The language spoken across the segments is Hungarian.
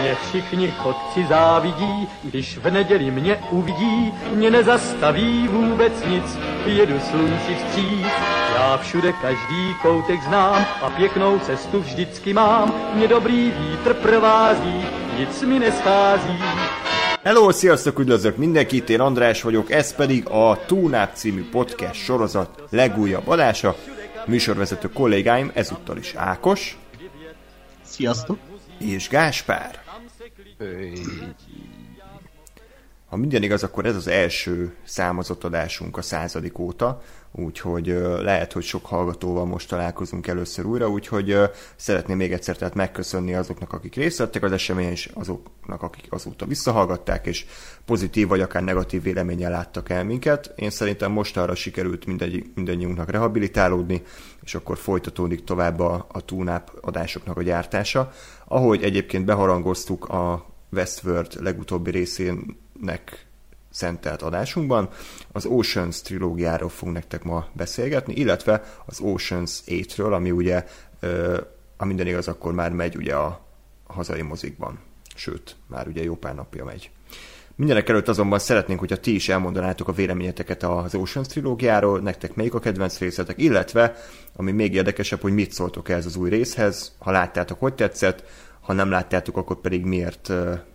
Mě všichni chodci závidí, když v neděli mě uvidí, mě nezastaví vůbec nic, jedu slunci vstříc. Já všude každý koutek znám a pěknou cestu vždycky mám, mě dobrý vítr provází, nic mi neschází. Hello, sziasztok, üdvözlök mindenkit, én András vagyok, ez pedig a Túnáp című podcast sorozat legújabb adása. Műsorvezető kollégáim ezúttal is Ákos. Sziasztok! És Gáspár. Ha minden igaz, akkor ez az első számozott adásunk a századik óta, úgyhogy lehet, hogy sok hallgatóval most találkozunk először újra, úgyhogy szeretném még egyszer tehát megköszönni azoknak, akik részt vettek az eseményen, és azoknak, akik azóta visszahallgatták, és pozitív vagy akár negatív véleménnyel láttak el minket. Én szerintem most arra sikerült mindegy, mindannyiunknak rehabilitálódni, és akkor folytatódik tovább a, a túnáp adásoknak a gyártása. Ahogy egyébként beharangoztuk a Westworld legutóbbi részének szentelt adásunkban. Az Oceans trilógiáról fogunk nektek ma beszélgetni, illetve az Oceans 8-ről, ami ugye, a minden igaz, akkor már megy ugye a hazai mozikban. Sőt, már ugye jó pár napja megy. Mindenek előtt azonban szeretnénk, hogyha ti is elmondanátok a véleményeteket az Oceans trilógiáról, nektek melyik a kedvenc részletek, illetve, ami még érdekesebb, hogy mit szóltok ez az új részhez, ha láttátok, hogy tetszett, ha nem láttátok, akkor pedig miért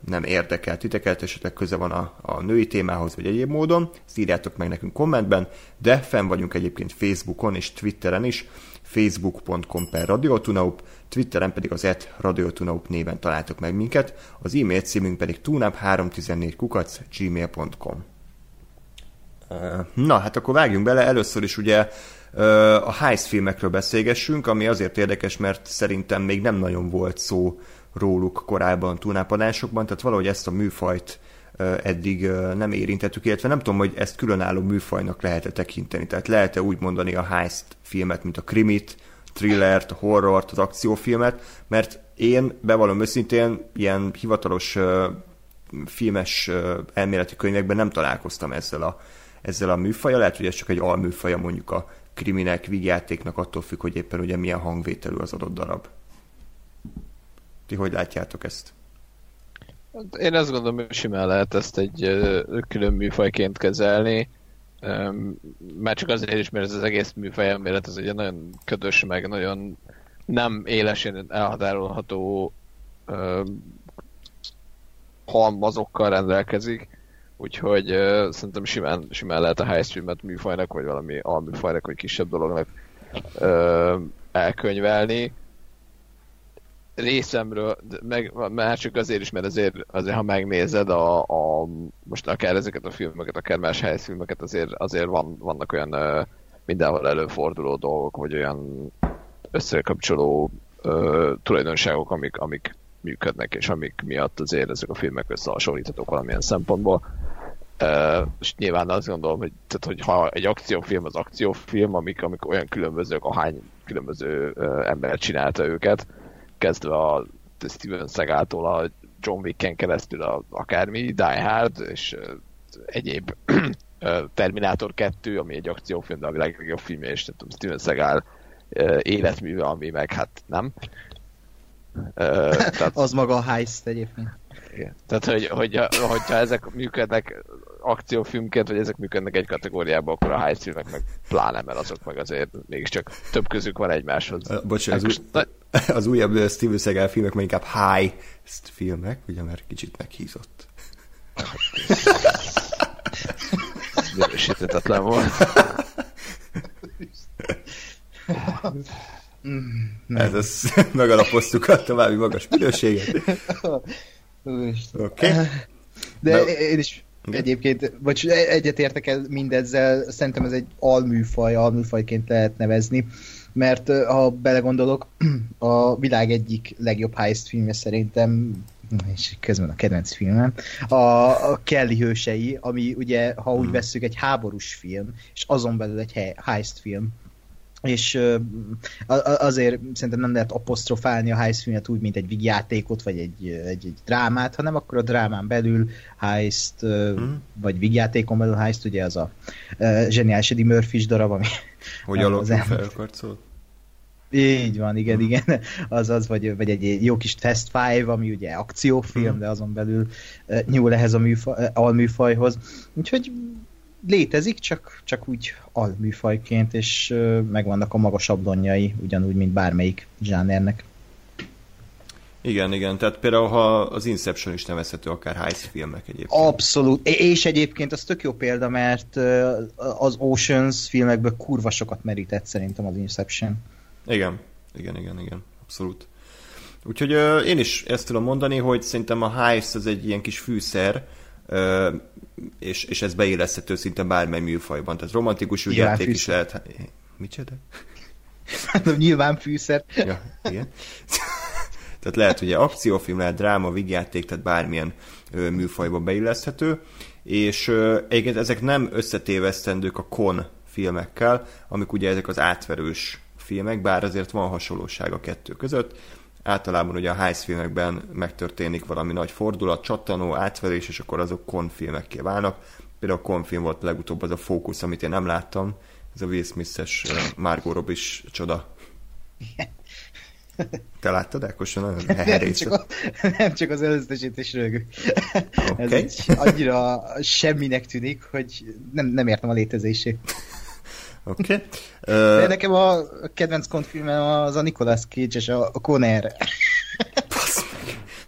nem érdekel titeket, esetleg köze van a, a női témához, vagy egyéb módon, ezt írjátok meg nekünk kommentben, de fenn vagyunk egyébként Facebookon és Twitteren is, facebook.com per radiotunaup, Twitteren pedig az et radiotunaup néven találtok meg minket, az e-mail címünk pedig tunap314 kukac gmail.com. Na, hát akkor vágjunk bele, először is ugye a heist filmekről beszélgessünk, ami azért érdekes, mert szerintem még nem nagyon volt szó róluk korábban túlnápadásokban, tehát valahogy ezt a műfajt eddig nem érintettük, illetve nem tudom, hogy ezt különálló műfajnak lehet-e tekinteni. Tehát lehet-e úgy mondani a heist filmet, mint a krimit, thrillert, a horrort, az akciófilmet, mert én bevallom őszintén ilyen hivatalos filmes elméleti könyvekben nem találkoztam ezzel a, ezzel a műfaja, lehet, hogy ez csak egy alműfaja mondjuk a kriminek, vígjátéknak, attól függ, hogy éppen ugye milyen hangvételű az adott darab. Ti hogy látjátok ezt? Én azt gondolom, hogy simán lehet ezt egy külön műfajként kezelni. Már csak azért is, mert ez az egész műfaj elmélet az egy nagyon ködös, meg nagyon nem élesen elhatárolható halmazokkal rendelkezik. Úgyhogy uh, szerintem simán, simán lehet a heist filmet műfajnak, vagy valami alműfajnak, vagy kisebb dolognak elkönyvelni részemről, meg már csak azért is, mert azért, azért ha megnézed a, a, most akár ezeket a filmeket, akár más helyszfilmeket, azért, azért van, vannak olyan uh, mindenhol előforduló dolgok, vagy olyan összekapcsoló uh, tulajdonságok, amik, amik működnek, és amik miatt azért ezek a filmek összehasonlíthatók valamilyen szempontból. Uh, és nyilván azt gondolom, hogy, tehát, hogy ha egy akciófilm az akciófilm, amik, amik olyan különbözők, ahány különböző uh, ember csinálta őket, kezdve a Steven Seagal-tól a John Wick-en keresztül a, akármi, Die Hard, és egyéb Terminator 2, ami egy akciófilm, de a legjobb filmje, és tudom, Steven Seagal életműve, ami meg hát nem. Tehát... az maga a heist egyébként. Igen. Tehát, hogy, hogy, hogyha ezek működnek akciófilmként, vagy ezek működnek egy kategóriába, akkor a heist filmek meg pláne, mert azok meg azért mégiscsak több közük van egymáshoz. Uh, bocsánat, az, új, az újabb Steven Seagal filmek meg inkább high filmek, ugye, mert kicsit meghízott. Györösítetetlen volt. Ez az, megalapoztuk a további magas minőséget. Oké. Okay. De, De én is igen. egyébként, vagy egyetértek el mindezzel, szerintem ez egy alműfaj, alműfajként lehet nevezni, mert ha belegondolok, a világ egyik legjobb heist filmje szerintem és közben a kedvenc filmem, a, a Kelly hősei, ami ugye, ha úgy hmm. vesszük, egy háborús film, és azon belül egy heist film és azért szerintem nem lehet apostrofálni a heist filmet úgy, mint egy játékot, vagy egy, egy, egy drámát, hanem akkor a drámán belül heist, mm. vagy vígjátékon belül heist, ugye az a zseniális Eddie murphy darab, ami... Hogy alakul fel a karcot? Így van, igen, mm. igen. Azaz, vagy, vagy egy jó kis Fast Five, ami ugye akciófilm, mm. de azon belül nyúl ehhez a műfaj, alműfajhoz. Úgyhogy létezik, csak, csak úgy alműfajként, és megvannak a maga sablonjai, ugyanúgy, mint bármelyik zsánernek. Igen, igen, tehát például ha az Inception is nevezhető akár heist filmek egyébként. Abszolút, és egyébként az tök jó példa, mert az Oceans filmekből kurva sokat merített szerintem az Inception. Igen, igen, igen, igen, abszolút. Úgyhogy én is ezt tudom mondani, hogy szerintem a heist az egy ilyen kis fűszer, és, és ez beilleszthető szinte bármely műfajban. Tehát romantikus ügyjáték is lehet... Micsoda? Nyilván fűszer. Ja, igen. Tehát lehet ugye akciófilm, lehet dráma, vigjáték, tehát bármilyen ö, műfajba beilleszthető. És ö, egyébként ezek nem összetévesztendők a kon filmekkel, amik ugye ezek az átverős filmek, bár azért van hasonlóság a kettő között. Általában ugye a heist filmekben megtörténik valami nagy fordulat, csattanó, átverés, és akkor azok konfilmekké válnak. Például a konfilm volt legutóbb az a fókusz, amit én nem láttam, ez a Will Smith-es Margot Robbie csoda. Te láttad, Ákos? Nem, csak, a, nem csak az előzetesítés rögök. Okay. Ez egy annyira semminek tűnik, hogy nem, nem értem a létezését. Oké. Okay. Uh... De nekem a kedvenc konfilmem az a Nicolas Cage és a, a Conner.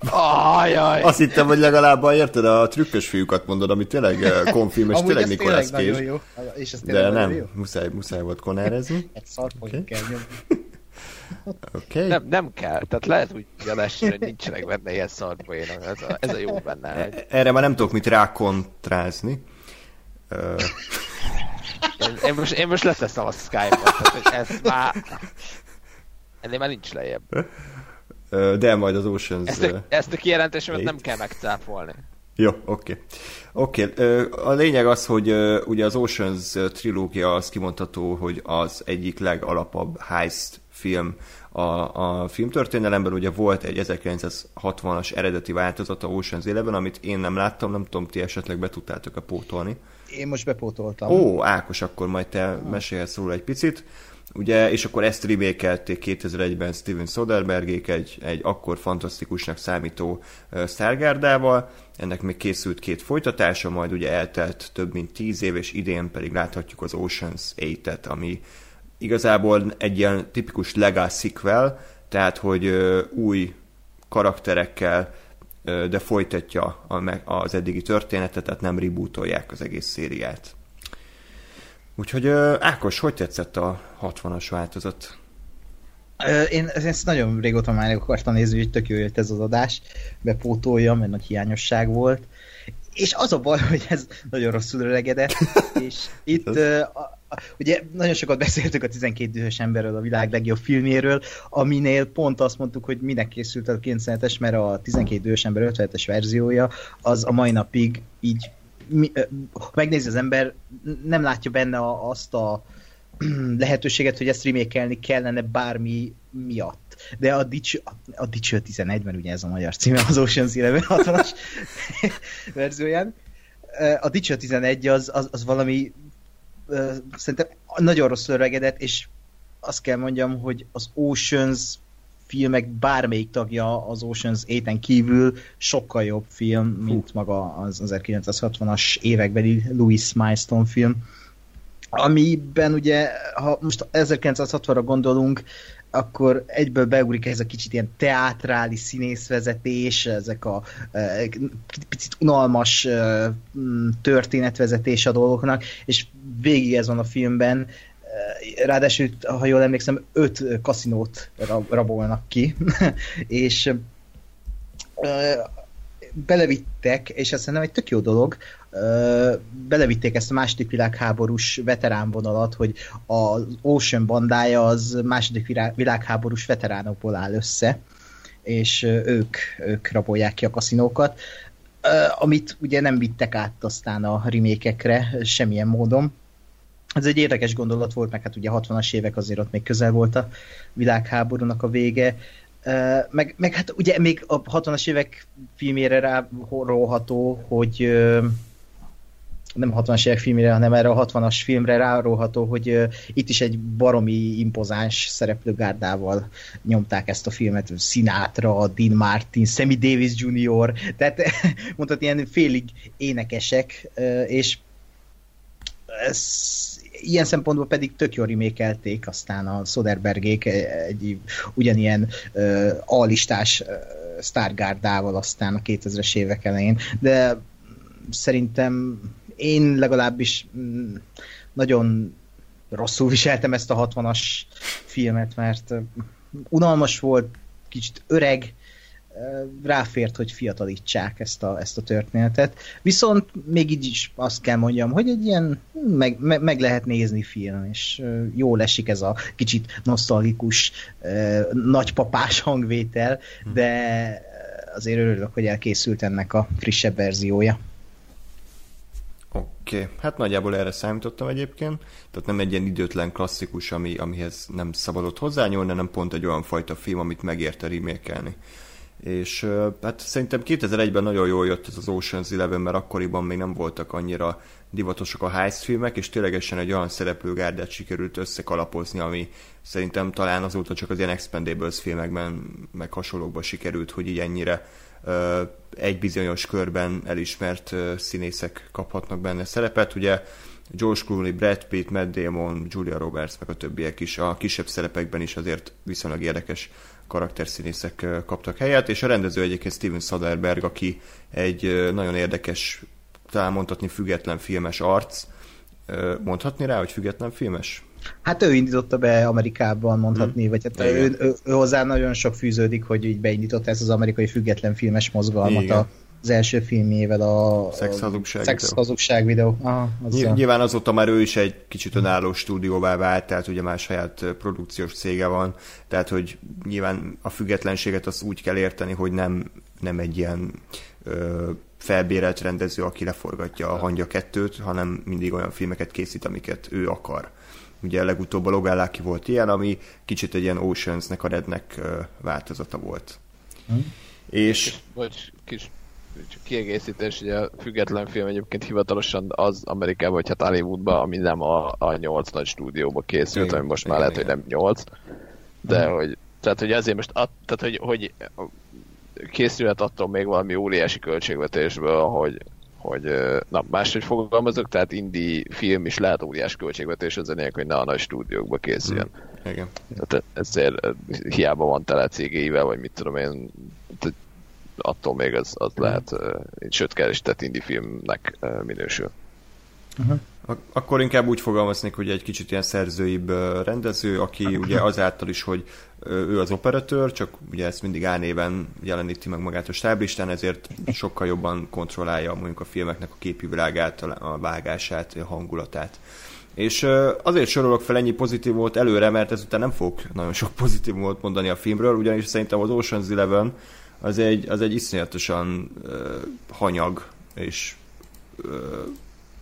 Ajaj. Azt hittem, hogy legalább érted, a trükkös fiúkat mondod, ami tényleg konfilm, és tényleg Nicolas Cage. Jó. És ez De nem, jó. Muszáj, muszáj volt konerezni. Egy okay. kell nyomni. Okay. Nem, nem kell, tehát lehet úgy jelesni, hogy nincsenek benne ilyen szarpoénok, ez a, ez a jó benne. E- erre már nem tudok mit rákontrázni. Én, én, most, én most leteszem a Skype-ot, tehát ez már... Ennél már nincs lejjebb. De majd az Oceans... Ezt a, ezt a kijelentésemet nem kell megcáfolni. Jó, oké. Okay. Oké, okay. a lényeg az, hogy ugye az Oceans trilógia az kimondható, hogy az egyik legalapabb heist film a, a filmtörténelemben. Ugye volt egy 1960-as eredeti változata Ocean's Eleven, amit én nem láttam, nem tudom, ti esetleg be tudtátok-e pótolni. Én most bepótoltam. Ó, Ákos, akkor majd te mesélhetsz róla egy picit. Ugye, és akkor ezt remékelték 2001-ben Steven Soderbergék egy, egy akkor fantasztikusnak számító uh, Stargárdával. Ennek még készült két folytatása, majd ugye eltelt több mint tíz év, és idén pedig láthatjuk az Ocean's 8-et, ami igazából egy ilyen tipikus legal sequel, tehát hogy uh, új karakterekkel, de folytatja a, az eddigi történetet, tehát nem rebootolják az egész szériát. Úgyhogy Ákos, hogy tetszett a 60-as változat? Én ezt nagyon régóta már akartam nézni, hogy tök jó jött ez az adás, bepótolja, mert nagy hiányosság volt. És az a baj, hogy ez nagyon rosszul öregedett, és itt uh, ugye nagyon sokat beszéltük a 12 dühös emberről, a világ legjobb filméről, aminél pont azt mondtuk, hogy minek készült a 97-es, mert a 12 dühös ember 57-es verziója az a mai napig így mi, megnézi az ember, nem látja benne azt a lehetőséget, hogy ezt remékelni kellene bármi miatt. De a, dicső, a dicső 11-ben, ugye ez a magyar címe, az Ocean's Eleven 60-as verzióján. A dicső 11 az, az, az valami szerintem nagyon rossz öregedett, és azt kell mondjam, hogy az Oceans filmek bármelyik tagja az Ocean's 8-en kívül sokkal jobb film, mint maga az 1960-as évekbeli Louis Milestone film. Amiben ugye, ha most 1960-ra gondolunk, akkor egyből beugrik ez a kicsit ilyen teátrális színészvezetés, ezek a e, picit unalmas e, történetvezetés a dolgoknak, és végig ez van a filmben, ráadásul, ha jól emlékszem, öt kaszinót rabolnak ki, és belevittek, és ez szerintem egy tök jó dolog, belevitték ezt a második világháborús veteránvonalat, hogy az Ocean bandája az második világháborús veteránokból áll össze, és ők, ők rabolják ki a kaszinókat, amit ugye nem vittek át aztán a remékekre semmilyen módon, ez egy érdekes gondolat volt, meg hát ugye 60-as évek azért ott még közel volt a világháborúnak a vége, meg, meg hát ugye még a 60-as évek filmére rá róható, hogy nem 60-as évek filmére, hanem erre a 60-as filmre ráróható, hogy itt is egy baromi impozáns szereplőgárdával nyomták ezt a filmet. Sinatra, Dean Martin, Sammy Davis Jr., tehát mondhatni ilyen félig énekesek, és ez, ilyen szempontból pedig tök jól remékelték, aztán a Soderbergék egy ugyanilyen uh, alistás uh, sztárgárdával aztán a 2000-es évek elején, de szerintem én legalábbis mm, nagyon rosszul viseltem ezt a 60-as filmet, mert unalmas volt, kicsit öreg, ráfért, hogy fiatalítsák ezt a, ezt a történetet. Viszont még így is azt kell mondjam, hogy egy ilyen meg, meg, meg lehet nézni film, és jól esik ez a kicsit nosztalgikus, nagypapás hangvétel, de azért örülök, hogy elkészült ennek a frissebb verziója. Oké, okay. hát nagyjából erre számítottam egyébként, tehát nem egy ilyen időtlen klasszikus, ami, amihez nem szabadott hozzányúlni, hanem pont egy olyan fajta film, amit megérte remékelni. És hát szerintem 2001-ben nagyon jól jött ez az Ocean's Eleven, mert akkoriban még nem voltak annyira divatosak a heist filmek, és ténylegesen egy olyan szereplőgárdát sikerült összekalapozni, ami szerintem talán azóta csak az ilyen Expendables filmekben, meg hasonlókban sikerült, hogy így ennyire egy bizonyos körben elismert színészek kaphatnak benne szerepet. Ugye George Clooney, Brad Pitt, Matt Damon, Julia Roberts, meg a többiek is a kisebb szerepekben is azért viszonylag érdekes karakterszínészek kaptak helyet, és a rendező egyébként Steven Soderbergh, aki egy nagyon érdekes, talán mondhatni független filmes arc, mondhatni rá, hogy független filmes? Hát ő indította be Amerikában, mondhatni, hmm. vagy hát ő, ő, ő, hozzá nagyon sok fűződik, hogy így beindította ezt az amerikai független filmes mozgalmat Igen. az első filmjével a Szexhazugság Szex hazugság videó. Aha, Ny- nyilván azóta már ő is egy kicsit önálló stúdióvá vált, tehát ugye már saját produkciós cége van, tehát hogy nyilván a függetlenséget azt úgy kell érteni, hogy nem, nem egy ilyen ö, felbérelt rendező, aki leforgatja a hangja kettőt, hanem mindig olyan filmeket készít, amiket ő akar. Ugye legutóbb a Logáláki volt ilyen, ami kicsit egy ilyen Oceans-nek a rednek változata volt. Hm. És... Vagy kis kiegészítés, ugye a független film egyébként hivatalosan az Amerikában, vagy hát Hollywoodban, ami nem a, a 8 nagy stúdióba készült, igen, ami most igen, már igen, lehet, igen. hogy nem 8, de hmm. hogy tehát, hogy ezért most, at, tehát, hogy, hogy készülhet attól még valami óriási költségvetésből, hogy, hogy na, máshogy fogalmazok, tehát indi film is lehet óriás költségvetés az ennél, hogy ne a nagy stúdiókba készüljön. Mm. Igen. Tehát ezért hiába van tele cégéivel, vagy mit tudom én, attól még az, az mm. lehet, sőt keresített indi filmnek minősül. Uh-huh. Akkor inkább úgy fogalmaznék, hogy egy kicsit ilyen szerzőibb rendező, aki ugye azáltal is, hogy ő az operatőr, csak ugye ezt mindig álnéven jeleníti meg magát a stáblistán, ezért sokkal jobban kontrollálja mondjuk a filmeknek a képi világát, a vágását, a hangulatát. És azért sorolok fel ennyi pozitív volt előre, mert ezután nem fogok nagyon sok pozitív volt mondani a filmről, ugyanis szerintem az Ocean's Eleven az egy, az egy iszonyatosan uh, hanyag és uh,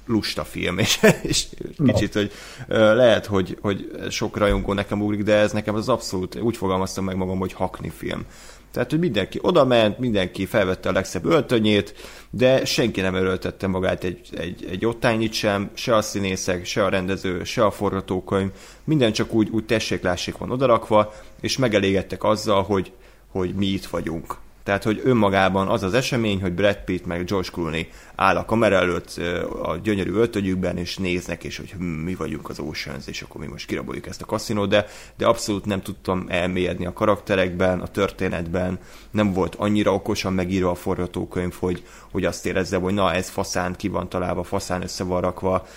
lusta film, és, és kicsit, hogy lehet, hogy, hogy sok rajongó nekem ugrik, de ez nekem az abszolút, úgy fogalmaztam meg magam, hogy hakni film. Tehát, hogy mindenki oda ment, mindenki felvette a legszebb öltönyét, de senki nem erőltette magát egy, egy, egy ottányit sem, se a színészek, se a rendező, se a forgatókönyv, minden csak úgy, úgy tessék-lássék van odarakva, és megelégedtek azzal, hogy, hogy mi itt vagyunk. Tehát, hogy önmagában az az esemény, hogy Brad Pitt meg George Clooney áll a kamera előtt a gyönyörű öltönyükben, és néznek, és hogy hm, mi vagyunk az Oceans, és akkor mi most kiraboljuk ezt a kaszinót, de, de abszolút nem tudtam elmélyedni a karakterekben, a történetben, nem volt annyira okosan megírva a forgatókönyv, hogy, hogy azt érezze, hogy na ez faszán ki van találva, faszán össze van rakva.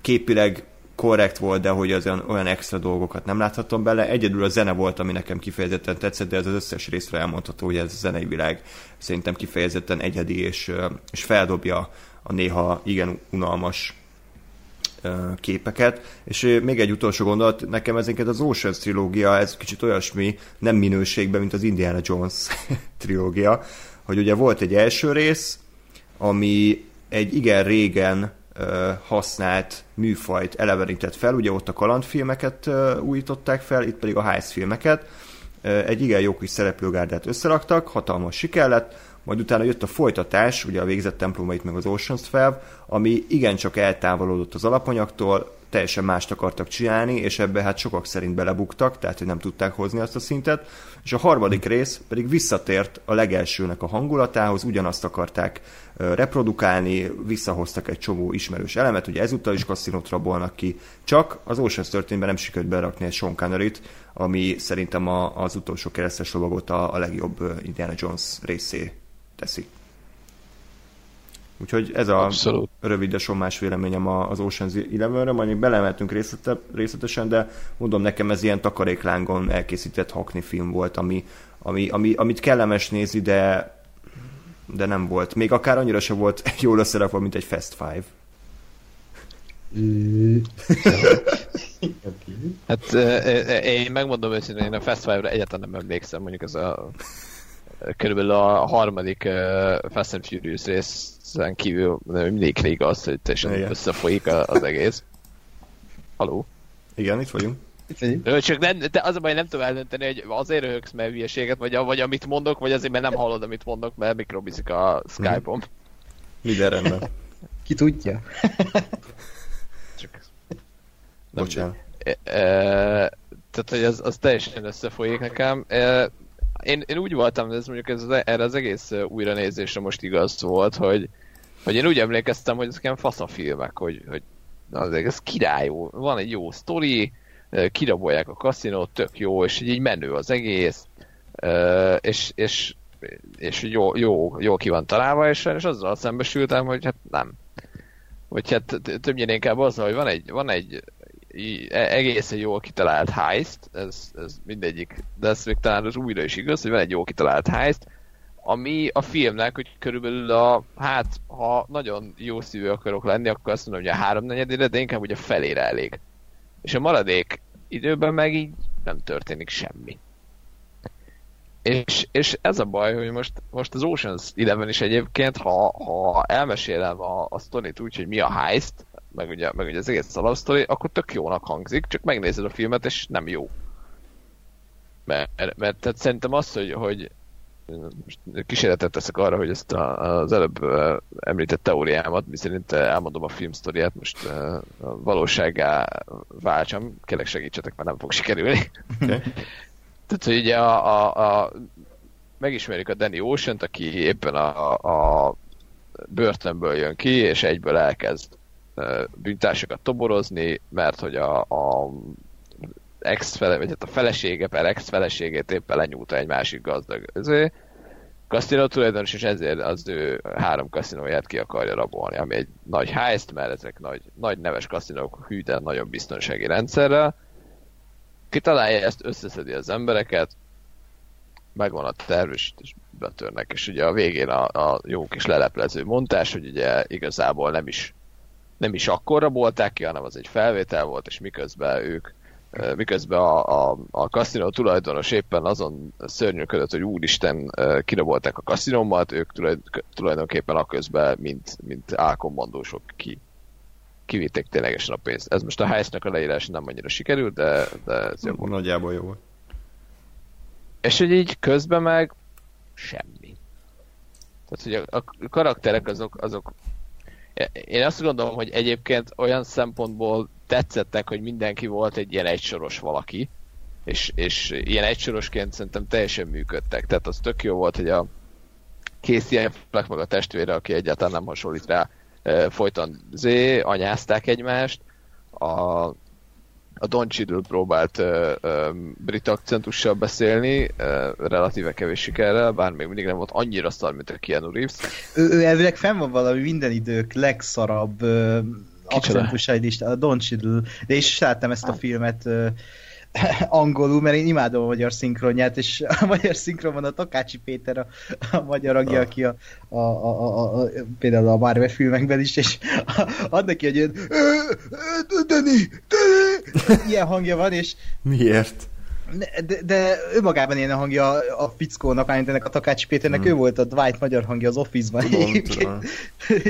Képileg korrekt volt, de hogy az olyan, olyan extra dolgokat nem láthattam bele. Egyedül a zene volt, ami nekem kifejezetten tetszett, de ez az összes részre elmondható, hogy ez a zenei világ szerintem kifejezetten egyedi, és, és feldobja a néha igen unalmas képeket. És még egy utolsó gondolat, nekem ezeket az Oceans trilógia, ez kicsit olyasmi, nem minőségben, mint az Indiana Jones trilógia, hogy ugye volt egy első rész, ami egy igen régen használt műfajt elevenített fel, ugye ott a kalandfilmeket újították fel, itt pedig a heist filmeket, egy igen jó kis szereplőgárdát összeraktak, hatalmas siker lett, majd utána jött a folytatás, ugye a végzett templomait meg az Ocean's 12, ami igencsak eltávolodott az alapanyagtól, teljesen mást akartak csinálni, és ebbe hát sokak szerint belebuktak, tehát hogy nem tudták hozni azt a szintet, és a harmadik rész pedig visszatért a legelsőnek a hangulatához, ugyanazt akarták reprodukálni, visszahoztak egy csomó ismerős elemet, ugye ezúttal is kaszinót rabolnak ki, csak az Ocean's történetben nem sikerült berakni egy Sean connery ami szerintem a, az utolsó keresztes lovagot a, a legjobb Indiana Jones részé teszi. Úgyhogy ez a Abszolút. rövid, de sommás véleményem az Ocean's Eleven-re, majd még belemeltünk részlete, részletesen, de mondom nekem ez ilyen takaréklángon elkészített hakni film volt, ami, ami, ami, amit kellemes nézni, de de nem volt. Még akár annyira sem volt jól összerakva, mint egy Fast Five. hát én megmondom őszintén, én a Fast Five-ra egyáltalán nem emlékszem, mondjuk ez a körülbelül a harmadik Fast and Furious részen kívül mindig igaz, hogy teljesen összefolyik az egész. Haló? Igen, itt vagyunk. Csak nem, de az a baj, nem tudom eldönteni, hogy azért röhögsz, mert hülyeséget, vagy, vagy amit mondok, vagy azért, mert nem hallod, amit mondok, mert mikrobizik a Skype-om. Minden rendben. Ki tudja? csak... Bocsánat. E, e, tehát, hogy az, az teljesen összefolyik nekem. E, én, én úgy voltam, ez mondjuk ez, erre az egész újranézésre most igaz volt, hogy, hogy én úgy emlékeztem, hogy ezek ilyen faszafilmek, hogy, hogy azért ez király jó, van egy jó sztori, kirabolják a kaszinót, tök jó, és így menő az egész, és, és, és jó, jó, jó ki van találva, és, és azzal szembesültem, hogy hát nem. Vagy hát többnyire inkább az, hogy van egy, van egy e, egészen jól kitalált heist, ez, ez mindegyik, de ez még talán az újra is igaz, hogy van egy jól kitalált heist, ami a filmnek, hogy körülbelül a, hát ha nagyon jó szívű akarok lenni, akkor azt mondom, hogy a háromnegyedére, de inkább ugye a felére elég. És a maradék időben meg így nem történik semmi. És, és ez a baj, hogy most, most az Ocean's Eleven is egyébként, ha, ha elmesélem a, a sztorit úgy, hogy mi a heist, meg ugye, meg ugye az egész alapsztori, akkor tök jónak hangzik, csak megnézed a filmet, és nem jó. Mert, mert tehát szerintem az, hogy, hogy most kísérletet teszek arra, hogy ezt a, az előbb említett teóriámat, miszerint elmondom a filmsztoriát, most a valóságá váltsam, kérlek segítsetek, mert nem fog sikerülni. Okay. Tehát, hogy ugye a, a, a, megismerjük a Danny ocean aki éppen a, a börtönből jön ki, és egyből elkezd bűntársakat toborozni, mert hogy a, a ex fele, vagy hát a felesége per ex feleségét éppen lenyúlta egy másik gazdag özé. Kaszinó tulajdonos, és ezért az ő három kaszinóját ki akarja rabolni, ami egy nagy heist, mert ezek nagy, nagy neves kaszinók hű, de nagyon biztonsági rendszerrel. Kitalálja ezt, összeszedi az embereket, megvan a terv, és betörnek, és ugye a végén a, a jó kis leleplező montás, hogy ugye igazából nem is nem is akkor rabolták ki, hanem az egy felvétel volt, és miközben ők miközben a, a, a kaszinó tulajdonos éppen azon szörnyűködött, hogy úristen, kirabolták a kaszinómat, ők tulajdonképpen a közben, mint, mint álkommandósok ki, kivitték ténylegesen a pénzt. Ez most a heist a leírás nem annyira sikerült, de, de ez jó volt. Nagyjából jó volt. És hogy így közben meg semmi. Tehát, hogy a, a karakterek azok, azok én azt gondolom, hogy egyébként olyan szempontból tetszettek, hogy mindenki volt egy ilyen egysoros valaki, és, és ilyen egysorosként szerintem teljesen működtek. Tehát az tök jó volt, hogy a Casey Affleck meg a testvére, aki egyáltalán nem hasonlít rá, folyton zé, anyázták egymást. A, a Don Cheadle próbált uh, um, brit akcentussal beszélni, uh, relatíve kevés sikerrel, bár még mindig nem volt annyira szar, mint a Keanu Reeves. Ő, ő elvileg fenn van valami minden idők legszarabb uh, akcentusai lista, a Don Cheadle, de is is láttam ezt a filmet angolul, mert én imádom a magyar szinkronját, és a magyar szinkronban a Takácsi Péter a, a magyar agja, aki a, a, a, a, a, például a Marvel filmekben is, és ad neki egy ilyen Dani, Dani! Ilyen hangja van, és... Miért? De, de önmagában ilyen a hangja a fickónak, ennek a Takács Péternek, hmm. ő volt a Dwight magyar hangja az Office-ban. Tudom, tudom.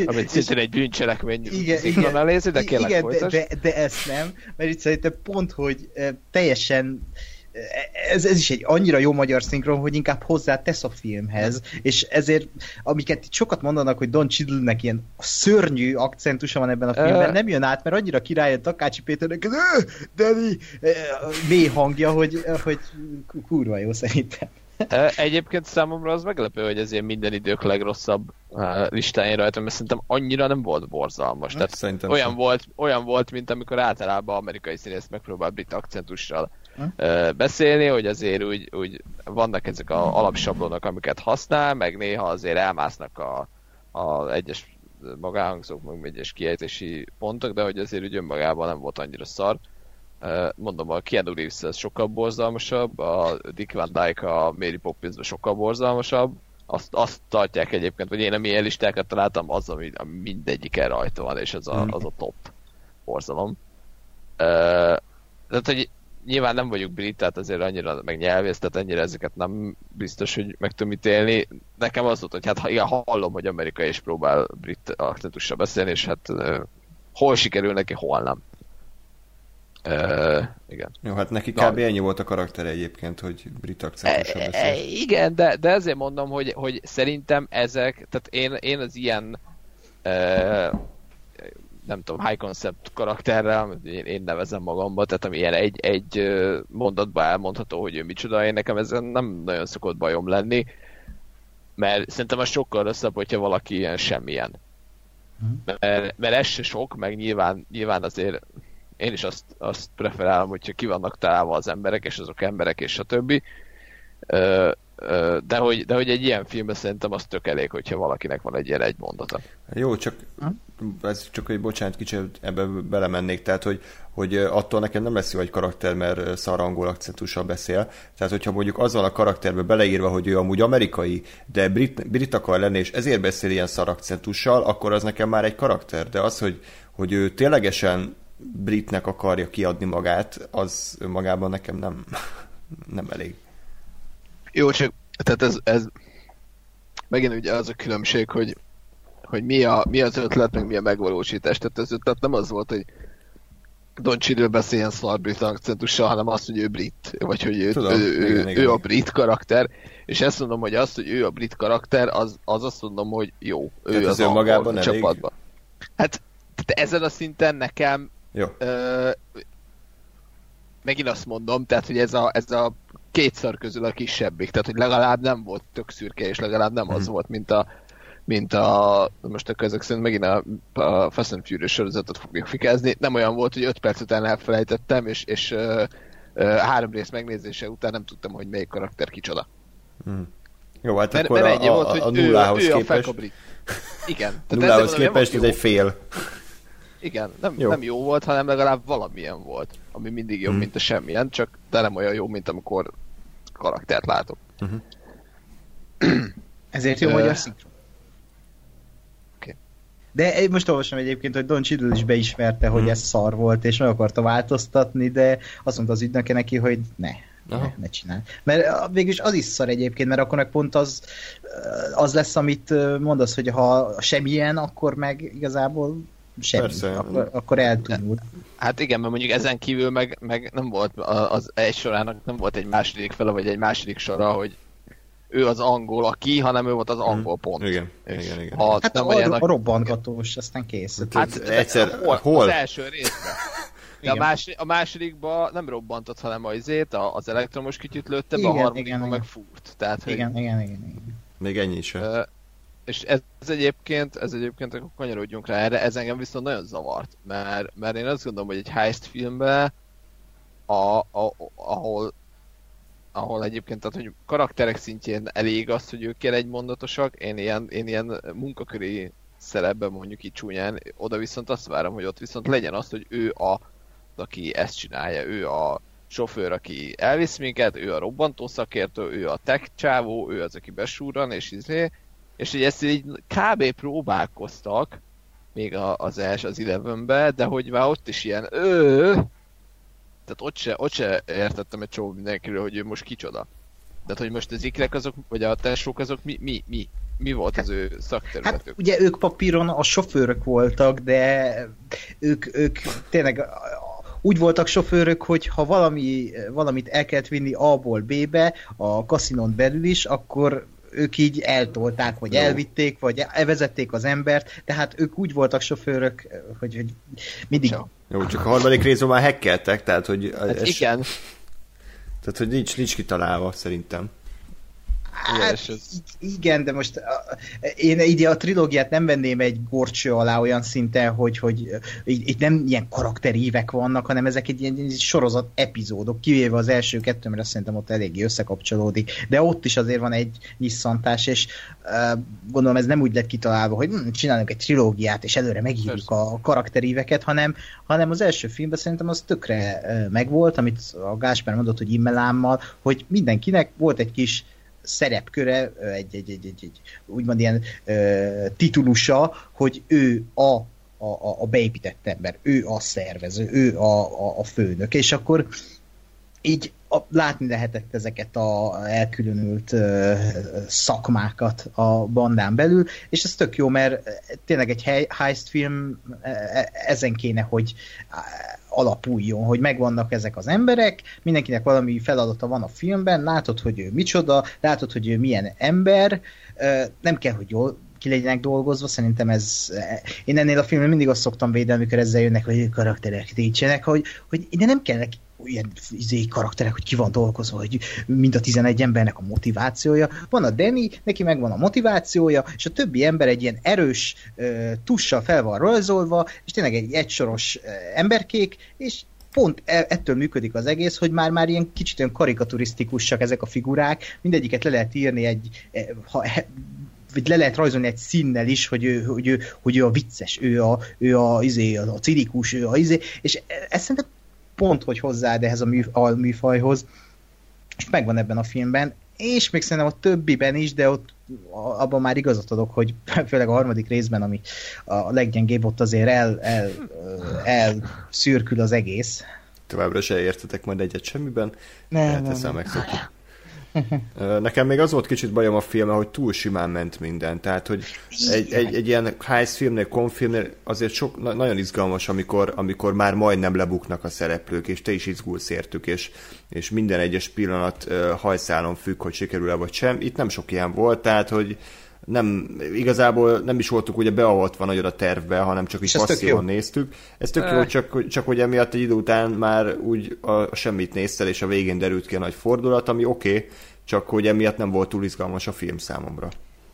Amit szintén egy bűncselekmény igen, igen, nézi, de kérlek igen, de, de, de, ezt nem, mert itt szerintem pont, hogy teljesen ez, ez is egy annyira jó magyar szinkron, hogy inkább hozzá tesz a filmhez, és ezért, amiket itt sokat mondanak, hogy Don Cheadle-nek ilyen szörnyű akcentusa van ebben a filmben, nem jön át, mert annyira király a Takácsi Péternek ez Dani mély hangja, hogy, hogy kurva jó szerintem. Egyébként számomra az meglepő, hogy ez ilyen minden idők legrosszabb listáján rajta, mert szerintem annyira nem volt borzalmas. Hát, Tehát olyan volt, olyan volt, mint amikor általában amerikai színész megpróbál brit akcentussal hm? beszélni, hogy azért úgy, úgy vannak ezek a alapsablonok, amiket használ, meg néha azért elmásznak a, a egyes magáhangzók, meg egyes kiejtési pontok, de hogy azért úgy önmagában nem volt annyira szar mondom, a Keanu Reeves ez sokkal borzalmasabb, a Dick Van Dyke a Mary Poppins sokkal borzalmasabb, azt, azt tartják egyébként, hogy én a milyen listákat találtam, az, ami, mindegyiken rajta van, és az a, hmm. az a top borzalom. Uh, tehát, hogy nyilván nem vagyok brit, tehát azért annyira meg nyelvész, tehát ennyire ezeket nem biztos, hogy meg tudom ítélni. Nekem az volt, hogy hát igen, hallom, hogy amerikai is próbál brit akcentussal beszélni, és hát hol sikerül neki, hol nem. Uh, igen. Jó, hát neki kb. Na, ennyi volt a karakter egyébként, hogy brit akcentussal e, beszél. E, igen, de, de ezért mondom, hogy, hogy szerintem ezek, tehát én, én az ilyen uh, nem tudom, high concept karakterrel, én, én nevezem magamba, tehát ami ilyen egy, egy mondatba elmondható, hogy ő micsoda, én nekem ezen nem nagyon szokott bajom lenni, mert szerintem az sokkal rosszabb, hogyha valaki ilyen semmilyen. Mhm. Mert, mert ez se sok, meg nyilván, nyilván azért én is azt, azt preferálom, hogyha ki vannak találva az emberek, és azok emberek, és a többi. De hogy, de hogy egy ilyen filmben szerintem az tök elég, hogyha valakinek van egy ilyen egy mondata. Jó, csak ez csak hogy bocsánat, kicsit ebbe belemennék, tehát hogy, hogy attól nekem nem lesz jó egy karakter, mert szar angol akcentussal beszél. Tehát, hogyha mondjuk az van a karakterbe beleírva, hogy ő amúgy amerikai, de brit, brit akar lenni, és ezért beszél ilyen szar akcentussal, akkor az nekem már egy karakter. De az, hogy, hogy ő ténylegesen britnek akarja kiadni magát, az önmagában nekem nem, nem elég. Jó, csak tehát ez, ez megint ugye az a különbség, hogy, hogy mi, a, mi az ötlet, meg mi a megvalósítás. Tehát az ötlet nem az volt, hogy Don Cheadle beszéljen szar brit akcentussal, hanem azt, hogy ő brit, vagy hogy ő, Tudom, ő, igen, ő, igen, ő a brit karakter, és ezt mondom, hogy azt, hogy ő a brit karakter, az, az azt mondom, hogy jó, ő Tehát az, az önmagában csapatban. Hát tehát ezen a szinten nekem jó. Ö, megint azt mondom, tehát, hogy ez a, ez a két szar közül a kisebbik, tehát, hogy legalább nem volt tök szürke, és legalább nem az hmm. volt, mint a, mint a, most akkor ezek szerint megint a, a Fast and Furious sorozatot fogjuk fikázni, nem olyan volt, hogy öt perc után elfelejtettem, és, és ö, ö, három rész megnézése után nem tudtam, hogy melyik karakter kicsoda. Hmm. Jó, hát mert, akkor mert a, volt, hogy a, a nullához ő, képest... Ő a Igen. Tehát nullához képest ez egy fél. Igen, nem jó. nem jó volt, hanem legalább valamilyen volt, ami mindig jobb, hmm. mint a semmilyen, csak de nem olyan jó, mint amikor karaktert látok. Uh-huh. Ezért jó magyar szinkron. De most olvasom egyébként, hogy Don Cheadle is beismerte, hogy hmm. ez szar volt, és meg akarta változtatni, de azt mondta az ügynöke neki, hogy ne, ne, ne csinálj. Mert végülis az is szar egyébként, mert akkor meg pont az, az lesz, amit mondasz, hogy ha semmilyen, akkor meg igazából semmi. Persze. Akkor, akkor eltűnül. Hát igen, mert mondjuk ezen kívül meg, meg nem volt az egy sorának nem volt egy második fele, vagy egy második sora, hogy ő az angol aki, hanem ő volt az angol pont. Igen, és igen, igen. Ha hát nem a, a, a robbantgatós, aztán kész. Hát, hát egyszer, hol? hol? Az első részben. De a, második, a másodikban nem robbantott, hanem a izét, az elektromos kütyüt lőtte be, a harmadikban meg fúrt. Tehát, igen, hogy, igen, igen, igen. Még ennyi is és ez, ez egyébként, ez egyébként, akkor kanyarodjunk rá erre, ez engem viszont nagyon zavart, mert, mert én azt gondolom, hogy egy heist filmben, a, a, ahol ahol egyébként, tehát hogy karakterek szintjén elég az, hogy ők egy mondatosak, én ilyen, én ilyen munkaköri szerepben mondjuk így csúnyán, oda viszont azt várom, hogy ott viszont legyen az, hogy ő a, aki ezt csinálja, ő a sofőr, aki elvisz minket, ő a robbantó szakértő, ő a tech csávó, ő az, aki besúran, és izé, és hogy ezt így kb. próbálkoztak, még az első, az Elevenbe, de hogy már ott is ilyen ő, tehát ott se, ott se értettem egy csomó mindenkiről, hogy ő most kicsoda. Tehát, hogy most az ikrek azok, vagy a tesók azok mi, mi, mi, mi volt az ő szakterületük? Hát ugye ők papíron a sofőrök voltak, de ők, ők tényleg úgy voltak sofőrök, hogy ha valami, valamit el kellett vinni A-ból B-be, a kaszinon belül is, akkor ők így eltolták, vagy elvitték, vagy elvezették az embert, tehát ők úgy voltak sofőrök, hogy, hogy mindig... Jó, csak a harmadik részben már hekkeltek, tehát hogy... Hát es... igen. Tehát, hogy nincs, nincs kitalálva, szerintem. Hát, igen, de most én így a trilógiát nem venném egy gorcső alá olyan szinten, hogy, hogy itt nem ilyen karakterívek vannak, hanem ezek egy ilyen sorozat epizódok, kivéve az első kettő, mert szerintem ott eléggé összekapcsolódik, de ott is azért van egy nyisszantás, és uh, gondolom ez nem úgy lett kitalálva, hogy hm, csinálunk egy trilógiát, és előre megírjuk a karakteríveket, hanem, hanem az első filmben szerintem az tökre megvolt, amit a Gáspár mondott, hogy immelámmal, hogy mindenkinek volt egy kis szerepköre, egy, egy, egy, egy, egy úgymond ilyen uh, titulusa, hogy ő a, a, a beépített ember, ő a szervező, ő a, a, a főnök, és akkor így a, látni lehetett ezeket a elkülönült ö, szakmákat a bandán belül, és ez tök jó, mert tényleg egy heist film e, e, ezen kéne, hogy alapuljon, hogy megvannak ezek az emberek, mindenkinek valami feladata van a filmben, látod, hogy ő micsoda, látod, hogy ő milyen ember, nem kell, hogy jól ki legyenek dolgozva, szerintem ez, én ennél a filmben mindig azt szoktam védeni, amikor ezzel jönnek, hogy karakterek nincsenek, hogy, hogy ide nem kellene ilyen izé, karakterek, hogy ki van dolgozva, hogy mind a 11 embernek a motivációja. Van a Danny, neki megvan a motivációja, és a többi ember egy ilyen erős uh, tussal fel van rajzolva, és tényleg egy egysoros uh, emberkék, és pont e, ettől működik az egész, hogy már már ilyen kicsit olyan karikaturisztikusak ezek a figurák, mindegyiket le lehet írni egy, e, ha, vagy le lehet rajzolni egy színnel is, hogy ő, hogy ő, hogy ő a vicces, ő a, ő a, izé, a, a cinikus, ő a izé, és ez szerintem pont, hogy hozzáad ehhez a, mű, a műfajhoz, és megvan ebben a filmben, és még szerintem a többiben is, de ott abban már igazat adok, hogy főleg a harmadik részben, ami a leggyengébb, ott azért el, el, el szürkül az egész. Továbbra se értetek majd egyet semmiben. Nem, nem, nem. Nekem még az volt kicsit bajom a filme, hogy túl simán ment minden. Tehát, hogy egy, egy, egy ilyen heist filmnél, konfilmnél azért sok, na, nagyon izgalmas, amikor, amikor már majdnem lebuknak a szereplők, és te is izgulsz értük, és, és minden egyes pillanat hajszálon függ, hogy sikerül-e vagy sem. Itt nem sok ilyen volt, tehát, hogy nem, igazából nem is voltunk ugye beavatva nagyon a tervbe, hanem csak is passzívan néztük. Ez tök jó, csak, csak hogy emiatt egy idő után már úgy a, a semmit néztel, és a végén derült ki a nagy fordulat, ami oké, okay, csak hogy emiatt nem volt túl izgalmas a film számomra.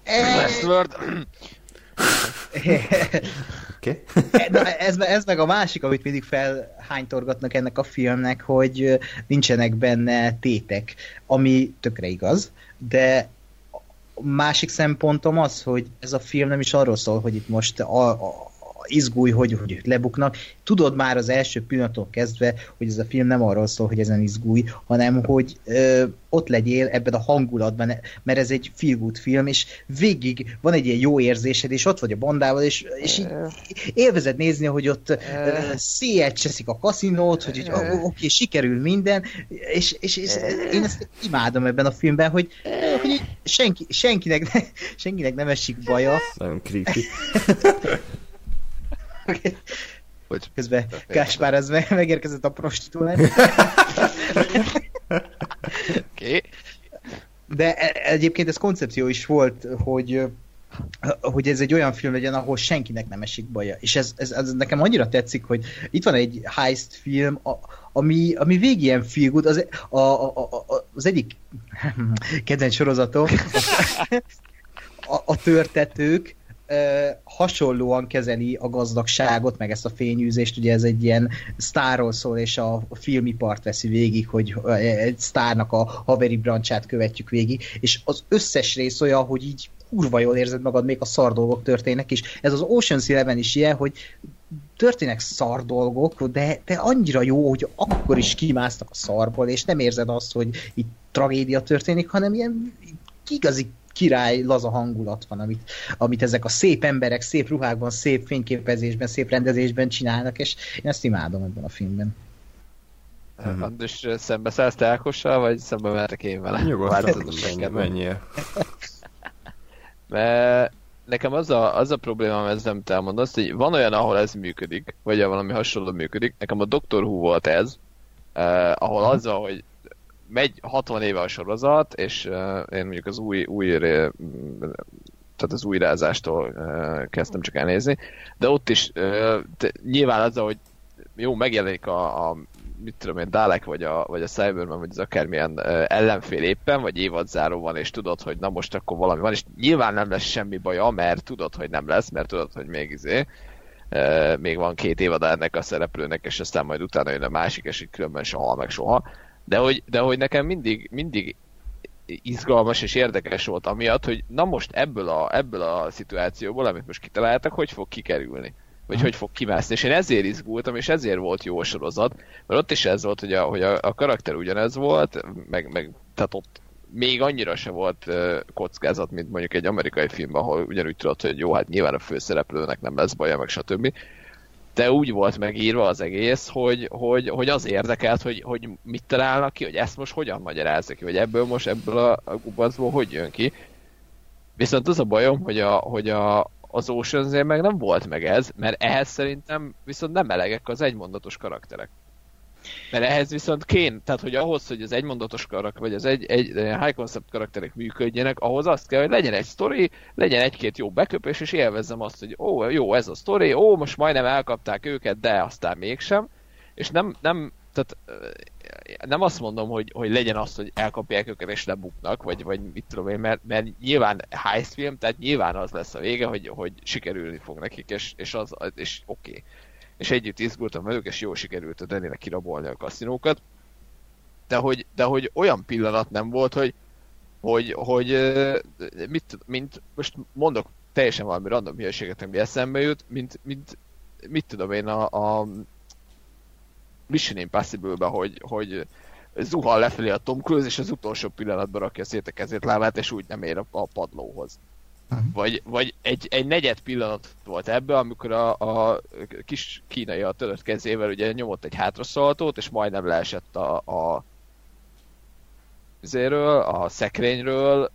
Westworld. okay. ez, ez meg a másik, amit mindig felhánytorgatnak ennek a filmnek, hogy nincsenek benne tétek, ami tökre igaz, de másik szempontom az, hogy ez a film nem is arról szól, hogy itt most a, a, izgulj, hogy, hogy lebuknak. Tudod már az első pillanattól kezdve, hogy ez a film nem arról szól, hogy ezen izgulj, hanem hogy ö, ott legyél ebben a hangulatban, mert ez egy feel good film, és végig van egy ilyen jó érzésed, és ott vagy a bandával, és, és így élvezed nézni, hogy ott széjjel cseszik a kaszinót, hogy, oké, okay, sikerül minden, és, és, és én ezt imádom ebben a filmben, hogy, hogy senki, senkinek, ne, senkinek nem esik baja. Nagyon creepy. Hogy Közben Gáspár ez meg, megérkezett a prostituált. Oké. De e, egyébként ez koncepció is volt, hogy hogy ez egy olyan film legyen, ahol senkinek nem esik baja. És ez, ez, ez nekem annyira tetszik, hogy itt van egy heist film, a, ami, ami végig ilyen feel good, az, a, a, a, az egyik kedvenc sorozatom, a, a törtetők, hasonlóan kezeli a gazdagságot, meg ezt a fényűzést, ugye ez egy ilyen sztárról szól, és a filmipart veszi végig, hogy egy sztárnak a haveri brancsát követjük végig, és az összes rész olyan, hogy így kurva jól érzed magad, még a szar dolgok történnek, és ez az Ocean's Eleven is ilyen, hogy történnek szar dolgok, de, de annyira jó, hogy akkor is kimásztak a szarból, és nem érzed azt, hogy itt tragédia történik, hanem ilyen igazi király, laza hangulat van, amit, amit ezek a szép emberek szép ruhákban, szép fényképezésben, szép rendezésben csinálnak, és én ezt imádom ebben a filmben. Uh-huh. Andris, szembe szállsz te Ákossal, vagy szembe mehetek én vele? Nyugodtan, menjél. Mert nekem az a, az a problémám ezzel, amit elmondasz, hogy van olyan, ahol ez működik, vagy valami hasonló működik. Nekem a Doctor Who volt ez, eh, ahol azzal, hogy megy 60 éve a sorozat, és uh, én mondjuk az új, új tehát az újrázástól uh, kezdtem csak elnézni, de ott is uh, de nyilván az, hogy jó, megjelenik a, a mit tudom én, Dalek, vagy a, vagy a Cyberman, vagy az akármilyen uh, ellenfél éppen, vagy évadzáró van, és tudod, hogy na most akkor valami van, és nyilván nem lesz semmi baja, mert tudod, hogy nem lesz, mert tudod, hogy még izé, uh, még van két évad ennek a szereplőnek, és aztán majd utána jön a másik, és így különben soha meg soha. De hogy, de hogy nekem mindig, mindig izgalmas és érdekes volt amiatt, hogy na most ebből a, ebből a szituációból, amit most kitaláltak, hogy fog kikerülni. Vagy hogy fog kimászni. És én ezért izgultam, és ezért volt jó sorozat, mert ott is ez volt, hogy a, hogy a, a karakter ugyanez volt, meg, meg tehát ott még annyira se volt uh, kockázat, mint mondjuk egy amerikai filmben, ahol ugyanúgy tudod, hogy jó, hát nyilván a főszereplőnek nem lesz baja, meg stb de úgy volt megírva az egész, hogy, hogy, hogy az érdekelt, hogy, hogy mit találnak ki, hogy ezt most hogyan magyarázzak ki, vagy ebből most ebből a, a gubacból hogy jön ki. Viszont az a bajom, hogy, a, hogy a, az oceans meg nem volt meg ez, mert ehhez szerintem viszont nem elegek az egymondatos karakterek. Mert ehhez viszont kén, tehát hogy ahhoz, hogy az egymondatos karakter, vagy az egy, egy high concept karakterek működjenek, ahhoz azt kell, hogy legyen egy sztori, legyen egy-két jó beköpés, és élvezzem azt, hogy ó, jó, ez a sztori, ó, most majdnem elkapták őket, de aztán mégsem. És nem, nem, tehát nem azt mondom, hogy, hogy legyen az, hogy elkapják őket és lebuknak, vagy, vagy mit tudom én, mert, mert nyilván heist film, tehát nyilván az lesz a vége, hogy, hogy sikerülni fog nekik, és, és, az, és oké. Okay és együtt izgultam velük, és jól sikerült a Daninek kirabolni a kaszinókat. De hogy, de hogy olyan pillanat nem volt, hogy, hogy, hogy mit, mint, most mondok teljesen valami random hülyeséget, ami eszembe jut, mint, mint mit tudom én a, a Mission Impossible-be, hogy, hogy zuhal lefelé a Tom Cruise, és az utolsó pillanatban rakja szét a kezét lábát, és úgy nem ér a, a padlóhoz. Uh-huh. Vagy, vagy egy, egy negyed pillanat volt ebbe, amikor a, a kis kínai a törött kezével ugye nyomott egy hátraszaltót, és majdnem leesett a, a zéről, a szekrényről,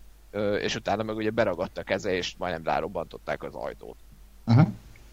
és utána meg ugye beragadt a keze, és majdnem rárobbantották az ajtót. Uh-huh.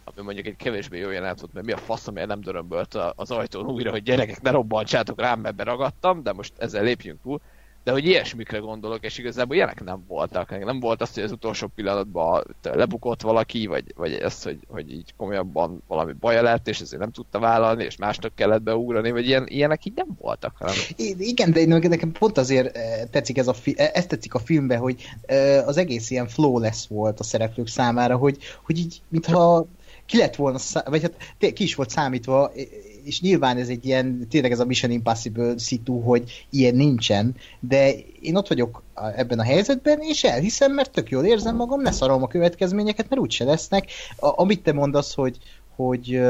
Ami mondjuk egy kevésbé jó jelenet mert mi a fasz, amiért nem dörömbölt az ajtón újra, hogy gyerekek, ne robbantsátok rám, mert beragadtam, de most ezzel lépjünk túl de hogy ilyesmikre gondolok, és igazából ilyenek nem voltak. Nem volt az, hogy az utolsó pillanatban lebukott valaki, vagy, vagy ez, hogy, hogy így komolyabban valami baja lett, és ezért nem tudta vállalni, és másnak kellett beugrani, vagy ilyen, ilyenek így nem voltak. Hanem... Igen, de nekem pont azért eh, tetszik ez a fi- eh, ez tetszik a filmben, hogy eh, az egész ilyen flawless volt a szereplők számára, hogy, hogy így, mintha ki lett volna, vagy hát ki is volt számítva, és nyilván ez egy ilyen, tényleg ez a Mission Impossible szitu, hogy ilyen nincsen, de én ott vagyok ebben a helyzetben, és elhiszem, mert tök jól érzem magam, ne szarom a következményeket, mert úgyse lesznek. A, amit te mondasz, hogy, hogy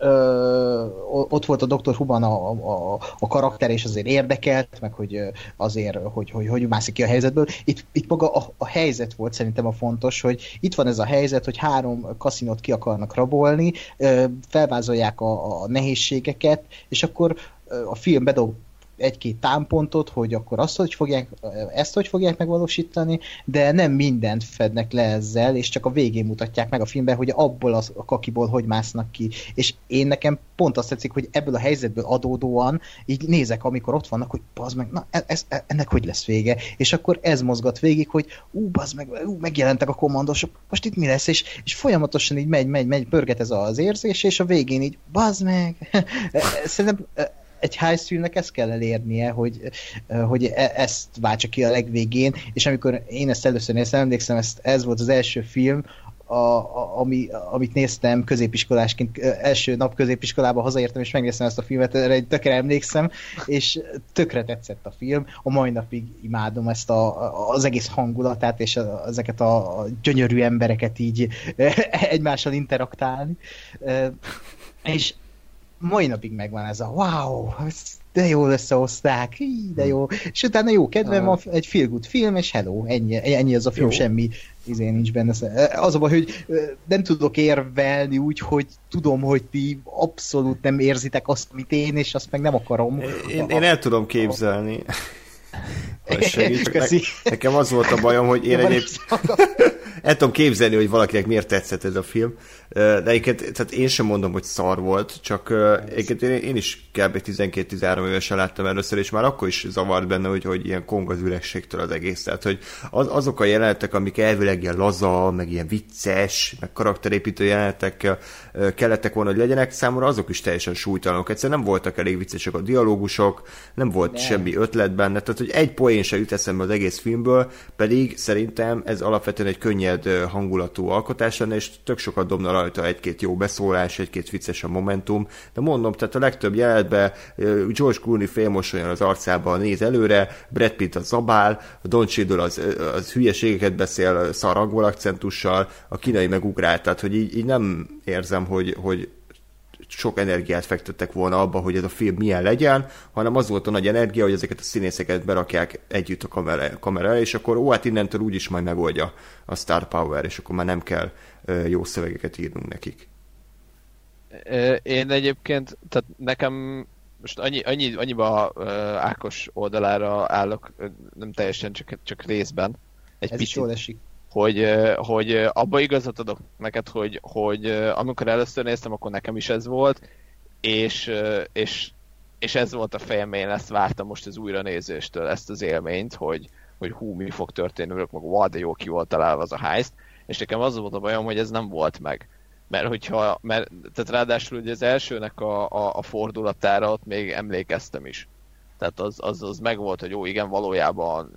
ö, ott volt a Dr. Huban a, a, a karakter, és azért érdekelt, meg hogy azért, hogy, hogy, hogy mászik ki a helyzetből. Itt, itt maga a, a helyzet volt szerintem a fontos, hogy itt van ez a helyzet, hogy három kaszinót ki akarnak rabolni, ö, felvázolják a, a nehézségeket, és akkor a film bedob egy-két támpontot, hogy akkor azt hogy fogják, ezt hogy fogják megvalósítani, de nem mindent fednek le ezzel, és csak a végén mutatják meg a filmben, hogy abból az, a kakiból hogy másznak ki. És én nekem pont azt tetszik, hogy ebből a helyzetből adódóan így nézek, amikor ott vannak, hogy bazd meg, na e, ez, e, ennek hogy lesz vége? És akkor ez mozgat végig, hogy ú, bazd meg, ú, megjelentek a kommandosok, most itt mi lesz? És, és folyamatosan így megy, megy, megy, pörget ez az érzés, és a végén így, bazd meg! Szerintem egy filmnek ezt kell elérnie, hogy, hogy e, ezt váltsa ki a legvégén, és amikor én ezt először néztem, emlékszem, ezt, ez volt az első film, a, a, ami, amit néztem középiskolásként, első nap középiskolában hazaértem, és megnéztem ezt a filmet, erre egy tökre emlékszem, és tökre tetszett a film. A mai napig imádom ezt a, az egész hangulatát, és a, ezeket a gyönyörű embereket így egymással interaktálni. És mai napig megvan ez a wow, de jól összehozták, de jó. És utána jó kedvem, a, egy feel good film, és hello, ennyi, ennyi az a film, jó. semmi izé nincs benne. Az a baj, hogy nem tudok érvelni úgy, hogy tudom, hogy ti abszolút nem érzitek azt, amit én, és azt meg nem akarom. Én, én el tudom képzelni. Segíts, ne, nekem az volt a bajom, hogy én egyébként el tudom képzelni, hogy valakinek miért tetszett ez a film, de egyébként, tehát én sem mondom, hogy szar volt, csak egyébként én, én is kb. 12-13 évesen láttam először, és már akkor is zavart benne, hogy, hogy ilyen kong az ürességtől az egész. Tehát, hogy az, azok a jelenetek, amik elvileg ilyen laza, meg ilyen vicces, meg karakterépítő jelenetek kellettek volna, hogy legyenek, számomra azok is teljesen súlytalanok. Egyszerűen nem voltak elég viccesek a dialógusok, nem volt nem. semmi ötlet benne, tehát hogy egy poén se jut eszembe az egész filmből, pedig szerintem ez alapvetően egy könnyed hangulatú alkotás lenne, és tök sokat dobna rajta egy-két jó beszólás, egy-két vicces a momentum, de mondom, tehát a legtöbb jelenetben George Clooney félmosolyan az arcában néz előre, Brad Pitt az zabál, a Don Cheadle az, az hülyeségeket beszél szar angol akcentussal, a kínai meg ugrál, tehát hogy így, így nem érzem, hogy, hogy sok energiát fektettek volna abba, hogy ez a film milyen legyen, hanem az volt a nagy energia, hogy ezeket a színészeket berakják együtt a kamera, kamera és akkor ó, hát innentől úgyis majd megoldja a Star Power, és akkor már nem kell jó szövegeket írnunk nekik. Én egyébként, tehát nekem most annyi, annyi, annyiba uh, Ákos oldalára állok, nem teljesen, csak, csak részben. Egy Ez picit. is jól esik hogy, hogy abba igazat adok neked, hogy, hogy amikor először néztem, akkor nekem is ez volt, és, és, és ez volt a fejem, én ezt vártam most az újranézéstől, ezt az élményt, hogy, hogy hú, mi fog történni, meg wow, de jó ki volt találva az a heist, és nekem az volt a bajom, hogy ez nem volt meg. Mert hogyha, mert, tehát ráadásul ugye az elsőnek a, a, a fordulatára ott még emlékeztem is. Tehát az, az, az megvolt, hogy jó, igen, valójában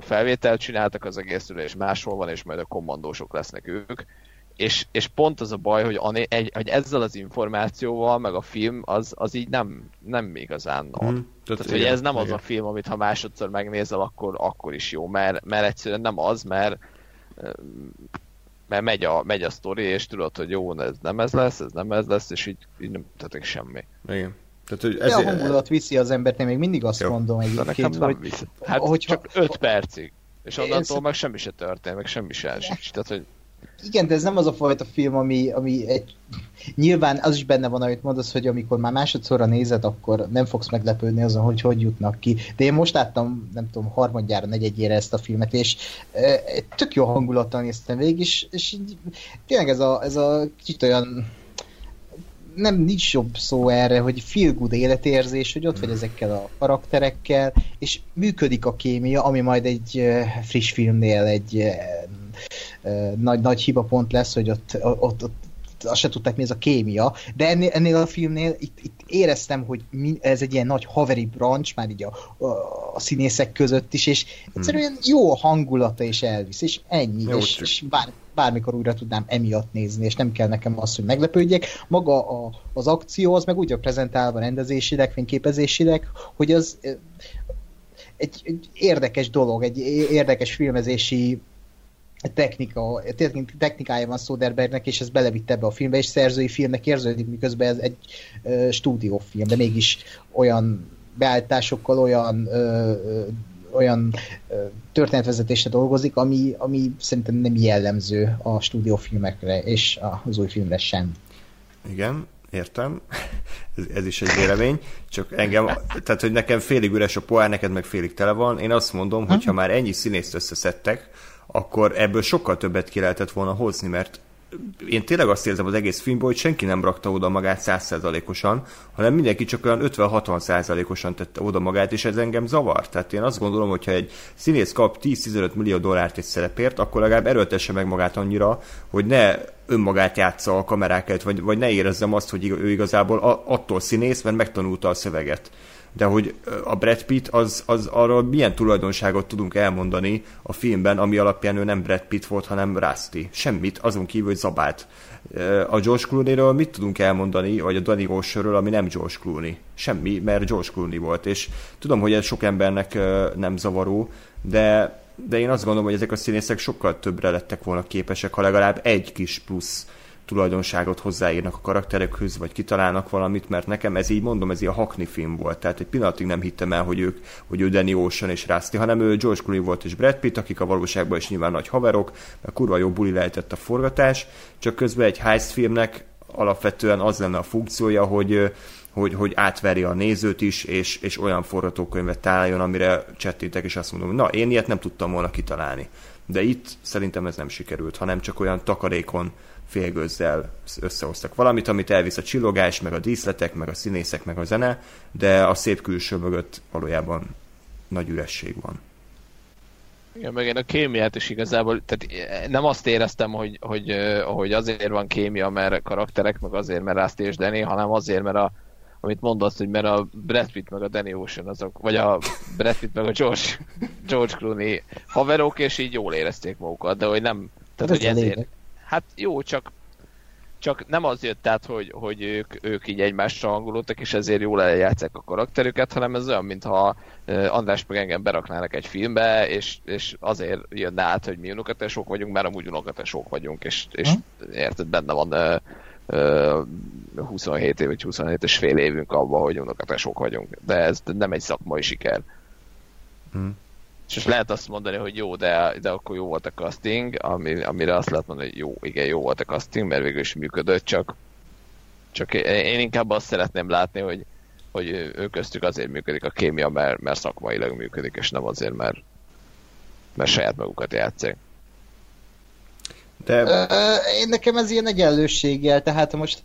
felvételt csináltak az egészről, és máshol van, és majd a kommandósok lesznek ők. És, és pont az a baj, hogy, a, egy, hogy ezzel az információval, meg a film, az, az így nem, nem igazán ad. Hmm, tehát, tehát hogy ez nem igen. az a film, amit ha másodszor megnézel, akkor, akkor is jó, mert, mert egyszerűen nem az, mert mert megy a, megy a sztori, és tudod, hogy jó, ez nem ez lesz, ez nem ez lesz, és így, így nem történik semmi. Igen. Tehát, hogy ezért... De a hangulat viszi az embert, én még mindig azt Jó. mondom egyébként, hogy... Visz. Hát hogy csak 5 percig. És onnantól meg semmi se történt, meg semmi se esik. Tehát, hogy... Igen, de ez nem az a fajta film, ami, ami egy... Nyilván az is benne van, amit mondasz, hogy amikor már másodszorra nézed, akkor nem fogsz meglepődni azon, hogy hogy jutnak ki. De én most láttam, nem tudom, harmadjára, negyedjére ezt a filmet, és e, tök jó hangulattal néztem végig, és, és így, tényleg ez a, ez a kicsit olyan nem nincs jobb szó erre, hogy feel good életérzés, hogy ott vagy ezekkel a karakterekkel, és működik a kémia, ami majd egy friss filmnél egy nagy, nagy hibapont lesz, hogy ott, ott, ott azt se tudták, mi ez a kémia, de ennél, ennél a filmnél itt, itt éreztem, hogy mi, ez egy ilyen nagy haveri branch, már így a, a, a színészek között is, és egyszerűen hmm. jó a hangulata és elvisz, és ennyi, jó, és, és bár, bármikor újra tudnám emiatt nézni, és nem kell nekem az, hogy meglepődjek. Maga a, az akció az meg úgy a prezentálva rendezésileg, fényképezésileg, hogy az egy, egy érdekes dolog, egy érdekes filmezési technika, technikája van Soderbergnek, és ez belevitt ebbe a filmbe, és szerzői filmnek érződik, miközben ez egy ö, stúdiófilm, de mégis olyan beállításokkal, olyan ö, ö, olyan történetvezetésre dolgozik, ami, ami szerintem nem jellemző a stúdiófilmekre, és az új filmre sem. Igen, értem. Ez, ez is egy vélemény. Csak engem, tehát hogy nekem félig üres a poár, neked meg félig tele van. Én azt mondom, hogy ha már ennyi színészt összeszedtek, akkor ebből sokkal többet ki lehetett volna hozni, mert én tényleg azt érzem az egész filmból, hogy senki nem rakta oda magát százszerzalékosan, hanem mindenki csak olyan 50-60 százalékosan tette oda magát, és ez engem zavar. Tehát én azt gondolom, hogy ha egy színész kap 10-15 millió dollárt egy szerepért, akkor legalább erőltesse meg magát annyira, hogy ne önmagát játsza a kamerák előtt, vagy, vagy ne érezzem azt, hogy ő igazából attól színész, mert megtanulta a szöveget de hogy a Brad Pitt, az, az arról milyen tulajdonságot tudunk elmondani a filmben, ami alapján ő nem Brad Pitt volt, hanem Rusty. Semmit, azon kívül, hogy zabált. A George Clooney-ről mit tudunk elmondani, vagy a Danny Oceanről, ami nem George Clooney? Semmi, mert George Clooney volt, és tudom, hogy ez sok embernek nem zavaró, de, de én azt gondolom, hogy ezek a színészek sokkal többre lettek volna képesek, ha legalább egy kis plusz tulajdonságot hozzáírnak a karakterekhöz, vagy kitalálnak valamit, mert nekem ez így mondom, ez ilyen hakni film volt. Tehát egy pillanatig nem hittem el, hogy ők, hogy ő Danny Ocean és Rusty, hanem ő George Clooney volt és Brad Pitt, akik a valóságban is nyilván nagy haverok, mert kurva jó buli lehetett a forgatás, csak közben egy heist filmnek alapvetően az lenne a funkciója, hogy hogy, hogy átveri a nézőt is, és, és olyan forgatókönyvet találjon, amire csettétek, és azt mondom, hogy na, én ilyet nem tudtam volna kitalálni. De itt szerintem ez nem sikerült, hanem csak olyan takarékon félgőzzel összehoztak valamit, amit elvisz a csillogás, meg a díszletek, meg a színészek, meg a zene, de a szép külső mögött valójában nagy üresség van. Igen, meg én a kémiát is igazából, tehát nem azt éreztem, hogy, hogy, hogy azért van kémia, mert karakterek, meg azért, mert Rusty és Danny, hanem azért, mert a, amit mondasz, hogy mert a Brad Pitt meg a Danny Ocean azok, vagy a Brad Pitt meg a George, George Clooney haverok, és így jól érezték magukat, de hogy nem, tehát hát hogy ezért, hát jó, csak csak nem az jött át, hogy, hogy ők, ők így egymásra hangolódtak, és ezért jól eljátszák a karakterüket, hanem ez olyan, mintha András meg engem beraknának egy filmbe, és, és azért jönne át, hogy mi unokatesok vagyunk, mert amúgy unokatesok vagyunk, és, és érted, benne van uh, 27 év vagy 27 és fél évünk abban, hogy unokatesok vagyunk. De ez nem egy szakmai siker. Hmm. És lehet azt mondani, hogy jó, de, de akkor jó volt a casting, ami, amire azt lehet mondani, hogy jó, igen, jó volt a casting, mert végül is működött, csak, csak én inkább azt szeretném látni, hogy, hogy ő köztük azért működik a kémia, mert, mert szakmailag működik, és nem azért, mert, mert saját magukat játszik. De... Én nekem ez ilyen egyenlőséggel, tehát most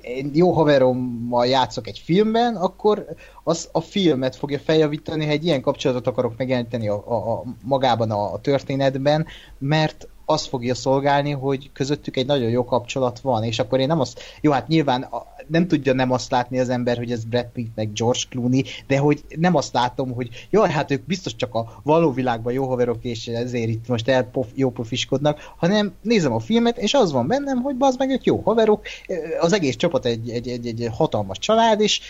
én jó haverommal játszok egy filmben, akkor az a filmet fogja feljavítani, ha egy ilyen kapcsolatot akarok megjeleníteni a, a, a magában a, a történetben, mert az fogja szolgálni, hogy közöttük egy nagyon jó kapcsolat van, és akkor én nem azt, jó, hát nyilván nem tudja nem azt látni az ember, hogy ez Brad Pitt meg George Clooney, de hogy nem azt látom, hogy jaj, hát ők biztos csak a való világban jó haverok, és ezért itt most el jó profiskodnak, hanem nézem a filmet, és az van bennem, hogy bazd meg, ők jó haverok, az egész csapat egy, egy, egy, egy hatalmas család, és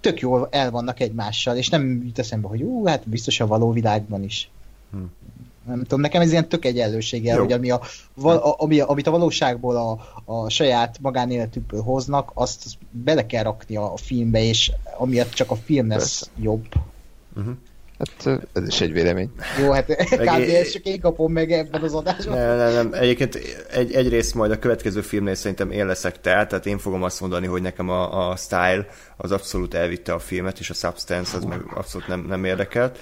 tök jól el vannak egymással, és nem jut eszembe, hogy ú, hát biztos a való világban is. Hm nem tudom, nekem ez ilyen tök egyenlőséggel, hogy ami a, a, ami, amit a valóságból a, a saját magánéletükből hoznak, azt bele kell rakni a filmbe, és amiatt csak a film lesz Persze. jobb. Uh-huh. Hát ez is egy vélemény. Jó, hát kb. ezt csak én kapom meg ebben az adásban. Nem, nem, nem. Egyébként egy, egyrészt majd a következő filmnél szerintem én leszek te, tehát én fogom azt mondani, hogy nekem a, a style az abszolút elvitte a filmet, és a substance az meg abszolút nem, nem érdekelt.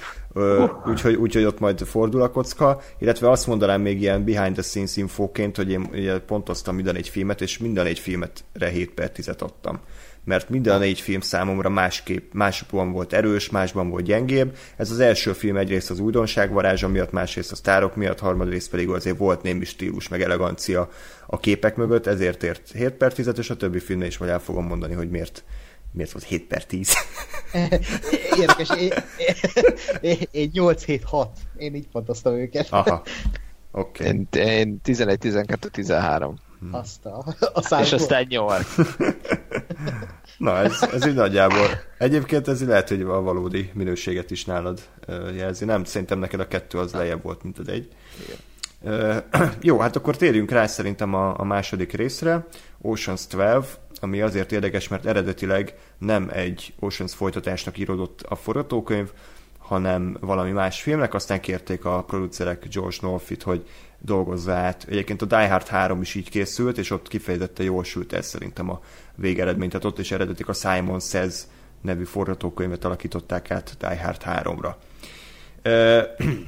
Úgyhogy, úgyhogy ott majd fordul a kocka, illetve azt mondanám még ilyen behind the scenes infóként, hogy én ugye pontoztam minden egy filmet, és minden egy filmetre 7 per 10 adtam mert minden a négy film számomra másképp, másban volt erős, másban volt gyengébb. Ez az első film egyrészt az újdonság varázsa miatt, másrészt a sztárok miatt, harmadrészt pedig azért volt némi stílus, meg elegancia a képek mögött, ezért ért 7 per 10 és a többi filmnél is majd el fogom mondani, hogy miért miért volt 7 per 10? Érdekes, én, én, én 8-7-6, én így pontoztam őket. Aha, oké. Okay. Én, én 11-12-13. Hmm. Azt a, a És aztán 8. Na, ez, ez így nagyjából. Egyébként ez lehet, hogy a valódi minőséget is nálad jelzi. Nem, szerintem neked a kettő az lejjebb volt, mint az egy. Igen. jó, hát akkor térjünk rá szerintem a, a második részre. Ocean's 12, ami azért érdekes, mert eredetileg nem egy Ocean's folytatásnak íródott a forgatókönyv, hanem valami más filmnek, aztán kérték a producerek George Norfit, hogy dolgozza át. Egyébként a Die Hard 3 is így készült, és ott kifejezetten jól sült ez szerintem a végeredmény. Tehát ott is eredetik a Simon Says nevű forgatókönyvet alakították át Die Hard 3-ra.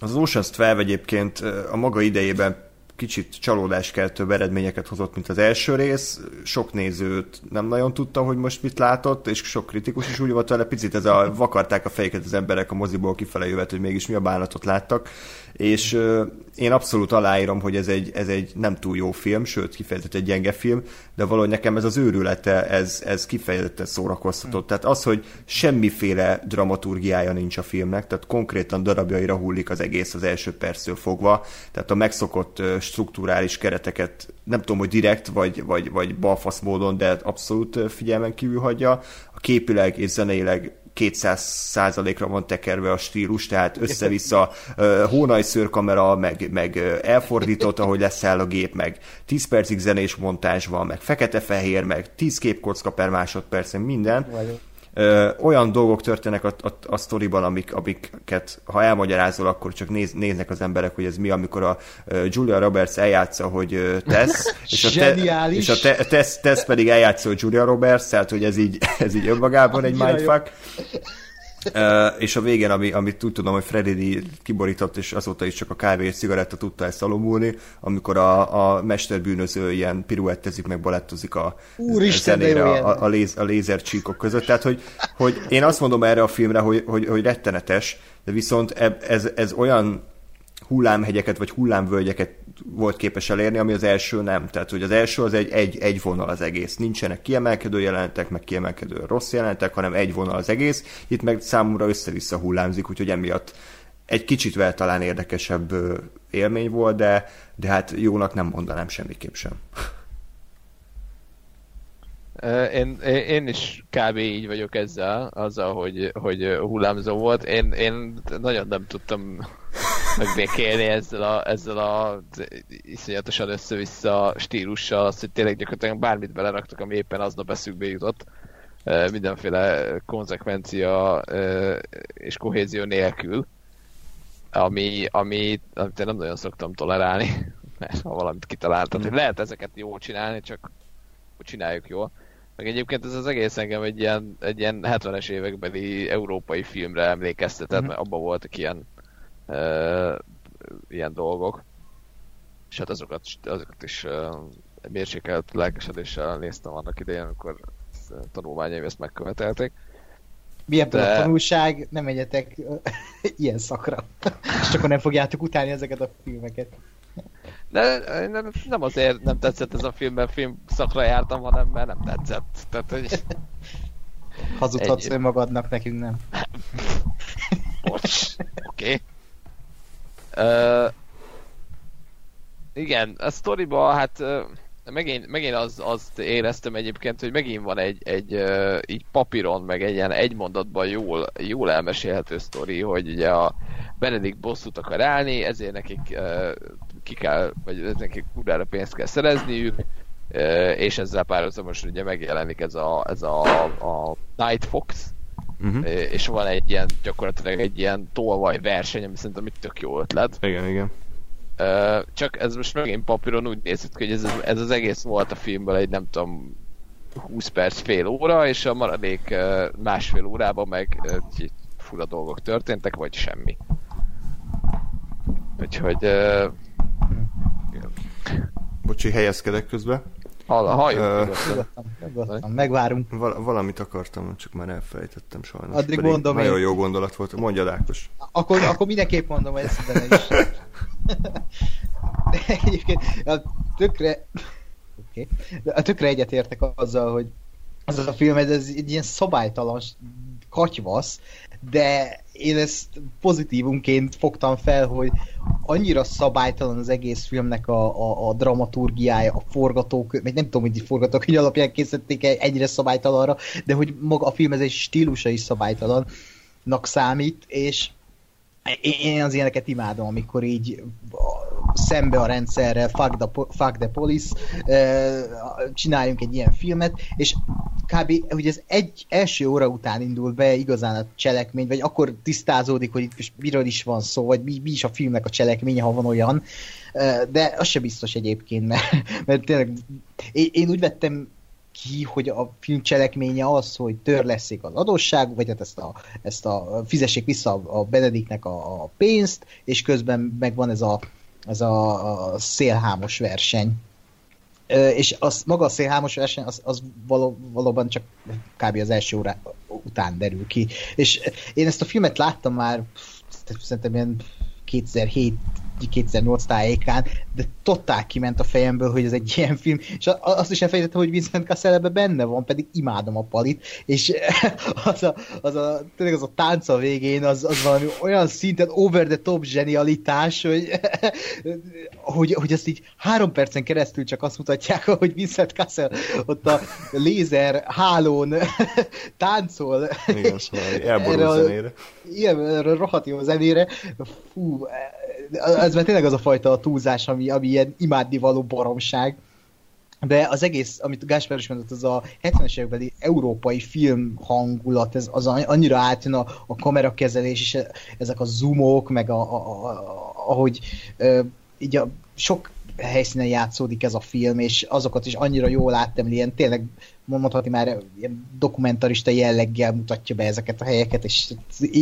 Az Ocean's 12 egyébként a maga idejében kicsit csalódáskeltőbb eredményeket hozott, mint az első rész. Sok nézőt nem nagyon tudta, hogy most mit látott, és sok kritikus is úgy volt vele, picit ez a vakarták a fejeket az emberek a moziból kifele jövet, hogy mégis mi a bánatot láttak. És én abszolút aláírom, hogy ez egy, ez egy nem túl jó film, sőt kifejezetten gyenge film, de valahogy nekem ez az őrülete, ez, ez kifejezetten szórakoztatott. Tehát az, hogy semmiféle dramaturgiája nincs a filmnek, tehát konkrétan darabjaira hullik az egész az első perctől fogva, tehát a megszokott strukturális kereteket nem tudom, hogy direkt vagy, vagy, vagy balfasz módon, de abszolút figyelmen kívül hagyja. A képileg és zeneileg 200 százalékra van tekerve a stílus, tehát össze-vissza hónaj szőrkamera, meg, meg elfordított, ahogy leszáll a gép, meg 10 percig zenés montázs van, meg fekete-fehér, meg 10 képkocka per másodperc, minden. Ö, olyan dolgok történnek a, a, a sztoriban, amik, amiket ha elmagyarázol, akkor csak néz, néznek az emberek, hogy ez mi, amikor a Julia Roberts eljátsza, hogy tesz, és a, te, és a te, tesz, tesz pedig eljátsza, hogy Julia Roberts, tehát hogy ez így, ez így önmagában egy mindfuck. És a végén, ami, amit úgy tudom, hogy Freddy kiborított, és azóta is csak a kávé és cigaretta tudta ezt alomulni, amikor a, a mesterbűnöző ilyen piruettezik, meg balettozik a Úristen, zenére a, a, a, léz, a lézercsíkok között. Tehát, hogy, hogy én azt mondom erre a filmre, hogy, hogy, hogy rettenetes, de viszont ez, ez olyan hullámhegyeket vagy hullámvölgyeket volt képes elérni, ami az első nem. Tehát, hogy az első az egy, egy, egy vonal az egész. Nincsenek kiemelkedő jelentek, meg kiemelkedő rossz jelentek, hanem egy vonal az egész. Itt meg számomra össze-vissza hullámzik, úgyhogy emiatt egy kicsit vel talán érdekesebb élmény volt, de, de hát jónak nem mondanám semmiképp sem. Én, én is kb. így vagyok ezzel, azzal, hogy, hogy hullámzó volt. Én, én nagyon nem tudtam megbékélni ezzel a, ezzel a iszonyatosan össze-vissza stílussal, azt, hogy tényleg gyakorlatilag bármit beleraktak, ami éppen aznap eszükbe jutott. Mindenféle konzekvencia és kohézió nélkül, ami, ami, amit én nem nagyon szoktam tolerálni, mert ha valamit kitaláltam, hogy lehet ezeket jól csinálni, csak csináljuk jól. Meg egyébként ez az egész engem egy ilyen, egy ilyen 70-es évekbeli európai filmre emlékeztetett, mm-hmm. mert abban voltak ilyen ilyen dolgok. És hát azokat, azokat is uh, mérsékelt lelkesedéssel néztem annak idején, amikor tanulmányaim ezt megkövetelték. Mi ebből De... a tanulság? Nem egyetek ilyen szakra. És akkor nem fogjátok utálni ezeket a filmeket. De nem, nem azért nem tetszett ez a film, mert film szakra jártam, hanem mert nem tetszett. Tehát, hogy... Hazudhatsz egy... önmagadnak, nekünk nem. Bocs, oké. Okay. Uh, igen, a sztoriba, hát uh, megint, megint az, azt éreztem egyébként, hogy megint van egy, egy uh, így papíron, meg egy ilyen egy mondatban jól, jól elmesélhető sztori, hogy ugye a Benedikt bosszút akar állni, ezért nekik uh, ki kell, vagy nekik kurvára pénzt kell szerezniük, és ezzel párhuzamos ugye megjelenik ez a, ez a, a Night Fox, uh-huh. és van egy ilyen, gyakorlatilag egy ilyen tolvaj verseny, ami szerintem egy tök jó ötlet. Igen, igen. Csak ez most megint papíron úgy nézett hogy ez, ez az egész volt a filmből egy nem tudom 20 perc, fél óra, és a maradék másfél órában meg fura dolgok történtek, vagy semmi. Úgyhogy Bocsi, helyezkedek közbe. Halljuk. Uh, megvárunk. Val- valamit akartam, csak már elfelejtettem sajnos. Addig Pedig mondom Nagyon én. jó gondolat volt. Mondja, Ákos. Akkor, akkor mindenképp mondom, hogy benne is. De egyébként a tökre... Okay. A tökre egyetértek azzal, hogy az a film, ez, ez egy ilyen szabálytalan katyvasz, de én ezt pozitívunként fogtam fel, hogy annyira szabálytalan az egész filmnek a, a, a dramaturgiája, a forgatók, még nem tudom, hogy forgatók, hogy alapján készítették ennyire szabálytalanra, de hogy maga a film ez egy stílusa is szabálytalannak számít, és én az ilyeneket imádom, amikor így szembe a rendszerrel, fuck the, fuck the police, csináljunk egy ilyen filmet, és kb. ugye ez egy első óra után indul be igazán a cselekmény, vagy akkor tisztázódik, hogy itt miről is van szó, vagy mi, mi is a filmnek a cselekménye, ha van olyan, de az se biztos egyébként, mert, mert tényleg én, én úgy vettem ki, hogy a film cselekménye az, hogy törleszik az adósság, vagy hát ezt a, ezt a fizessék vissza a Benediknek a, a pénzt, és közben megvan ez a, ez a, a szélhámos verseny. És az, maga a szélhámos verseny, az, az való, valóban csak kb. az első óra után derül ki. És én ezt a filmet láttam már szerintem ilyen 2007 2008 tájékán, de totál kiment a fejemből, hogy ez egy ilyen film, és azt is elfejtettem, hogy Vincent Cassel benne van, pedig imádom a palit, és az a, az a, tényleg az a tánc a végén, az, az valami olyan szinten over the top zsenialitás, hogy, hogy, hogy ezt így három percen keresztül csak azt mutatják, hogy Vincent Cassel ott a lézer hálón táncol. Igen, szóval zenére. Igen, rohadt jó zenére. Fú, ez már tényleg az a fajta túlzás, ami, ami ilyen imádnivaló baromság. de az egész, amit Gáspár is mondott, az a 70-es évekbeli európai film hangulat, ez az annyira átjön a, a kamerakezelés, és ezek a zoomok, meg a, a, a, ahogy ö, így a sok helyszínen játszódik ez a film, és azokat is annyira jól áttemli, ilyen tényleg mondhatni már dokumentarista jelleggel mutatja be ezeket a helyeket, és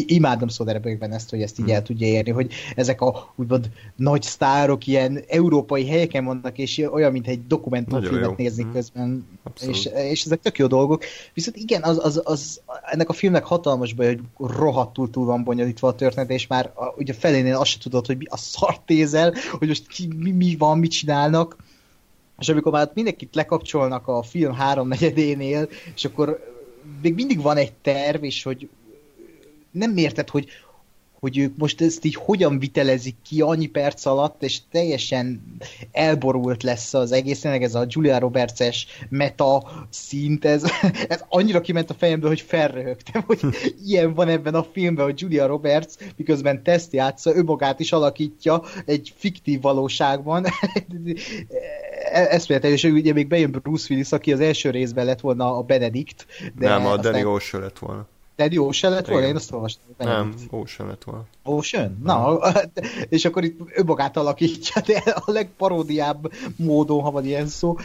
imádom Soderbergben ezt, hogy ezt így el tudja érni, hogy ezek a úgymond nagy sztárok ilyen európai helyeken vannak, és olyan, mint egy dokumentumfilmet nézni mm. közben, és, és ezek tök jó dolgok. Viszont igen, az, az, az, ennek a filmnek hatalmas baj, hogy rohadtul túl van bonyolítva a történet, és már a, ugye felénél azt se tudod, hogy mi a szartézel, hogy most ki, mi, mi van, mit csinálnak, és amikor már mindenkit lekapcsolnak a film háromnegyedénél, és akkor még mindig van egy terv, és hogy nem érted, hogy hogy ők most ezt így hogyan vitelezik ki annyi perc alatt, és teljesen elborult lesz az egész, tényleg ez a Julia Roberts-es meta szint, ez, ez annyira kiment a fejemből, hogy felröhögtem, hogy ilyen van ebben a filmben, hogy Julia Roberts miközben teszt játsza, ő magát is alakítja egy fiktív valóságban. Ez például, és ugye még bejön Bruce Willis, aki az első részben lett volna a Benedict. De Nem, a Danny Ocean lett volna. Danny Ocean lett volna? Én azt olvastam. Nem, Ocean lett volna. Ocean? Na, és akkor itt önmagát alakítja, de a legparódiább módon, ha van ilyen szó.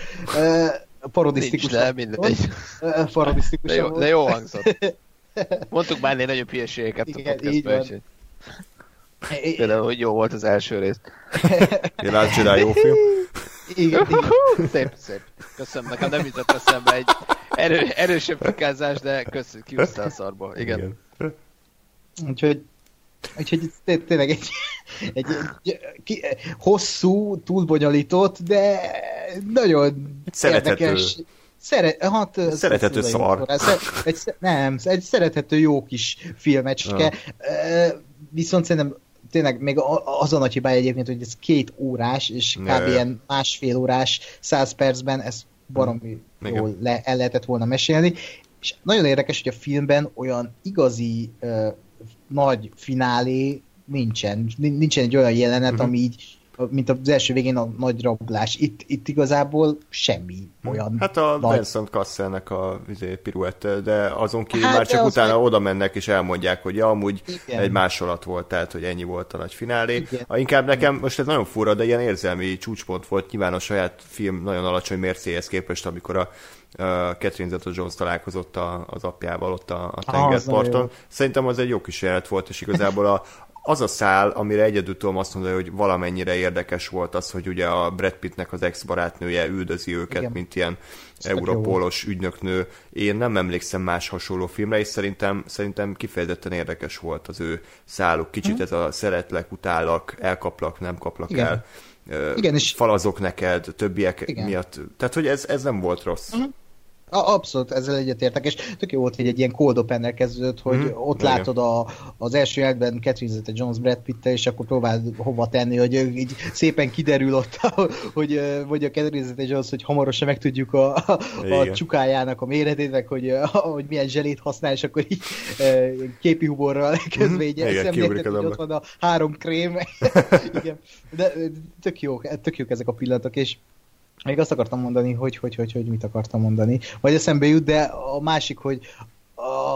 Parodisztikus. Nincs, mindegy. Parodisztikus. De jó, de jó hangzott. Mondtuk már ennél nagyobb hülyeségeket Igen, a podcastban. Például, hogy jó volt az első rész. Én csinál jó film. Igen, igen. Szép, szép. Köszönöm, nekem nem jutott eszembe egy erő, erősebb fikázás, de köszönjük, kiúztál a szarból. Igen. igen. Úgyhogy Úgyhogy tényleg egy, egy, egy ki, hosszú, túlbonyolított, de nagyon Szerethető. érdekes. Szeret, hát, szerethető szar. Egy, nem, egy szerethető jó kis filmecske. Ja. Viszont szerintem tényleg még az a nagy hibája egyébként, hogy ez két órás, és kb. Ne. ilyen másfél órás, száz percben, ez baromi hmm. jól le, el lehetett volna mesélni. És nagyon érdekes, hogy a filmben olyan igazi uh, nagy finálé nincsen. Nincsen egy olyan jelenet, uh-huh. ami így mint az első végén a nagy rablás. Itt, itt igazából semmi olyan Hát a nagy... Benson Casselnek a izé, piruette, de azon kívül hát már csak utána meg... oda mennek és elmondják, hogy ja, amúgy Igen. egy másolat volt, tehát hogy ennyi volt a nagy finálé. Igen. A, inkább nekem, most ez nagyon fura, de ilyen érzelmi csúcspont volt, nyilván a saját film nagyon alacsony mércéhez képest, amikor a uh, Catherine Zeta-Jones találkozott a, az apjával ott a, a tengerparton. Ah, Szerintem az egy jó kísérlet volt, és igazából a, az a szál, amire egyedül tudom azt mondani, hogy valamennyire érdekes volt az, hogy ugye a Brad Pittnek az ex-barátnője üldözi őket, Igen. mint ilyen europólos ügynöknő. Én nem emlékszem más hasonló filmre, és szerintem, szerintem kifejezetten érdekes volt az ő száluk. Kicsit mm. ez a szeretlek, utállak, elkaplak, nem kaplak Igen. el. Igen, és... falazok neked, többiek Igen. miatt. Tehát, hogy ez, ez nem volt rossz. Uh-huh. Abszolút, ezzel egyetértek, és tök jó volt, hogy egy ilyen cold opener kezdődött, hogy mm, ott igen. látod a, az első jelentben Catherine Zeta Jones Brad pitt és akkor próbáld hova tenni, hogy így szépen kiderül ott, hogy, hogy a Catherine Zeta Jones, hogy hamarosan megtudjuk a, a, a csukájának a méretét, meg hogy, hogy milyen zselét használ, és akkor így képi humorral közben így szemléltet, hogy ott van a három krém. igen. De tök jó, tök jók ezek a pillanatok, és még azt akartam mondani, hogy, hogy, hogy, hogy mit akartam mondani. Vagy eszembe jut, de a másik, hogy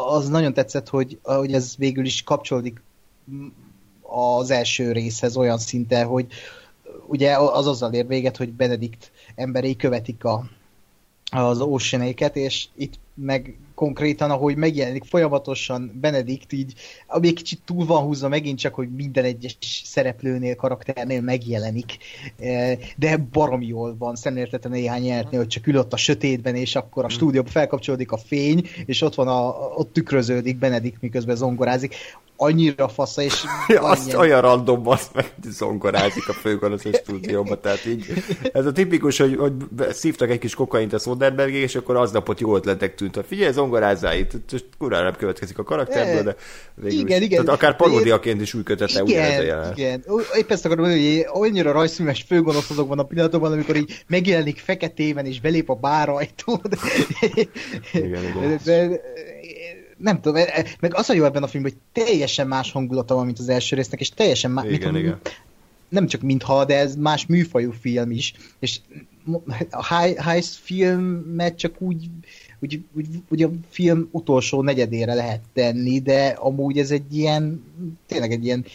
az nagyon tetszett, hogy, hogy ez végül is kapcsolódik az első részhez olyan szinte, hogy ugye az azzal ér véget, hogy Benedikt emberei követik a, az ocean és itt meg konkrétan, ahogy megjelenik folyamatosan Benedikt, így ami egy kicsit túl van húzva megint csak, hogy minden egyes szereplőnél, karakternél megjelenik, e, de barom jól van szemléltetve néhány jelenetnél, hogy csak ül ott a sötétben, és akkor a hmm. stúdióban felkapcsolódik a fény, és ott van a, ott tükröződik Benedikt, miközben zongorázik annyira fasza, és... Ja, azt ilyen... olyan random az meg, hogy zongorázik a főgonosz a stúdióban, tehát így ez a tipikus, hogy, hogy szívtak egy kis kokaint a Soderbergé, és akkor aznapot jó ötletek tűnt. Figyelj, zongorázzál itt, kurva nem következik a karakterből, de végül igen, is. igen. Tehát akár paródiaként is úgy kötette igen, ez a jelenet. Igen, épp ezt akarom mondani, hogy annyira rajzfilmes főgonosz azokban a pillanatokban, amikor így megjelenik feketében, és belép a bárajtó. igen, igen. De, nem tudom, e, e, meg az a jó ebben a filmben, hogy teljesen más hangulata van, mint az első résznek, és teljesen más, igen, igen. nem csak mintha, de ez más műfajú film is, és a heist filmet csak úgy, úgy, úgy, úgy a film utolsó negyedére lehet tenni, de amúgy ez egy ilyen, tényleg egy ilyen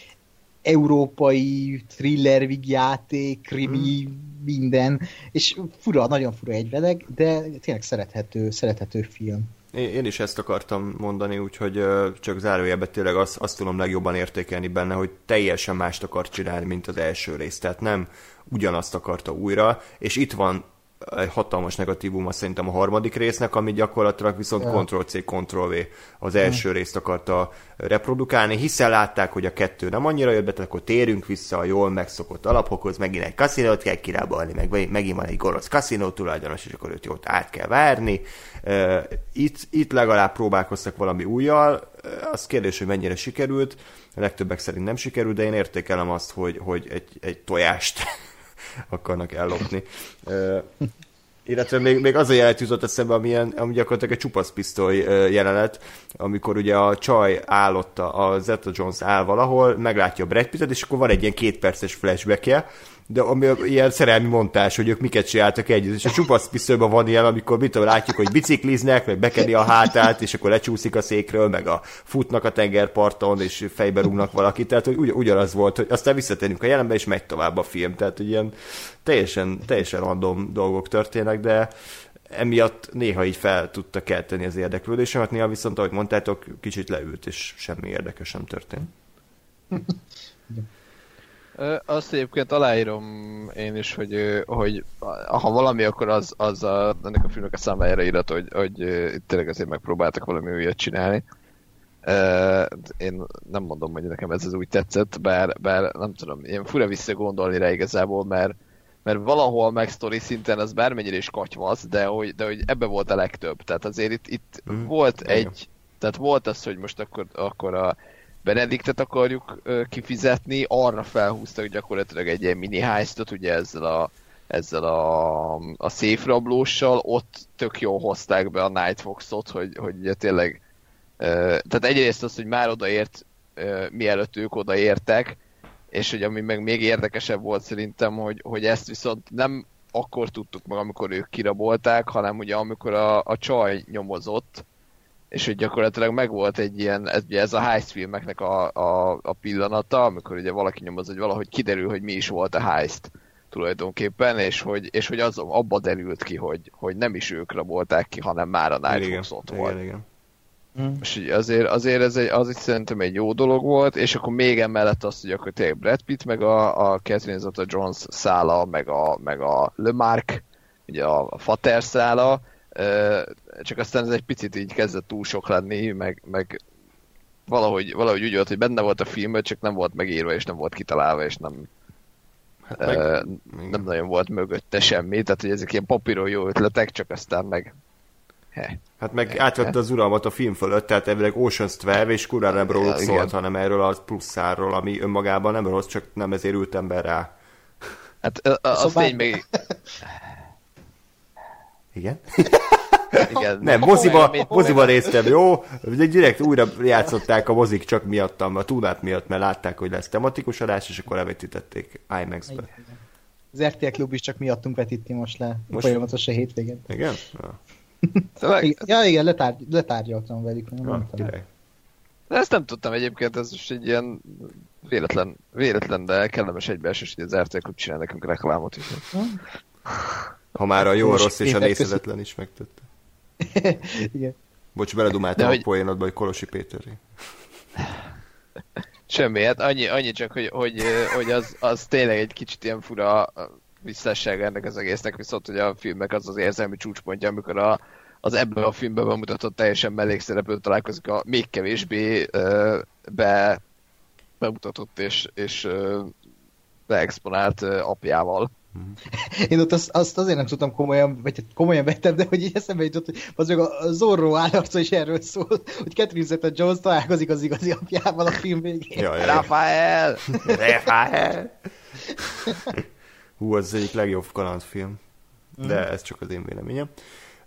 európai thriller játék, krimi, mm. minden, és fura, nagyon fura egyveleg, de tényleg szerethető, szerethető film. Én is ezt akartam mondani, úgyhogy csak zárójelben tényleg azt, azt tudom legjobban értékelni benne, hogy teljesen mást akar csinálni, mint az első rész. Tehát nem ugyanazt akarta újra, és itt van egy hatalmas negatívuma szerintem a harmadik résznek, ami gyakorlatilag viszont ja. Ctrl-C, Ctrl-V az első hmm. részt akarta reprodukálni, hiszen látták, hogy a kettő nem annyira jött be, tehát akkor térünk vissza a jól megszokott alapokhoz, megint egy kaszinót kell kirábalni, meg megint van egy gonosz kaszinó tulajdonos, és akkor őt jót át kell várni. Itt, itt legalább próbálkoztak valami újjal, az kérdés, hogy mennyire sikerült, a legtöbbek szerint nem sikerült, de én értékelem azt, hogy, hogy egy, egy tojást akarnak ellopni. illetve még, még az a jelenet jutott eszembe, amilyen, ami gyakorlatilag egy csupaszpisztoly jelenet, amikor ugye a csaj állott, a Zeta Jones áll valahol, meglátja a Brad Pittet, és akkor van egy ilyen kétperces flashbackje, de ami ilyen szerelmi montás, hogy ők miket csináltak együtt, és a csupasz piszőben van ilyen, amikor mit tudom, látjuk, hogy bicikliznek, meg bekedi a hátát, és akkor lecsúszik a székről, meg a futnak a tengerparton, és fejbe rúgnak valakit, tehát hogy ugy, ugyanaz volt, hogy aztán visszatérünk a jelenbe, és megy tovább a film, tehát hogy ilyen teljesen, teljesen random dolgok történnek, de emiatt néha így fel tudta kelteni az érdeklődésemet, néha viszont, ahogy mondtátok, kicsit leült, és semmi érdekes sem történt. Azt egyébként aláírom én is, hogy, hogy ha valami, akkor az, az a, ennek a filmnek a számájára írat, hogy, hogy tényleg azért megpróbáltak valami újat csinálni. Én nem mondom, hogy nekem ez az úgy tetszett, bár, bár nem tudom, én fura visszagondolni rá igazából, mert, mert valahol meg sztori szinten az bármennyire is katyvasz, de hogy, de hogy ebbe volt a legtöbb. Tehát azért itt, itt mm. volt egy, tehát volt az, hogy most akkor, akkor a Benediktet akarjuk kifizetni, arra felhúztak gyakorlatilag egy ilyen mini heistot, ugye ezzel a, ezzel a, a széfrablóssal, ott tök jól hozták be a Night Fox-ot, hogy, hogy ugye tényleg tehát egyrészt az, hogy már odaért, mielőtt ők odaértek, és hogy ami meg még érdekesebb volt szerintem, hogy, hogy ezt viszont nem akkor tudtuk meg, amikor ők kirabolták, hanem ugye amikor a, a csaj nyomozott, és hogy gyakorlatilag megvolt egy ilyen, ez, ugye ez a heist filmeknek a, a, a pillanata, amikor ugye valaki nyomoz, hogy valahogy kiderül, hogy mi is volt a heist tulajdonképpen, és hogy, és hogy az abba derült ki, hogy, hogy nem is ők rabolták ki, hanem már a Night ott volt. Igen, igen. Mm. És azért, azért ez egy, az is szerintem egy jó dolog volt, és akkor még emellett azt, hogy akkor tényleg Brad Pitt, meg a, a Catherine Zeta-Jones szála, meg a, meg a Le Marc, ugye a, a Fater szála, csak aztán ez egy picit így kezdett túl sok lenni, meg, meg valahogy, valahogy úgy volt, hogy benne volt a film, csak nem volt megírva, és nem volt kitalálva, és nem, hát meg, uh, nem nagyon volt mögötte semmi, tehát hogy ezek ilyen papíron jó ötletek, csak aztán meg He. Hát meg he, átvette az uralmat a film fölött, tehát elvileg Ocean's 12, és kurva nem róluk ja, szólt, igen. hanem erről a plusszáról, ami önmagában nem rossz, csak nem ezért ült ember rá. Hát az szóval... tény még... Igen? Igen. Nem, moziba, moziba néztem, jó? Direkt újra játszották a mozik csak miattam, a túlát miatt, mert látták, hogy lesz tematikus adás, és akkor levetítették IMAX-be. Az RTL Klub is csak miattunk vetíti most le, most folyamatosan hétvégén. Igen? Ja, ja igen, letárgy, letárgyaltam velük. Nem ja, de ezt nem tudtam egyébként, ez most egy ilyen véletlen, véletlen de kellemes egybeesés, hogy az RTL Klub csinál nekünk reklámot is. Ha már a jó, a rossz és a nézhetetlen is megtette. Igen. Bocs, beledumáltam hogy... a poénodba, hogy Kolosi Péteri. Semmi, hát annyi, annyi csak, hogy, hogy, hogy az, az tényleg egy kicsit ilyen fura visszasság ennek az egésznek, viszont hogy a filmek az az érzelmi csúcspontja, amikor a, az ebben a filmben bemutatott teljesen mellékszereplő találkozik a még kevésbé be, bemutatott és, és beexponált apjával. Én ott azt, azt azért nem tudtam komolyan, vagy hát komolyan vettem, de hogy így eszembe jutott, hogy az meg a Zorro állarca is erről szól, hogy Catherine Zeta-Jones találkozik az igazi apjával a film végén. Jaj, Rafael! Rafael! Hú, az egyik legjobb kalandfilm. De mm. ez csak az én véleményem.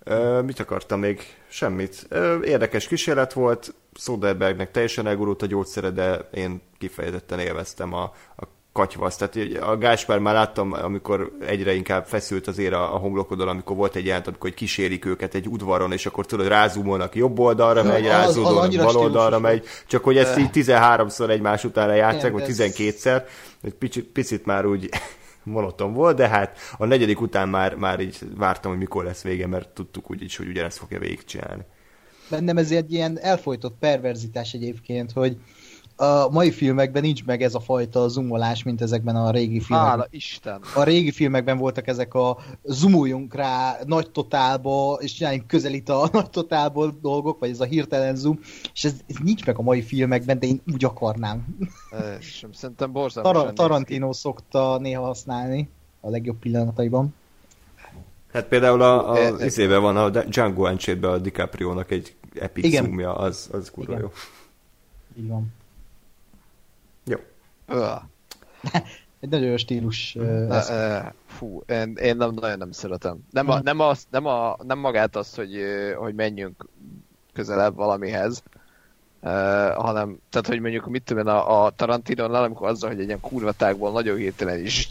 Uh, mit akartam még? Semmit. Uh, érdekes kísérlet volt, Soderbergnek teljesen elgurult a gyógyszere, de én kifejezetten élveztem a, a katyvasz. Tehát a Gáspár már láttam, amikor egyre inkább feszült azért a, a homlokodon, amikor volt egy jelent, amikor kísérik őket egy udvaron, és akkor tudod, rázumolnak jobb oldalra megy, rázódolnak bal oldalra megy, csak hogy ezt így 13-szor egymás utána játszák, vagy 12-szer, egy picit, picit már úgy monoton volt, de hát a negyedik után már, már így vártam, hogy mikor lesz vége, mert tudtuk úgy is, hogy ugyanezt fogja végigcsinálni. Bennem ez egy ilyen elfolytott perverzitás egyébként, hogy a mai filmekben nincs meg ez a fajta zoomolás, mint ezekben a régi filmekben. Hála Isten! A régi filmekben voltak ezek a zoomoljunk rá nagy totálba, és csináljunk közelít a nagy totálból dolgok, vagy ez a hirtelen zoom, és ez, ez nincs meg a mai filmekben, de én úgy akarnám. Sem, szerintem borzalmasan Tar- Tarantino szokta néha használni a legjobb pillanataiban. Hát például a, a izébe van a Django unchained a DiCaprio-nak egy epic Igen. zoomja, az, az kurva Igen. jó. Így van. Egy nagyon jó stílus. Uh, uh, fú, én, én nem, nagyon nem szeretem. Nem, a, nem, az, nem, a, nem magát azt, hogy, hogy menjünk közelebb valamihez, uh, hanem, tehát, hogy mondjuk, mit tudom a, a Tarantino-nál, amikor azzal, hogy egy ilyen kurvatákból nagyon hirtelen is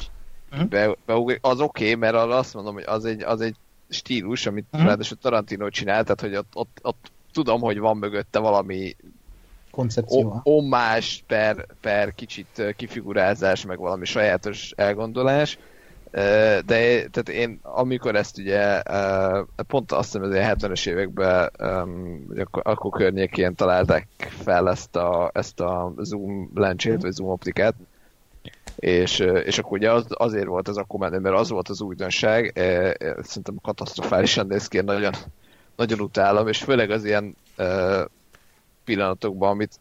uh-huh. be, be, az oké, okay, mert arra azt mondom, hogy az egy, az egy stílus, amit uh-huh. ráadásul Tarantino csinál, tehát, hogy ott, ott, ott tudom, hogy van mögötte valami koncepció. Ommás per, per kicsit kifigurázás, meg valami sajátos elgondolás. De tehát én, amikor ezt ugye, pont azt hiszem, hogy a 70-es években, akkor, akkor környékén találták fel ezt a, ezt a zoom lencsét, vagy zoom optikát, és, és akkor ugye az, azért volt ez akkor menő, mert az volt az újdonság, szerintem katasztrofálisan néz ki, nagyon, nagyon utálom, és főleg az ilyen pillanatokban, amit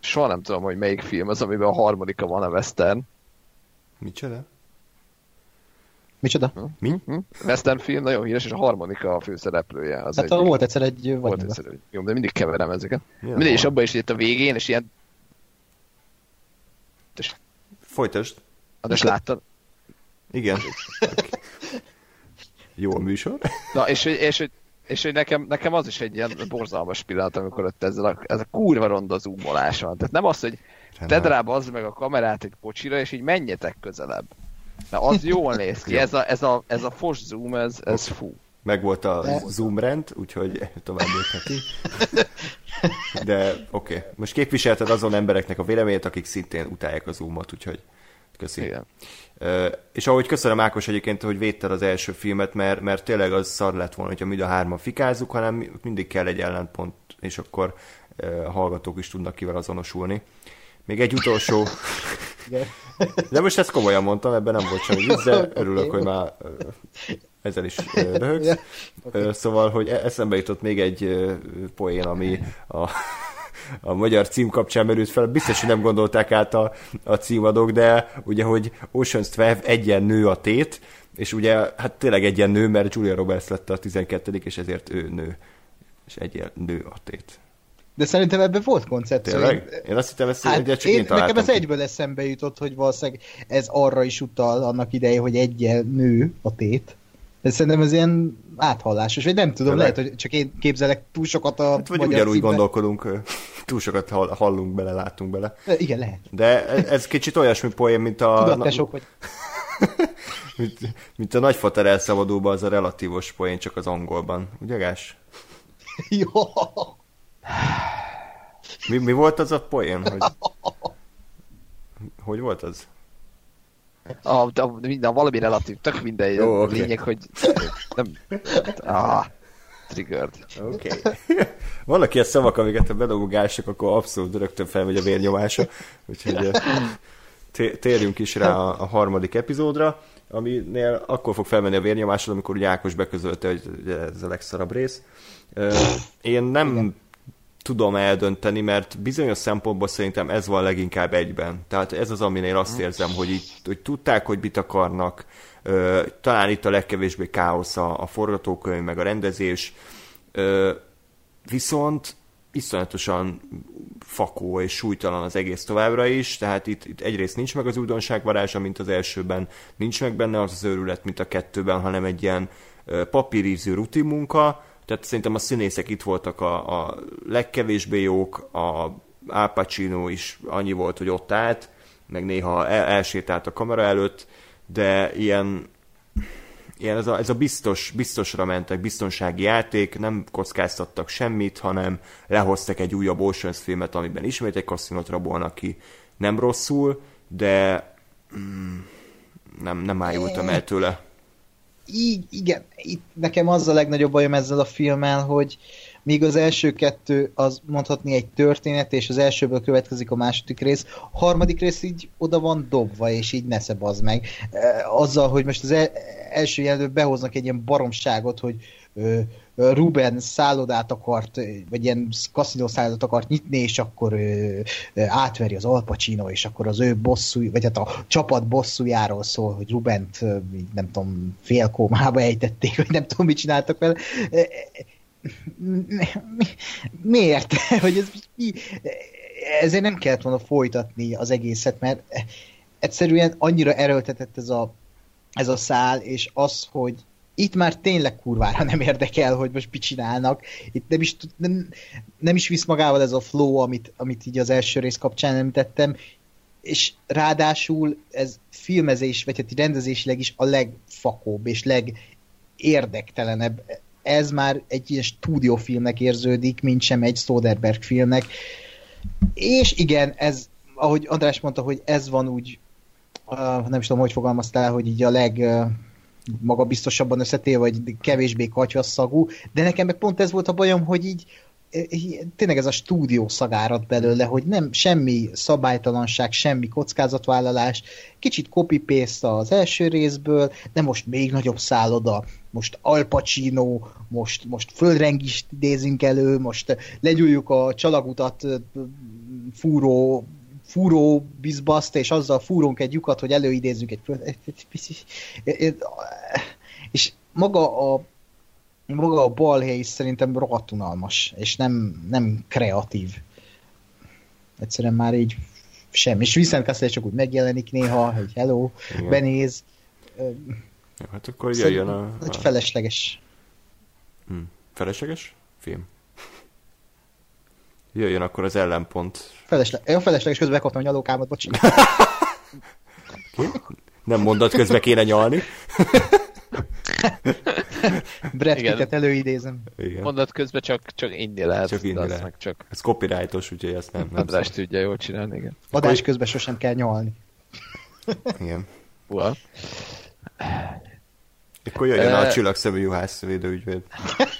soha nem tudom, hogy melyik film az, amiben a harmadika van a western. Micsoda? Micsoda? Hm? Mi? Hm? Western film, nagyon híres, és a harmadika a főszereplője. Az hát egy, volt egyszer egy Volt egyszer egy, jó, de mindig keverem ezeket. Ja, mindig, és abban is itt a végén, és ilyen... És... Folytasd. Hát, és láttad? Igen. Jó a műsor. Na, és, és, és és hogy nekem, nekem az is egy ilyen borzalmas pillanat, amikor ott ezzel a, ez a kurva ronda zoomolás van. Tehát nem az, hogy tedd rá az meg a kamerát egy kocsira, és így menjetek közelebb. Mert az jól néz ki. Ez a, ez a, ez a fos zoom, ez, ez fú. Meg volt a zoom rend, úgyhogy tovább lépheti. De oké. Okay. Most képviselted azon embereknek a véleményét, akik szintén utálják a zoomot, úgyhogy köszi. Igen. És ahogy köszönöm Ákos egyébként, hogy védted az első filmet, mert, mert tényleg az szar lett volna, hogyha mind a hárman fikázzuk, hanem mindig kell egy ellenpont, és akkor a hallgatók is tudnak kivel azonosulni. Még egy utolsó... De most ezt komolyan mondtam, ebben nem volt semmi vicc, de örülök, hogy már ezzel is röhögsz. Szóval, hogy e- eszembe jutott még egy poén, ami a a magyar cím kapcsán merült fel, biztos, hogy nem gondolták át a, a címadók, de ugye, hogy Ocean's 12 egyen nő a tét, és ugye, hát tényleg egyen nő, mert Julia Roberts lett a 12 és ezért ő nő. És egyen nő a tét. De szerintem ebben volt koncepció. Tényleg? Én azt hittem, ezt hát csak én, én Nekem ez egyből eszembe jutott, hogy valószínűleg ez arra is utal annak ideje, hogy egyen nő a tét. De szerintem ez ilyen áthallásos, vagy nem tudom, lehet, hogy csak én képzelek túl sokat a hát, vagy ugyanúgy címben. gondolkodunk, túl sokat hallunk bele, látunk bele. Igen, lehet. De ez kicsit olyasmi poén, mint a... Tudattesok vagy. mint, mint a nagyfater elszabadulban az a relatívos poén, csak az angolban. Ugye, Gás? Jó. Mi, mi volt az a poén? Hogy, hogy volt az? A, a, minden, valami relatív, tök minden Jó, okay. lényeg, hogy nem... Ah, triggered. Oké. Okay. Vannak ilyen szavak, amiket a bedolgogások, akkor abszolút rögtön felmegy a vérnyomása. Úgyhogy térjünk is rá a, a harmadik epizódra, aminél akkor fog felmenni a vérnyomásod, amikor ugye Ákos beközölte, hogy ez a legszarabb rész. Én nem Igen tudom eldönteni, mert bizonyos szempontból szerintem ez van leginkább egyben. Tehát ez az, aminél azt érzem, hogy, itt, hogy tudták, hogy mit akarnak, talán itt a legkevésbé káosz a, a forgatókönyv, meg a rendezés, viszont iszonyatosan fakó és súlytalan az egész továbbra is, tehát itt, itt egyrészt nincs meg az újdonságvarázsa, mint az elsőben, nincs meg benne az az őrület, mint a kettőben, hanem egy ilyen papírízű rutin munka, tehát szerintem a színészek itt voltak a, a legkevésbé jók, a Al Pacino is annyi volt, hogy ott állt, meg néha el, elsétált a kamera előtt, de ilyen, ilyen ez, a, ez a biztos, biztosra mentek, biztonsági játék, nem kockáztattak semmit, hanem lehoztak egy újabb Oceans filmet, amiben ismét egy kaszinót rabolnak ki, nem rosszul, de mm, nem, nem ájultam el tőle. Így, igen, itt nekem az a legnagyobb bajom ezzel a filmmel, hogy míg az első kettő az mondhatni egy történet, és az elsőből következik a második rész, a harmadik rész így oda van dobva, és így nesze az meg. Azzal, hogy most az első jelentőbb behoznak egy ilyen baromságot, hogy Ruben szállodát akart, vagy ilyen kaszinó szállodát akart nyitni, és akkor ö, átveri az Al Pacino, és akkor az ő bosszú, vagy hát a csapat bosszújáról szól, hogy Rubent, nem tudom, félkómába ejtették, vagy nem tudom, mit csináltak vele. Miért? hogy ez mi? Ezért nem kellett volna folytatni az egészet, mert egyszerűen annyira erőltetett ez a, ez a szál, és az, hogy itt már tényleg kurvára nem érdekel, hogy most mit csinálnak. Itt nem is, nem, nem is visz magával ez a flow, amit, amit így az első rész kapcsán említettem, és ráadásul ez filmezés, vagy hát rendezésileg is a legfakóbb és legérdektelenebb. Ez már egy ilyen stúdiófilmnek érződik, mint sem egy Soderbergh filmnek. És igen, ez, ahogy András mondta, hogy ez van úgy, uh, nem is tudom, hogy fogalmaztál, hogy így a leg uh, magabiztosabban összetéve, vagy kevésbé katyvasszagú, de nekem meg pont ez volt a bajom, hogy így tényleg ez a stúdió szagárat belőle, hogy nem semmi szabálytalanság, semmi kockázatvállalás, kicsit copy-paste az első részből, de most még nagyobb szálloda, most Al Pacino, most, most földrengist idézünk elő, most legyújjuk a csalagutat fúró fúró bizbaszt, és azzal fúrunk egy lyukat, hogy előidézzük egy. És maga a maga a balhely is szerintem rohadt unalmas, és nem, nem kreatív. Egyszerűen már így sem. És Vincent Cassel csak úgy megjelenik néha, hogy hello, Igen. benéz. Ja, hát akkor jöjjön a... Egy felesleges. Hm. Felesleges? Film. Jöjjön akkor az ellenpont. Felesle... Én felesleges közben bekaptam a nyalókámat, bocsi. Nem mondat közben kéne nyalni. Brad Pittet előidézem. Igen. Mondat közben csak, csak inni lehet. Csak inni lehet. Meg csak... Ez copyrightos, úgyhogy ezt nem, nem András tudja jól csinálni, igen. Adás közben sosem kell nyalni. Igen. Well. Akkor jöjjön uh, a csillagszemű juhász védőügyvéd.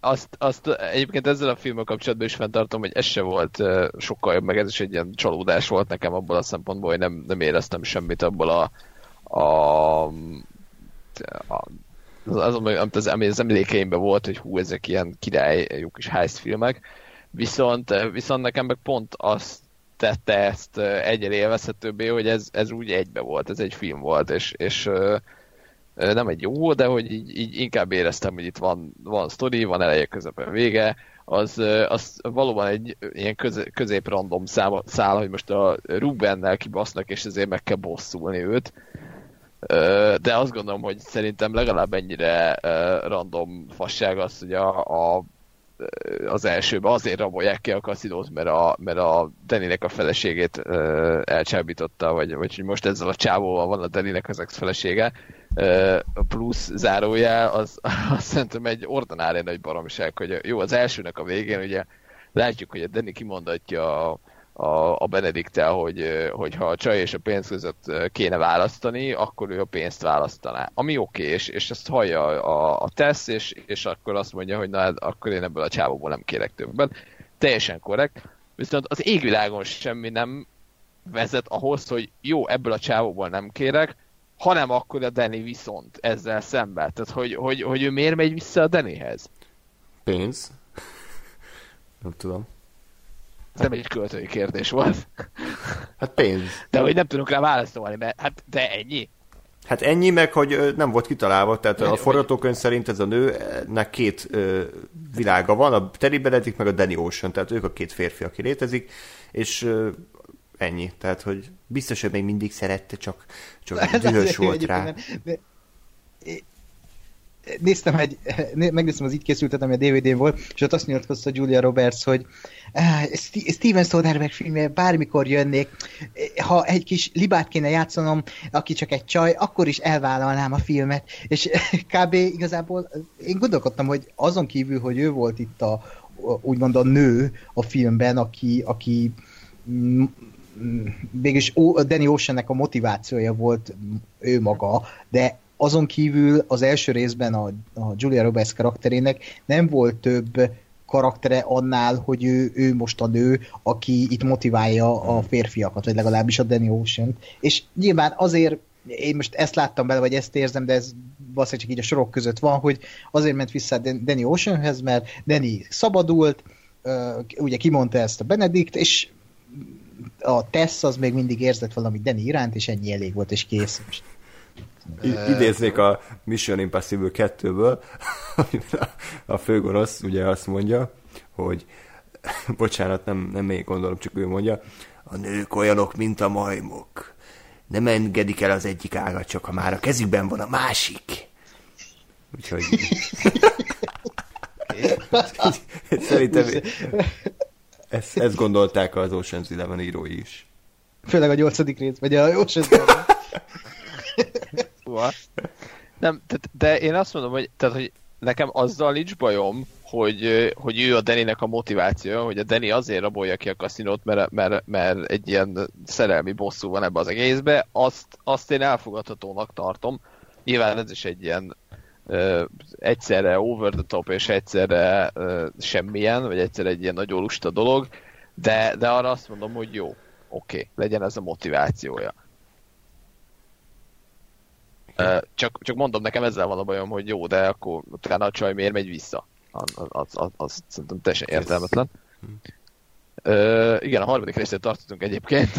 azt, azt egyébként ezzel a filmmel kapcsolatban is fenntartom, hogy ez se volt sokkal jobb, meg ez is egy ilyen csalódás volt nekem abból a szempontból, hogy nem, nem éreztem semmit abból a, a, a az, az, az, ami az emlékeimben volt, hogy hú, ezek ilyen király, jó kis heist filmek, viszont, viszont nekem meg pont azt tette ezt egyre élvezhetőbbé, hogy ez, ez úgy egybe volt, ez egy film volt, és, és nem egy jó, de hogy így, így inkább éreztem, hogy itt van, van sztori, van eleje, közepe, vége, az, az valóban egy ilyen köz, közép random szál, hogy most a Rubennel kibasznak, és ezért meg kell bosszulni őt. De azt gondolom, hogy szerintem legalább ennyire random fasság az, hogy a, a az elsőben azért rabolják ki a kaszinót, mert a, mert a Deninek a feleségét elcsábította, vagy, vagy hogy most ezzel a csávóval van a Deninek az ex-felesége, plusz zárójel, az, az szerintem egy ordinári nagy baromság, hogy jó, az elsőnek a végén ugye látjuk, hogy a Deni kimondatja a, a, a Benediktel, hogy, hogy ha a csaj és a pénz között kéne választani, akkor ő a pénzt választaná. Ami oké, okay, és, és ezt hallja a, a tesz, és, és akkor azt mondja, hogy na, hát akkor én ebből a csávóból nem kérek többet. Teljesen korrekt. Viszont az égvilágon semmi nem vezet ahhoz, hogy jó, ebből a csávóból nem kérek, hanem akkor a Danny viszont ezzel szemben. Tehát, hogy, hogy, hogy ő miért megy vissza a Dannyhez? Pénz. nem tudom. Ez nem egy költői kérdés volt. Hát pénz. De hogy nem tudunk rá válaszolni, mert hát de ennyi. Hát ennyi meg, hogy nem volt kitalálva, tehát a forgatókönyv szerint ez a nőnek két ö, világa van, a Terry Benedict meg a Danny Ocean, tehát ők a két férfi, aki létezik, és ennyi. Tehát, hogy biztos, hogy még mindig szerette, csak, csak dühös volt rá. De, néztem egy, megnéztem az így készültet, ami a DVD-n volt, és ott azt nyilatkozta Julia Roberts, hogy uh, Steven Soderbergh filmje bármikor jönnék, ha egy kis libát kéne játszanom, aki csak egy csaj, akkor is elvállalnám a filmet. És kb. igazából én gondolkodtam, hogy azon kívül, hogy ő volt itt a, úgymond a nő a filmben, aki, aki végülis Danny Oceannek a motivációja volt ő maga, de azon kívül az első részben a, a Julia Roberts karakterének nem volt több karaktere annál, hogy ő, ő most a nő, aki itt motiválja a férfiakat, vagy legalábbis a Danny ocean És nyilván azért én most ezt láttam bele, vagy ezt érzem, de ez valószínűleg csak így a sorok között van, hogy azért ment vissza Danny Oceanhez, mert Danny szabadult, ugye kimondta ezt a Benedikt, és a Tess az még mindig érzett valami Danny iránt, és ennyi elég volt, és kész. I- idéznék a Mission Impossible 2-ből, a főgorosz ugye azt mondja, hogy bocsánat, nem, nem még gondolom, csak ő mondja, a nők olyanok, mint a majmok. Nem engedik el az egyik ágat, csak ha már a kezükben van a másik. Úgyhogy... Szerintem ezt, ezt gondolták az Ocean's Eleven írói is. Főleg a nyolcadik rész, vagy a Ocean's Eleven. Nem, tehát, de én azt mondom, hogy, tehát, hogy nekem azzal nincs bajom, hogy, hogy ő a Deninek a motiváció, hogy a Deni azért rabolja ki a kaszinót, mert, mert, mert egy ilyen szerelmi bosszú van ebbe az egészbe, azt, azt én elfogadhatónak tartom. Nyilván ez is egy ilyen egyszerre over the top és egyszerre semmilyen, vagy egyszerre egy ilyen nagyon lusta dolog, de, de arra azt mondom, hogy jó, oké, okay, legyen ez a motivációja. Csak, csak mondom, nekem ezzel van a bajom, hogy jó, de akkor utána a csaj miért megy vissza? Az, az, az, az szerintem teljesen értelmetlen. Uh, igen, a harmadik részét tartottunk egyébként.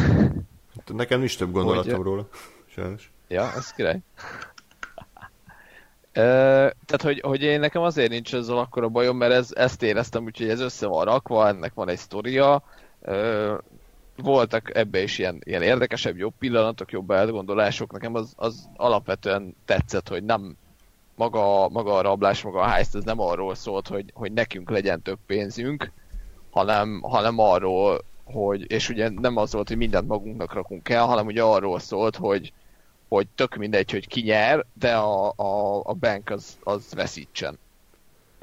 Nekem is több gondolatom hogy... róla, sajnos. Ja, ez király. Tehát, hogy, hogy én nekem azért nincs ezzel a bajom, mert ez, ezt éreztem, úgyhogy ez össze van rakva, ennek van egy sztoria, voltak ebbe is ilyen, ilyen érdekesebb, jobb pillanatok, jobb elgondolások. Nekem az, az alapvetően tetszett, hogy nem maga, maga a rablás, maga a heist, ez nem arról szólt, hogy, hogy nekünk legyen több pénzünk, hanem, hanem arról, hogy, és ugye nem az volt, hogy mindent magunknak rakunk el, hanem ugye arról szólt, hogy, hogy tök mindegy, hogy ki nyer, de a, a, a bank az, az veszítsen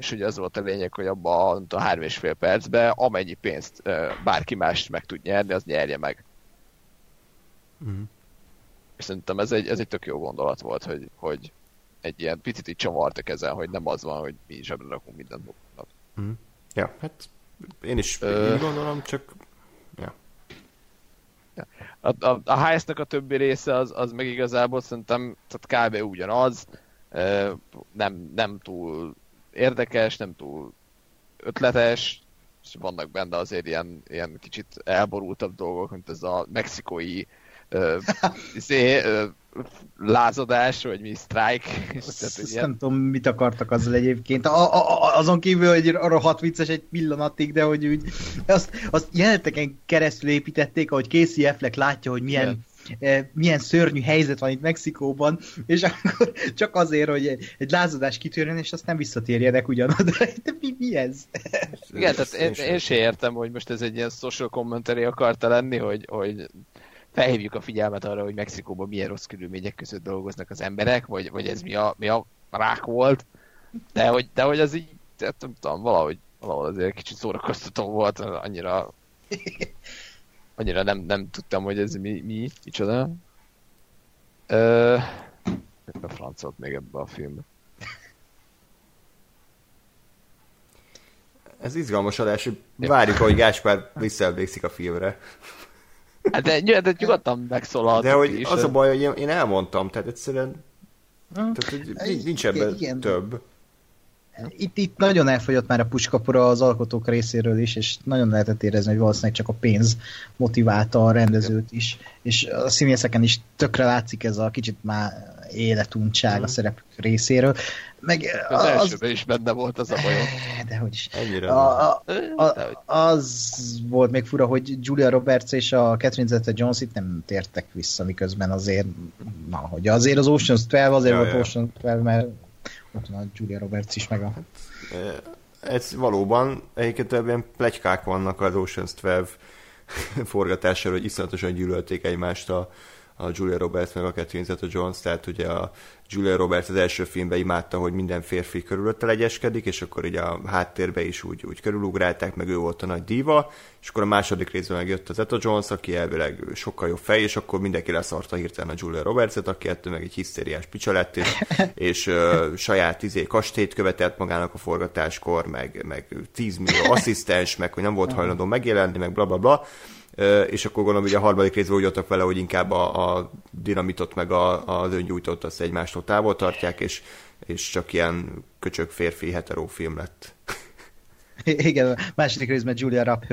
és ugye az volt a lényeg, hogy abban a három és fél percben amennyi pénzt bárki más meg tud nyerni, az nyerje meg. Mm. És szerintem ez egy, ez egy tök jó gondolat volt, hogy, hogy egy ilyen picit így csavartak ezen, hogy nem az van, hogy mi zsebre rakunk mindent magunknak. Mm. Ja, hát én is Ö... így gondolom, csak. A, a, a heist a többi része az, az meg igazából szerintem tehát kb. ugyanaz, nem, nem túl érdekes, nem túl ötletes, és vannak benne azért ilyen, ilyen kicsit elborultabb dolgok, mint ez a mexikói uh, izé, uh, lázadás, vagy mi, strike. Azt, azt ilyen... nem tudom, mit akartak azzal egyébként. A, a, azon kívül, hogy rohadt vicces egy pillanatig, de hogy úgy, azt, azt jeleneteken keresztül építették, ahogy Casey Affleck látja, hogy milyen Igen Eh, milyen szörnyű helyzet van itt Mexikóban, és akkor csak azért, hogy egy lázadás kitörjön, és aztán visszatérjenek ugyanoda. De mi, mi ez? Igen, tehát én, én sem értem, hogy most ez egy ilyen social commentary akarta lenni, hogy, hogy felhívjuk a figyelmet arra, hogy Mexikóban milyen rossz körülmények között dolgoznak az emberek, vagy, vagy ez mi a, mi a rák volt, de hogy, de hogy az így, tehát nem tudom, valahogy, valahogy azért kicsit szórakoztató volt, annyira annyira nem, nem tudtam, hogy ez mi, mi micsoda. Ö, a francot még ebbe a filmbe. Ez izgalmas adás, várjuk, hogy Gáspár visszaemlékszik a filmre. Hát de, de nyugodtan megszólalhatok De hogy is. az a baj, hogy én elmondtam, tehát egyszerűen tehát, hogy nincs ebben igen. több. Itt, itt nagyon elfogyott már a puskapora az alkotók részéről is, és nagyon lehetett érezni, hogy valószínűleg csak a pénz motiválta a rendezőt is. És a színészeken is tökre látszik ez a kicsit már életuntság mm. a szereplők részéről. Meg az, az elsőben is benne volt az a bajom. Eh, de hogy is. A, a, a, az volt még fura, hogy Julia Roberts és a Catherine Zeta-Jones itt nem tértek vissza, miközben azért, na, hogy azért az Ocean's 12 azért ja, volt ja. Ocean's 12, mert ott van a Julia Roberts is meg a... Ez valóban, egyébként ilyen plegykák vannak az Ocean's 12 forgatására, hogy iszonyatosan gyűlölték egymást a, a Julia Roberts meg a Catherine Zeta-Jones, tehát ugye a Julia Roberts az első filmben imádta, hogy minden férfi körülötte legyeskedik, és akkor ugye a háttérbe is úgy, úgy körülugrálták, meg ő volt a nagy diva, és akkor a második részben megjött az Zeta Jones, aki elvileg sokkal jobb fej, és akkor mindenki leszarta hirtelen a Julia Roberts-et, aki ettől meg egy hisztériás picsa lett, és, és uh, saját izé, kastélyt követett magának a forgatáskor, meg, meg 10 millió asszisztens, meg hogy nem volt hajlandó megjelenni, meg bla bla bla és akkor gondolom, hogy a harmadik részben úgy voltak vele, hogy inkább a, a dinamitot meg a, az öngyújtót azt egymástól távol tartják, és, és csak ilyen köcsök férfi heteró film lett. Igen, a második részben Julia Rapp.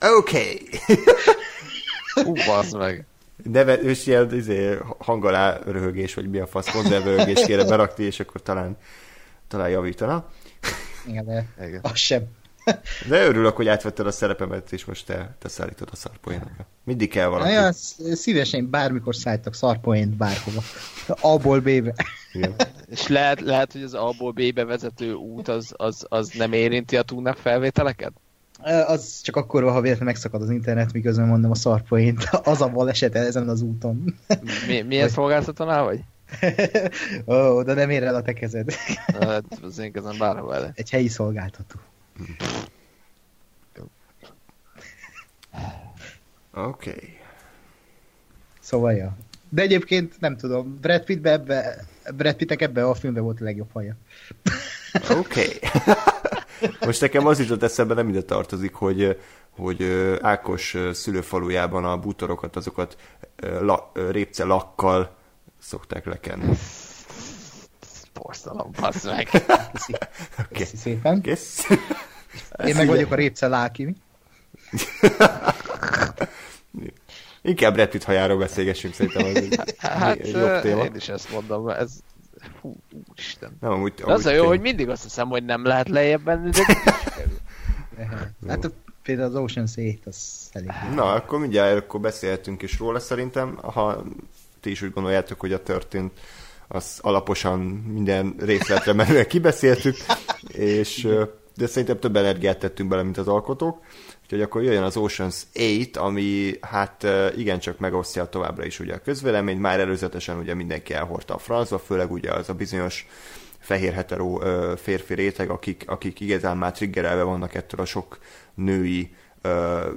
Oké. Hú, meg. Neve, és ilyen izé, hangalá röhögés, vagy mi a fasz, konzervröhögés kéne berakni, és akkor talán, talán javítana. Igen, de Igen. az sem. De örülök, hogy átvetted a szerepemet, és most te, te szállítod a szarpoénokat. Mindig kell valaki. Ja, szívesen bármikor szállítok szarpoént bárhova. A-ból B-be. Igen. És lehet, lehet, hogy az A-ból B-be vezető út az, az, az nem érinti a túlnak felvételeket? Az csak akkor van, ha véletlenül megszakad az internet, miközben mondom a szarpoént. Az a baleset ezen az úton. Mi, milyen szolgáltatónál vagy? Ó, oh, de nem ér el a te kezed. Hát, az én kezem bárhol Egy helyi szolgáltató. Oké. Okay. Szóval, ja. De egyébként nem tudom, Brad Pitt ebbe, Brad Pittek ebbe a filmbe volt a legjobb haja. Oké. Okay. Most nekem az jutott eszembe, nem ide tartozik, hogy, hogy Ákos szülőfalujában a bútorokat, azokat la, répce lakkal szokták lekenni. Porszalom, bassz meg. Köszi. Okay. Köszi szépen. Kész. Én meg vagyok a répce láki. Inkább Brad Pitt hajáról beszélgessünk, szerintem az egy, hát, egy jobb téma. Én is ezt mondom, ez Hú, úristen. Nem, amúgy, amúgy az a jó, tény. hogy mindig azt hiszem, hogy nem lehet lejjebb menni, de Hát a, például az Ocean's 8, az elég. Na, akkor mindjárt akkor beszélhetünk is róla szerintem, ha ti is úgy gondoljátok, hogy a történt az alaposan minden részletre menően kibeszéltük, és de szerintem több energiát tettünk bele, mint az alkotók. Úgyhogy akkor jöjjön az Ocean's 8, ami hát igencsak megosztja továbbra is ugye a közvéleményt, már előzetesen ugye mindenki elhordta a francba, főleg ugye az a bizonyos fehér hetero férfi réteg, akik, akik igazán már triggerelve vannak ettől a sok női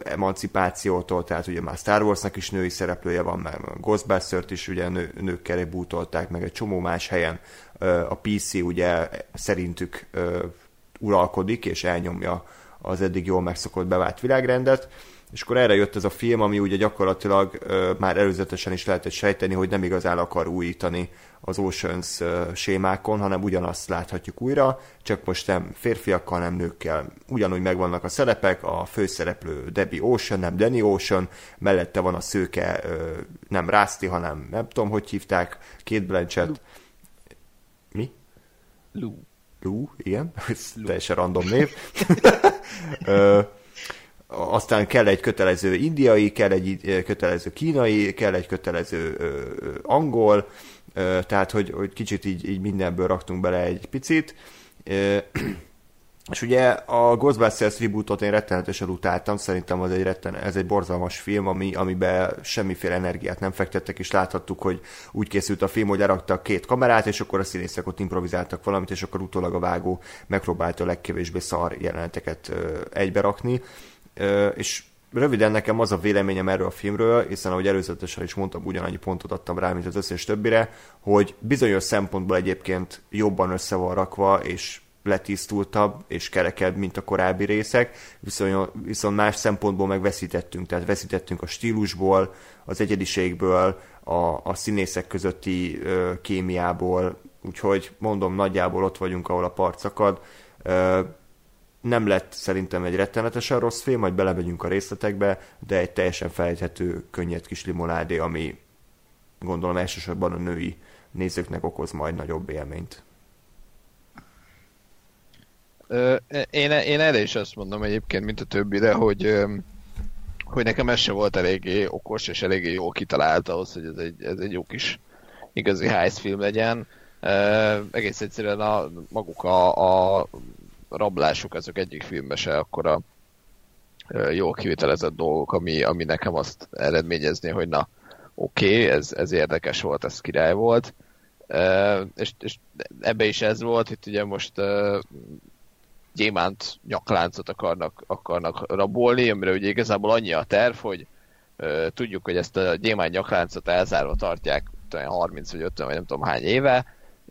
emancipációtól, tehát ugye már Star Warsnak is női szereplője van, mert Ghostbusters-t is ugye nő, nőkkel bútolták, meg egy csomó más helyen. A PC ugye szerintük uralkodik és elnyomja az eddig jól megszokott bevált világrendet, és akkor erre jött ez a film, ami ugye gyakorlatilag ö, már előzetesen is lehetett sejteni, hogy nem igazán akar újítani az Oceans ö, sémákon, hanem ugyanazt láthatjuk újra, csak most nem férfiakkal, nem nőkkel. Ugyanúgy megvannak a szerepek, a főszereplő Debbie Ocean, nem Danny Ocean, mellette van a szőke, ö, nem Rászti, hanem nem tudom, hogy hívták, két Blanchett. Mi? Lou. Lou, igen, ez Lou. teljesen random név. Aztán kell egy kötelező indiai, kell egy kötelező kínai, kell egy kötelező angol, tehát hogy, hogy kicsit így, így mindenből raktunk bele egy picit. És ugye a Ghostbusters rebootot én rettenetesen utáltam, szerintem az egy retten, ez egy borzalmas film, ami, amiben semmiféle energiát nem fektettek, és láthattuk, hogy úgy készült a film, hogy leraktak két kamerát, és akkor a színészek ott improvizáltak valamit, és akkor utólag a vágó megpróbálta a legkevésbé szar jeleneteket egyberakni. Ö, és röviden nekem az a véleményem erről a filmről, hiszen ahogy előzetesen is mondtam, ugyanannyi pontot adtam rá, mint az összes többire, hogy bizonyos szempontból egyébként jobban össze van rakva, és letisztultabb és kerekebb, mint a korábbi részek, viszont, viszont más szempontból meg veszítettünk, tehát veszítettünk a stílusból, az egyediségből, a, a színészek közötti ö, kémiából, úgyhogy mondom, nagyjából ott vagyunk, ahol a part szakad. Ö, nem lett szerintem egy rettenetesen rossz film, majd belemegyünk a részletekbe, de egy teljesen felejthető, könnyed kis limonádé, ami gondolom elsősorban a női nézőknek okoz majd nagyobb élményt én, én erre is azt mondom egyébként, mint a többire, hogy, hogy nekem ez se volt eléggé okos és eléggé jó kitalált ahhoz, hogy ez egy, ez egy jó kis igazi heist film legyen. Uh, egész egyszerűen a, maguk a, a rablások azok egyik filmben se akkora jól kivitelezett dolgok, ami, ami nekem azt eredményezni, hogy na, oké, okay, ez, ez érdekes volt, ez király volt. Uh, és, és ebbe is ez volt, itt ugye most uh, gyémánt nyakláncot akarnak, akarnak rabolni, amire ugye igazából annyi a terv, hogy uh, tudjuk, hogy ezt a gyémánt nyakláncot elzárva tartják 30 vagy 50 vagy nem tudom hány éve,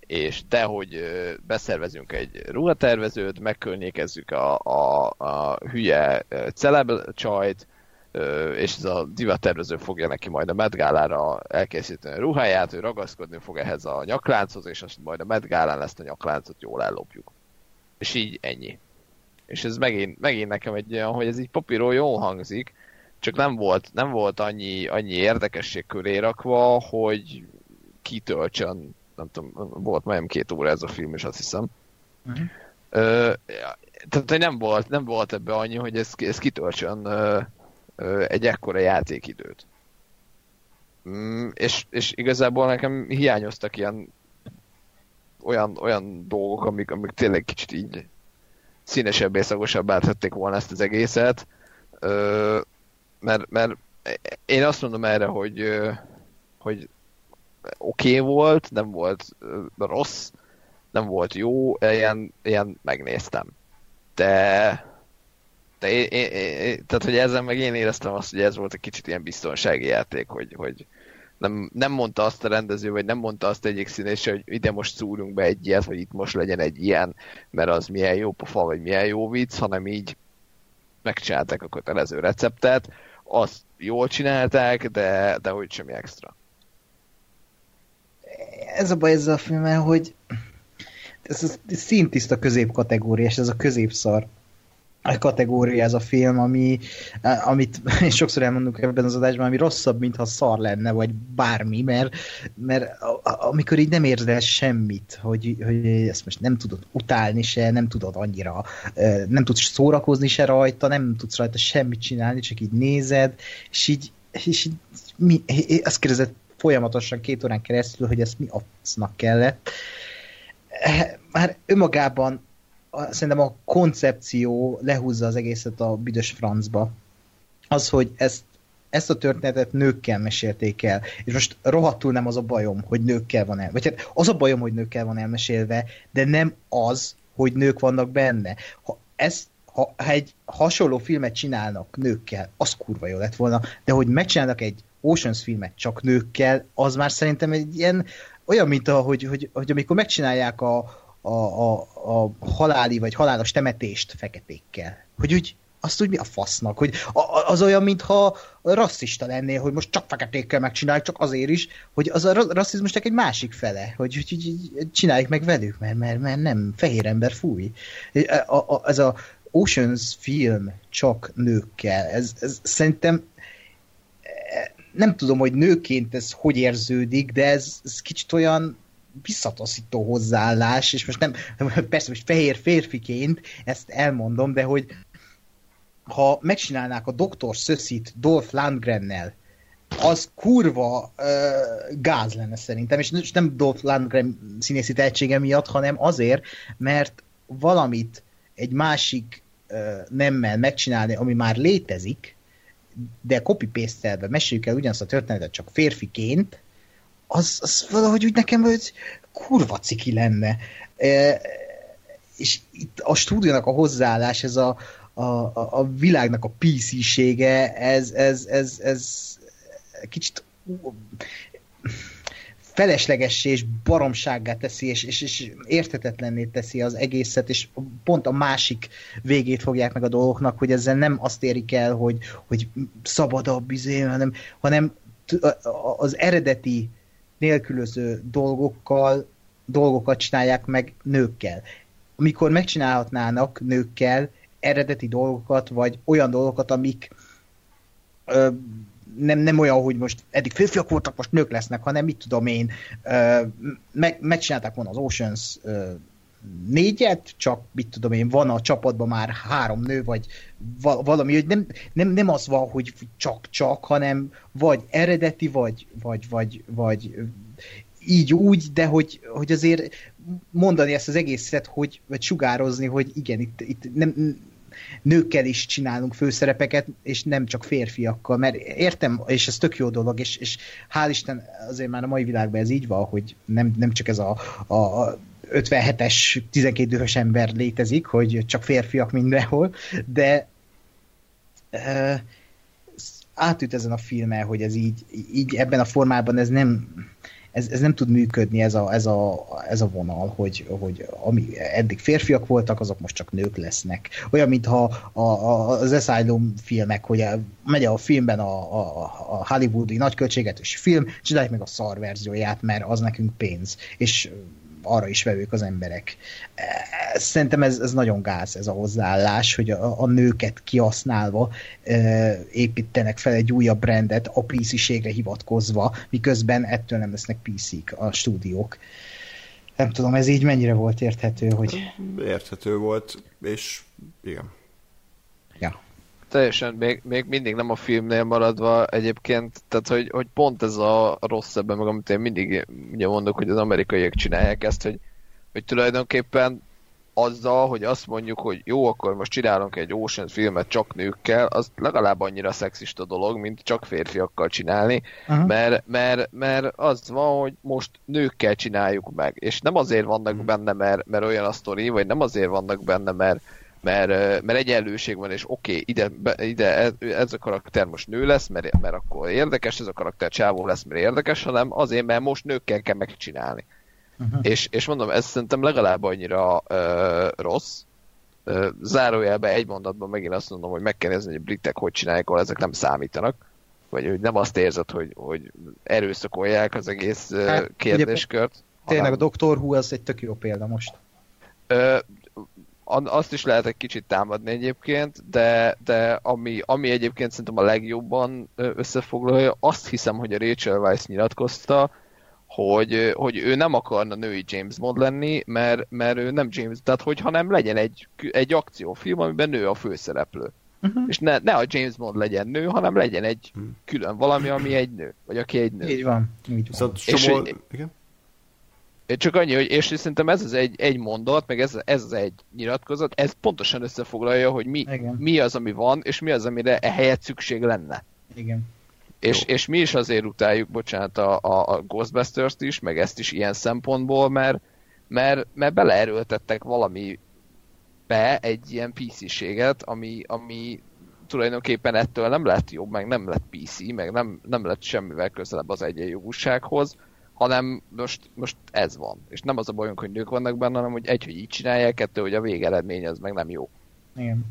és de, hogy beszervezünk egy ruhatervezőt, megkörnyékezzük a, a, a hülye celeb csajt, és ez a divattervező fogja neki majd a medgálára elkészíteni a ruháját, ő ragaszkodni fog ehhez a nyaklánchoz, és azt majd a medgálán ezt a nyakláncot jól ellopjuk. És így ennyi. És ez megint, megint nekem egy olyan, hogy ez így papíról jól hangzik, csak nem volt, nem volt annyi, annyi érdekesség köré rakva, hogy kitöltsön, nem tudom, volt majdnem két óra ez a film, és azt hiszem. Uh-huh. Ö, tehát nem volt, nem volt ebbe annyi, hogy ez, ez kitöltsön ö, ö, egy ekkora játékidőt. Mm, és, és igazából nekem hiányoztak ilyen olyan, olyan dolgok, amik, amik tényleg kicsit így színesebbé, szagosabbá tették volna ezt az egészet. Ö, mert, mert én azt mondom erre, hogy, hogy oké okay volt, nem volt rossz, nem volt jó, ilyen, ilyen megnéztem. De de én, én, én, tehát, hogy ezzel meg én éreztem azt, hogy ez volt egy kicsit ilyen biztonsági játék, hogy, hogy nem, nem mondta azt a rendező, vagy nem mondta azt egyik színés, hogy ide most szúrunk be egy ilyet, vagy itt most legyen egy ilyen, mert az milyen jó pofa, vagy milyen jó vicc, hanem így megcsinálták a kötelező receptet, azt jól csinálták, de, de hogy semmi extra. Ez a baj ezzel a filmmel, hogy ez a szintiszta középkategória, és ez a középszar a kategória ez a film, ami, amit sokszor elmondunk ebben az adásban, ami rosszabb, mintha szar lenne, vagy bármi, mert, mert amikor így nem érzel semmit, hogy, hogy ezt most nem tudod utálni se, nem tudod annyira, nem tudsz szórakozni se rajta, nem tudsz rajta semmit csinálni, csak így nézed, és így, és így mi, azt kérdezett folyamatosan két órán keresztül, hogy ezt mi a kellett. Már önmagában a, szerintem a koncepció lehúzza az egészet a büdös francba. Az, hogy ezt, ezt a történetet nőkkel mesélték el. És most rohadtul nem az a bajom, hogy nőkkel van el. Vagy hát az a bajom, hogy nőkkel van elmesélve, de nem az, hogy nők vannak benne. Ha ezt ha, ha egy hasonló filmet csinálnak nőkkel, az kurva jó lett volna, de hogy megcsinálnak egy Oceans filmet csak nőkkel, az már szerintem egy ilyen olyan, mint a, hogy, hogy, hogy amikor megcsinálják a, a, a, a haláli vagy halálos temetést feketékkel. Hogy úgy azt úgy mi a fasznak, hogy az olyan, mintha rasszista lennél, hogy most csak feketékkel megcsináljuk, csak azért is, hogy az a rasszizmusnak egy másik fele, hogy, hogy, hogy csináljuk meg velük, mert, mert, mert nem, fehér ember fúj. A, a, ez a Oceans film csak nőkkel, ez, ez szerintem nem tudom, hogy nőként ez hogy érződik, de ez, ez kicsit olyan visszataszító hozzáállás, és most nem, persze most fehér férfiként ezt elmondom, de hogy ha megcsinálnák a Doktor Szöszit Dolph Landgrennel, az kurva uh, gáz lenne szerintem, és nem Dolph Landgren színészi tehetsége miatt, hanem azért, mert valamit egy másik uh, nemmel megcsinálni, ami már létezik, de copy-paste-elve meséljük el ugyanazt a történetet csak férfiként, az, az valahogy úgy nekem hogy kurva ciki lenne. E, és itt a stúdiónak a hozzáállás, ez a, a, a világnak a PC-sége, ez, ez, ez, ez kicsit feleslegessé és baromsággá teszi, és, és, és értetetlenné teszi az egészet, és pont a másik végét fogják meg a dolgoknak, hogy ezzel nem azt érik el, hogy, hogy szabadabb izé, hanem, hanem az eredeti nélkülöző dolgokkal, dolgokat csinálják meg nőkkel. Amikor megcsinálhatnának nőkkel eredeti dolgokat, vagy olyan dolgokat, amik ö, nem, nem olyan, hogy most eddig férfiak voltak, most nők lesznek, hanem mit tudom én, meg, megcsinálták volna az Oceans négyet, csak mit tudom én, van a csapatban már három nő, vagy valami, hogy nem, nem, nem az van, hogy csak-csak, hanem vagy eredeti, vagy, vagy, vagy, vagy így úgy, de hogy, hogy azért mondani ezt az egészet, hogy, vagy sugározni, hogy igen, itt, itt nem, nőkkel is csinálunk főszerepeket, és nem csak férfiakkal, mert értem, és ez tök jó dolog, és, és hál' Isten azért már a mai világban ez így van, hogy nem, nem csak ez a, a 57-es 12 dühös ember létezik, hogy csak férfiak mindenhol, de uh, átüt ezen a filmen, hogy ez így, így ebben a formában ez nem ez, ez nem tud működni ez a, ez a, ez a vonal, hogy, hogy ami eddig férfiak voltak, azok most csak nők lesznek. Olyan, mintha a, a, az Asylum filmek, hogy megy a filmben a, a, a hollywoodi nagyköltségetős film, csinálják meg a szar verzióját, mert az nekünk pénz. És arra is vevők az emberek. Szerintem ez, ez nagyon gáz, ez a hozzáállás, hogy a, a nőket kihasználva e, építenek fel egy újabb brandet a PC-ségre hivatkozva, miközben ettől nem lesznek PC-k a stúdiók. Nem tudom, ez így mennyire volt érthető, hogy... Érthető volt, és igen. Teljesen, még, még mindig nem a filmnél maradva egyébként, tehát hogy, hogy pont ez a rossz ebben, meg amit én mindig ugye mondok, hogy az amerikaiak csinálják ezt, hogy, hogy tulajdonképpen azzal, hogy azt mondjuk, hogy jó, akkor most csinálunk egy Ocean filmet csak nőkkel, az legalább annyira szexista dolog, mint csak férfiakkal csinálni, uh-huh. mert, mert, mert az van, hogy most nőkkel csináljuk meg, és nem azért vannak benne, mert, mert olyan a sztori, vagy nem azért vannak benne, mert, mert, mert egyenlőség van, és oké, okay, ide, ide ez, ez a karakter most nő lesz, mert, mert akkor érdekes, ez a karakter csávó lesz, mert érdekes, hanem azért, mert most nőkkel kell megcsinálni. Uh-huh. És, és mondom, ez szerintem legalább annyira uh, rossz. Uh, zárójelben egy mondatban megint azt mondom, hogy meg kell nézni, hogy a britek hogy csinálják, ahol ezek nem számítanak. Vagy hogy nem azt érzed, hogy, hogy erőszakolják az egész hát, kérdéskört. Ugye, tényleg hanem... a Doctor Who az egy tök jó példa most. Uh, azt is lehet egy kicsit támadni egyébként, de, de ami, ami egyébként szerintem a legjobban összefoglalja, azt hiszem, hogy a Rachel Weisz nyilatkozta, hogy, hogy ő nem akarna női James Bond lenni, mert, mert ő nem James, tehát hogyha nem legyen egy, egy akciófilm, amiben nő a főszereplő. Uh-huh. És ne, ne a James Bond legyen nő, hanem legyen egy uh-huh. külön valami, ami egy nő, vagy aki egy nő. Így van. Így van. Szóval csomó... És, igen? Csak annyi, hogy és szerintem ez az egy, egy mondat, meg ez, ez az egy nyilatkozat, ez pontosan összefoglalja, hogy mi, mi az, ami van, és mi az, amire ehelyett szükség lenne. Igen. És, és mi is azért utáljuk, bocsánat, a, a, a Ghostbusters-t is, meg ezt is ilyen szempontból, mert, mert, mert beleerőltettek valami be egy ilyen PC-séget, ami, ami tulajdonképpen ettől nem lett jobb, meg nem lett PC, meg nem, nem lett semmivel közelebb az egyenjogúsághoz, hanem most, most ez van. És nem az a bajunk, hogy nők vannak benne, hanem hogy egy, hogy így csinálják, kettő, hogy a végeredmény az meg nem jó. Igen.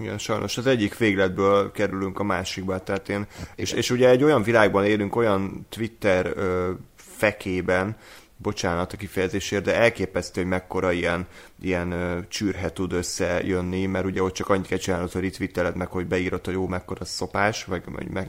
Igen, sajnos az egyik végletből kerülünk a másikba, tehát én, és, és ugye egy olyan világban élünk, olyan Twitter ö, fekében, bocsánat a kifejezésért, de elképesztő, hogy mekkora ilyen, ilyen ö, csürhe tud összejönni, mert ugye ott csak annyit kell csinálnod, hogy retweeteled meg, hogy beírod, hogy jó, mekkora szopás, vagy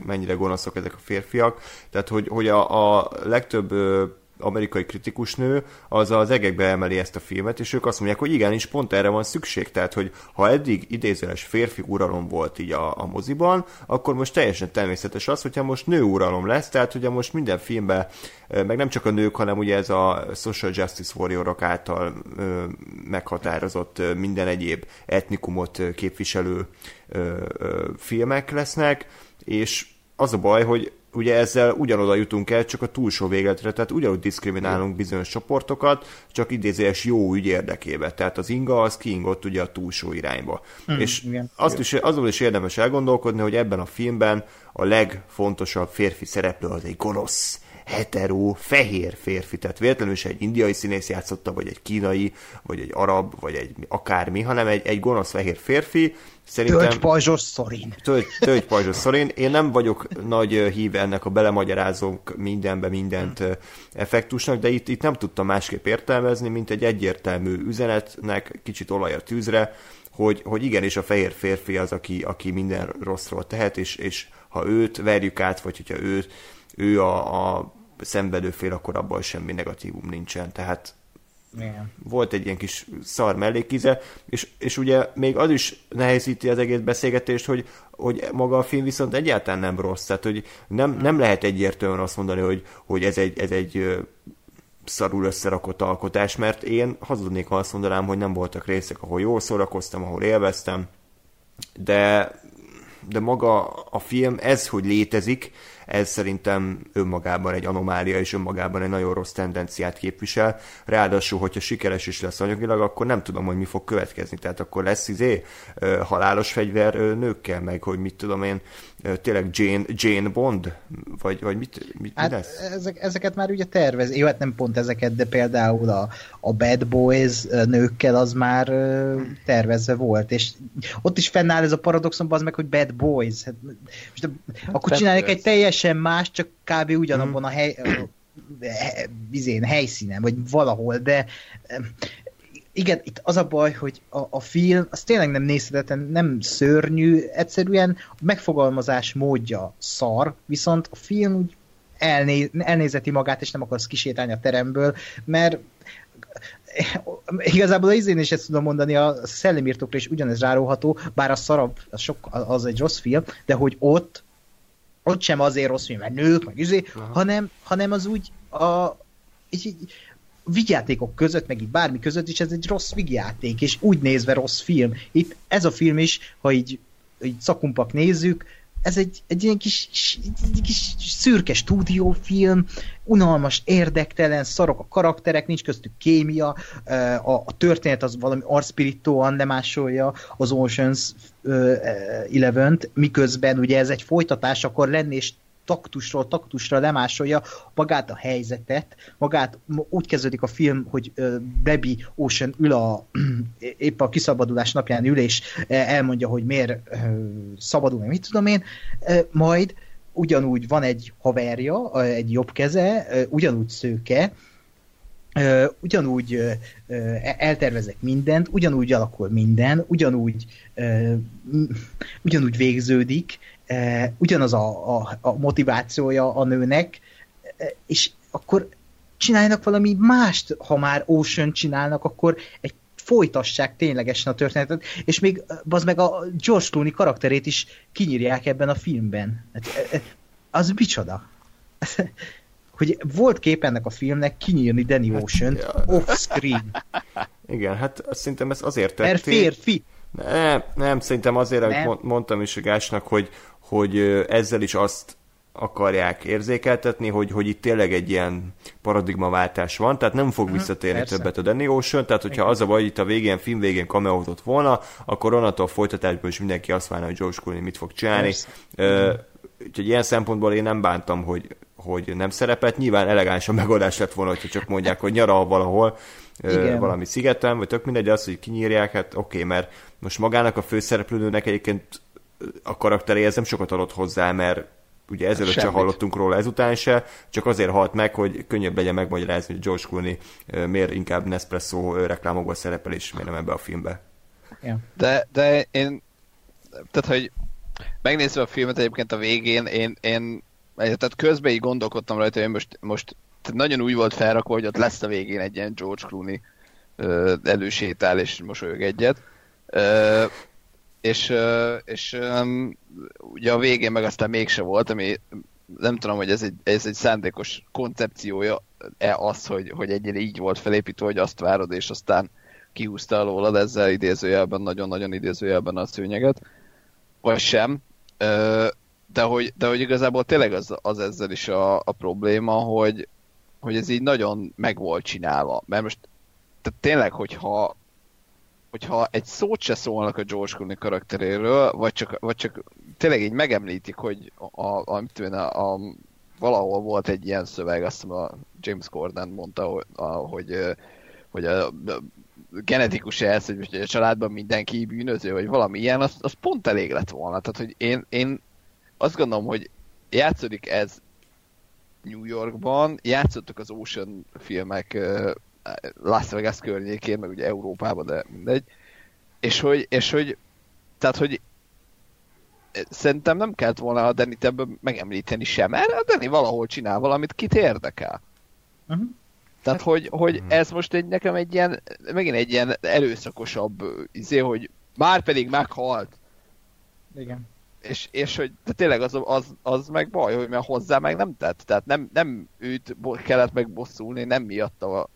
mennyire gonoszok ezek a férfiak. Tehát, hogy, hogy a, a legtöbb ö, amerikai kritikusnő, az az egekbe emeli ezt a filmet, és ők azt mondják, hogy igenis pont erre van szükség. Tehát, hogy ha eddig idézőles férfi uralom volt így a, a moziban, akkor most teljesen természetes az, hogyha most nő uralom lesz, tehát ugye most minden filmben, meg nem csak a nők, hanem ugye ez a social justice warriorok által ö, meghatározott minden egyéb etnikumot képviselő ö, ö, filmek lesznek, és az a baj, hogy ugye ezzel ugyanoda jutunk el, csak a túlsó végletre, tehát ugyanúgy diszkriminálunk bizonyos csoportokat, csak idézőes jó ügy érdekébe. Tehát az inga az kiingott ugye a túlsó irányba. Mm, és igen. azt is, azon is érdemes elgondolkodni, hogy ebben a filmben a legfontosabb férfi szereplő az egy gonosz, hetero, fehér férfi, tehát véletlenül is egy indiai színész játszotta, vagy egy kínai, vagy egy arab, vagy egy akármi, hanem egy, egy gonosz fehér férfi, Szerintem... Tölgypajzsos szorin. Tölgy, tölgypajzsos szorin. Én nem vagyok nagy hív ennek a belemagyarázók mindenbe mindent hmm. effektusnak, de itt, itt nem tudtam másképp értelmezni, mint egy egyértelmű üzenetnek, kicsit olaj a tűzre, hogy, hogy igenis a fehér férfi az, aki, aki minden rosszról tehet, és, és ha őt verjük át, vagy hogyha ő, ő a, a szenvedő fél, akkor abban semmi negatívum nincsen. Tehát igen. Volt egy ilyen kis szar mellékize, és, és ugye még az is nehezíti az egész beszélgetést, hogy, hogy maga a film viszont egyáltalán nem rossz, tehát hogy nem, nem lehet egyértelműen azt mondani, hogy, hogy ez egy, ez egy szarul összerakott alkotás, mert én hazudnék, ha azt mondanám, hogy nem voltak részek, ahol jól szórakoztam, ahol élveztem, de, de maga a film, ez, hogy létezik, ez szerintem önmagában egy anomália, és önmagában egy nagyon rossz tendenciát képvisel. Ráadásul, hogyha sikeres is lesz anyagilag, akkor nem tudom, hogy mi fog következni. Tehát akkor lesz izé halálos fegyver nőkkel, meg hogy mit tudom én, tényleg Jane, Jane Bond? Vagy, vagy mit, mit, hát mi lesz? Ezek, ezeket már ugye tervez. Jó, hát nem pont ezeket, de például a, a Bad Boys nőkkel az már tervezve volt, és ott is fennáll ez a paradoxon, az meg, hogy Bad Boys. Hát, most, hát akkor csinálják egy teljesen más, csak kb. ugyanabban a hely, vizén, helyszínen, vagy valahol, de igen, itt az a baj, hogy a, a film, az tényleg nem nézhetetlen, nem szörnyű, egyszerűen a megfogalmazás módja szar, viszont a film úgy elné, elnézeti magát, és nem akarsz kisétálni a teremből, mert igazából az izén is ezt tudom mondani, a szellemírtókra is ugyanez ráróható, bár a szarabb, az, sok, az egy rossz film, de hogy ott ott sem azért rossz film, mert nők, meg izé, hanem, hanem az úgy a, így, így, vigyátékok között, meg így bármi között is ez egy rossz vigyáték, és úgy nézve rossz film. Itt ez a film is, ha így, így szakumpak nézzük, ez egy, egy ilyen kis, egy kis szürke stúdiófilm, unalmas, érdektelen, szarok a karakterek, nincs köztük kémia, a, a történet az valami arspiritóan lemásolja az Oceans Eleven-t, miközben ugye ez egy folytatás akkor lenni, és taktusról taktusra lemásolja magát a helyzetet, magát úgy kezdődik a film, hogy Debbie Ocean ül a épp a kiszabadulás napján ül, és elmondja, hogy miért szabadul, mit tudom én, majd ugyanúgy van egy haverja, egy jobb keze, ugyanúgy szőke, ugyanúgy eltervezek mindent, ugyanúgy alakul minden, ugyanúgy, ugyanúgy végződik, ugyanaz a, a, a motivációja a nőnek, és akkor csináljanak valami mást, ha már Ocean csinálnak, akkor egy folytassák ténylegesen a történetet, és még az meg a George Clooney karakterét is kinyírják ebben a filmben. Hát, az micsoda? hogy volt kép ennek a filmnek kinyírni Danny Ocean hát, off-screen. Igen, hát szerintem ez azért tették. Mert férfi. Nem, nem, szerintem azért, nem. amit mondtam is a Gásnak, hogy, hogy ezzel is azt akarják érzékeltetni, hogy, hogy itt tényleg egy ilyen paradigmaváltás van, tehát nem fog mhm, visszatérni Persze. többet a Danny Ocean, tehát hogyha Igen. az a baj, itt a végén, film végén cameózott volna, akkor onnantól a folytatásban is mindenki azt várna, hogy George Clooney mit fog csinálni. Uh, úgyhogy ilyen szempontból én nem bántam, hogy, hogy nem szerepelt. Nyilván elegáns a megoldás lett volna, hogyha csak mondják, hogy nyaral valahol, Igen. valami szigeten, vagy tök mindegy, az, hogy kinyírják, hát oké, okay, mert most magának a főszereplőnőnek egyébként a karakteréhez nem sokat adott hozzá, mert ugye ezelőtt sem hallottunk róla ezután se, csak azért halt meg, hogy könnyebb legyen megmagyarázni, hogy George Clooney miért inkább Nespresso reklámokban szerepel, és miért nem ebbe a filmbe. De, de én, tehát hogy megnézve a filmet egyébként a végén, én, én tehát közben így gondolkodtam rajta, hogy most, most tehát nagyon úgy volt felrakva, hogy ott lesz a végén egy ilyen George Clooney elősétál és mosolyog egyet. És, és ugye a végén meg aztán mégse volt, ami nem tudom, hogy ez egy, ez egy szándékos koncepciója-e az, hogy, hogy egyre így volt felépítve, hogy azt várod, és aztán kihúzta alólad ezzel idézőjelben, nagyon-nagyon idézőjelben a szőnyeget, vagy sem. De hogy, de hogy igazából tényleg az, az ezzel is a, a probléma, hogy, hogy ez így nagyon meg volt csinálva. Mert most tehát tényleg, hogyha hogyha egy szót se szólnak a George Clooney karakteréről, vagy csak, vagy csak tényleg így megemlítik, hogy a, a, a, a, a, valahol volt egy ilyen szöveg, azt hiszem a James Corden mondta, hogy, a, hogy, hogy a, a genetikus ez, hogy a családban mindenki bűnöző, vagy valami ilyen, az, az pont elég lett volna. Tehát, hogy én, én azt gondolom, hogy játszódik ez New Yorkban, játszottak az Ocean filmek Las Vegas környékén, meg ugye Európában, de mindegy. És hogy, és hogy tehát, hogy szerintem nem kellett volna a Danny ebből megemlíteni sem, mert a Danny valahol csinál valamit, kit érdekel. Uh-huh. Tehát, hogy, hogy ez most egy, nekem egy ilyen, megint egy ilyen erőszakosabb izé, hogy már pedig meghalt. Igen és, és hogy de tényleg az, az, az meg baj, hogy mert hozzá meg nem tett. Tehát nem, nem őt kellett megbosszulni, nem miatta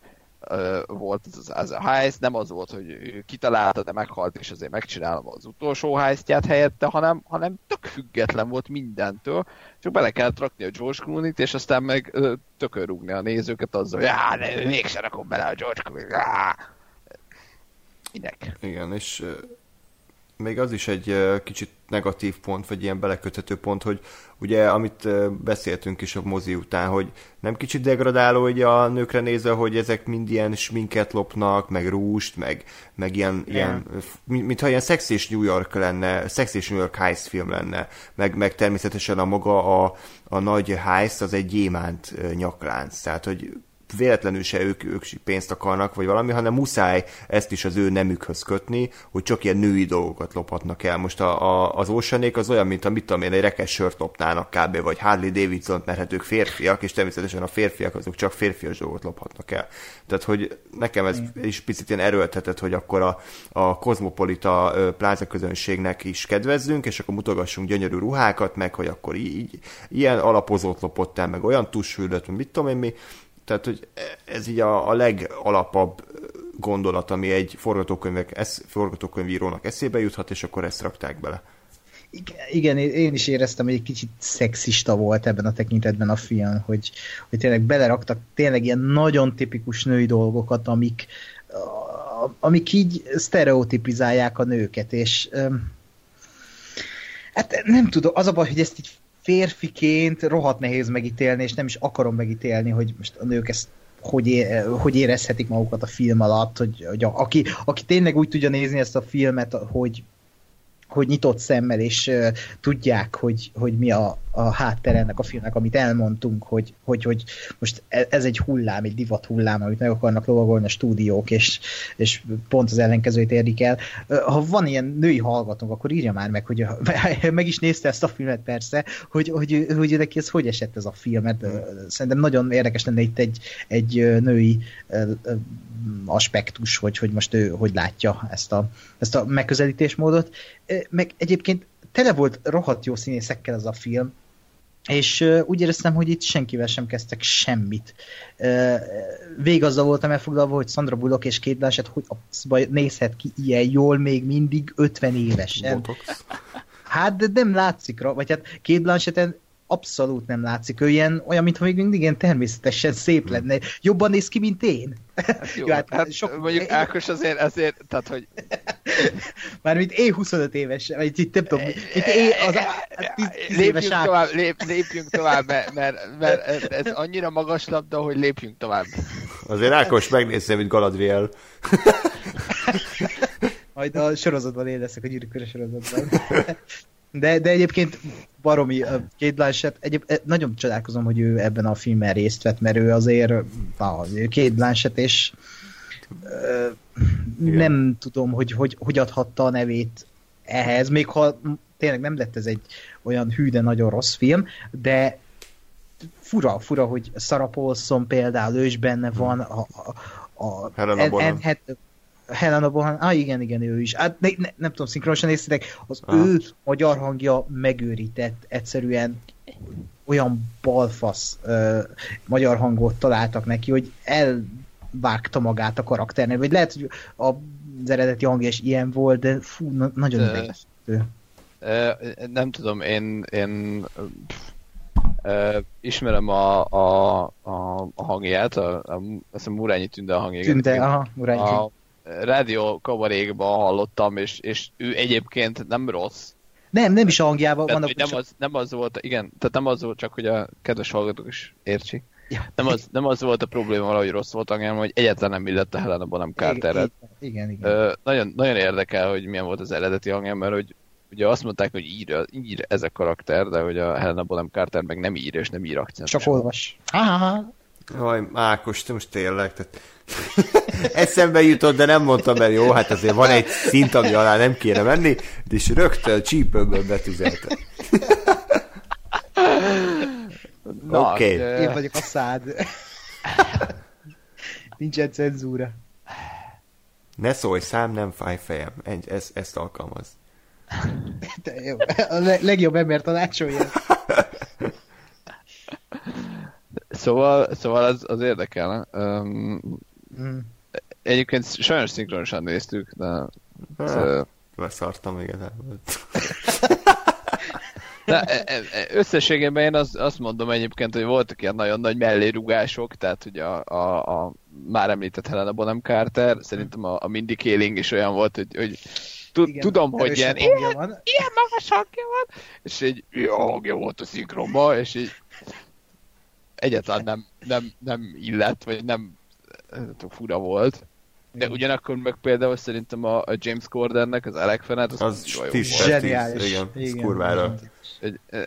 volt ez az, az a heist, nem az volt, hogy ő kitalálta, de meghalt, és azért megcsinálom az utolsó heistját helyette, hanem, hanem tök független volt mindentől, csak bele kellett rakni a George Clooney-t, és aztán meg tökörrúgni a nézőket azzal, hogy já, de mégsem rakom bele a George Clooney-t. Minek? Igen, és még az is egy kicsit negatív pont, vagy ilyen beleköthető pont, hogy ugye, amit beszéltünk is a mozi után, hogy nem kicsit degradáló hogy a nőkre nézve, hogy ezek mind ilyen sminket lopnak, meg rúst, meg, meg ilyen, ilyen mintha ilyen Sex és New York lenne, Sex és New York heist film lenne, meg, meg természetesen a maga a, a nagy heist az egy gyémánt nyaklánc, tehát hogy véletlenül se ők, ők pénzt akarnak, vagy valami, hanem muszáj ezt is az ő nemükhöz kötni, hogy csak ilyen női dolgokat lophatnak el. Most a, a, az Oceanék az olyan, mint a mit tudom én, egy rekes sört lopnának kb. vagy Harley Davidson, mert hát ők férfiak, és természetesen a férfiak azok csak férfias dolgot lophatnak el. Tehát, hogy nekem ez is picit ilyen erőltetett, hogy akkor a, a kozmopolita pláza közönségnek is kedvezzünk, és akkor mutogassunk gyönyörű ruhákat, meg hogy akkor így, ilyen alapozót lopott el, meg olyan tussülött, mit tudom én mi, tehát, hogy ez így a, a legalapabb gondolat, ami egy forgatókönyvek, esz, forgatókönyvírónak eszébe juthat, és akkor ezt rakták bele. Igen, én is éreztem, hogy egy kicsit szexista volt ebben a tekintetben a film, hogy, hogy tényleg beleraktak tényleg ilyen nagyon tipikus női dolgokat, amik, amik így sztereotipizálják a nőket, és hát nem tudom, az a baj, hogy ezt így férfiként rohadt nehéz megítélni, és nem is akarom megítélni, hogy most a nők ezt hogy, é, hogy érezhetik magukat a film alatt, hogy, hogy a, aki, aki tényleg úgy tudja nézni ezt a filmet, hogy, hogy nyitott szemmel, és uh, tudják, hogy, hogy mi a, a háttere ennek a filmnek, amit elmondtunk, hogy, hogy, hogy most e, ez egy hullám, egy divat hullám, amit meg akarnak lovagolni a stúdiók, és, és pont az ellenkezőt érdik el. Ha van ilyen női hallgatónk, akkor írja már meg, hogy meg is nézte ezt a filmet persze, hogy, hogy, hogy neki ez hogy esett ez a film, mert szerintem nagyon érdekes lenne itt egy, egy női aspektus, hogy, hogy most ő hogy látja ezt a, ezt a megközelítésmódot. Meg egyébként tele volt rohadt jó színészekkel ez a film, és úgy éreztem, hogy itt senkivel sem kezdtek semmit. Vég azzal voltam elfoglalva, hogy Sandra Bullock és Kate Blanchett hogy a nézhet ki ilyen jól még mindig 50 évesen. Botox. Hát, de nem látszik, vagy hát Kate Blanchett abszolút nem látszik. Ő ilyen, olyan, mintha még mindig ilyen természetesen szép hmm. lenne. Jobban néz ki, mint én. Hát jó, hát, hát sok... mondjuk Ákos azért, azért, tehát hogy... Mármint én 25 éves, vagy itt nem tudom, itt én az 10, 10 lépjünk éves tovább, lép, lépjünk tovább, mert, mert, mert ez annyira magas labda, hogy lépjünk tovább. Azért Ákos megnézze, mint Galadriel. Majd a sorozatban én leszek, a gyűrűkörös sorozatban. De, de egyébként baromi, Kate Blanchett, egyéb, nagyon csodálkozom, hogy ő ebben a filmben részt vett, mert ő azért Kate Blanchett, és uh, nem tudom, hogy, hogy hogy adhatta a nevét ehhez, még ha tényleg nem lett ez egy olyan hű, de nagyon rossz film, de fura, fura, hogy Sarah Paulson például, ő is benne van, a, a, a Helena Bonham. Helena Bohan, ah igen, igen, ő is. Hát ne, ne, nem tudom, szinkronosan néztétek, az ah. ő magyar hangja megőrített, egyszerűen olyan balfasz uh, magyar hangot találtak neki, hogy elvágta magát a karakternek, vagy lehet, hogy az eredeti hangja is ilyen volt, de fú, na, nagyon idegesítő. Nem tudom, én, én Uh, ismerem a, a, a, a hangját, a, a, azt a Murányi Tünde a hangját. Tünde, aha, Murányi a, rádió kabarékban hallottam, és, és ő egyébként nem rossz. Nem, nem is a hangjában van. Nem, csak... az, nem az volt, igen, tehát nem az volt, csak hogy a kedves hallgatók is értsék. Ja. Nem, az, nem az volt a probléma valahogy rossz volt hanem hogy egyetlen nem illette Helena Bonham Carteret. Igen, igen. igen. Ö, nagyon, nagyon érdekel, hogy milyen volt az eredeti hangja, mert hogy ugye azt mondták, hogy ír, ír ez a karakter, de hogy a Helena Bonham Carter meg nem ír, és nem ír akcent. Csak olvas. Ha-ha-ha. Jaj, Ákos, te most tényleg, tehát eszembe jutott, de nem mondtam el, jó, hát azért van egy szint, ami alá nem kéne menni, de is rögtön csípőből betüzelte. Oké. Okay. De... Én vagyok a szád. Nincsen cenzúra. Ne szólj, szám nem fáj fejem. Ez, ezt alkalmaz. De A legjobb ember tanácsolja. Szóval, szóval az, az érdekel. Um, mm. Egyébként sajnos szinkronosan néztük, de... Hát, Leszartam igazából. De e, e, e, összességében én azt, azt mondom egyébként, hogy voltak ilyen nagyon nagy mellérugások, tehát ugye a, a, a már említett Helena Bonham Carter, szerintem a, a Mindy Kaling is olyan volt, hogy, hogy igen, tudom, hogy ilyen, ilyen, van. ilyen magas hangja van, és egy jó hangja volt a szinkronban, és így egyáltalán nem, nem, nem illet, vagy nem fura volt. De ugyanakkor meg például szerintem a, a James Cordennek az Alec Fenet, az, az jó volt. Zseniális. Igen, igen, kurvára.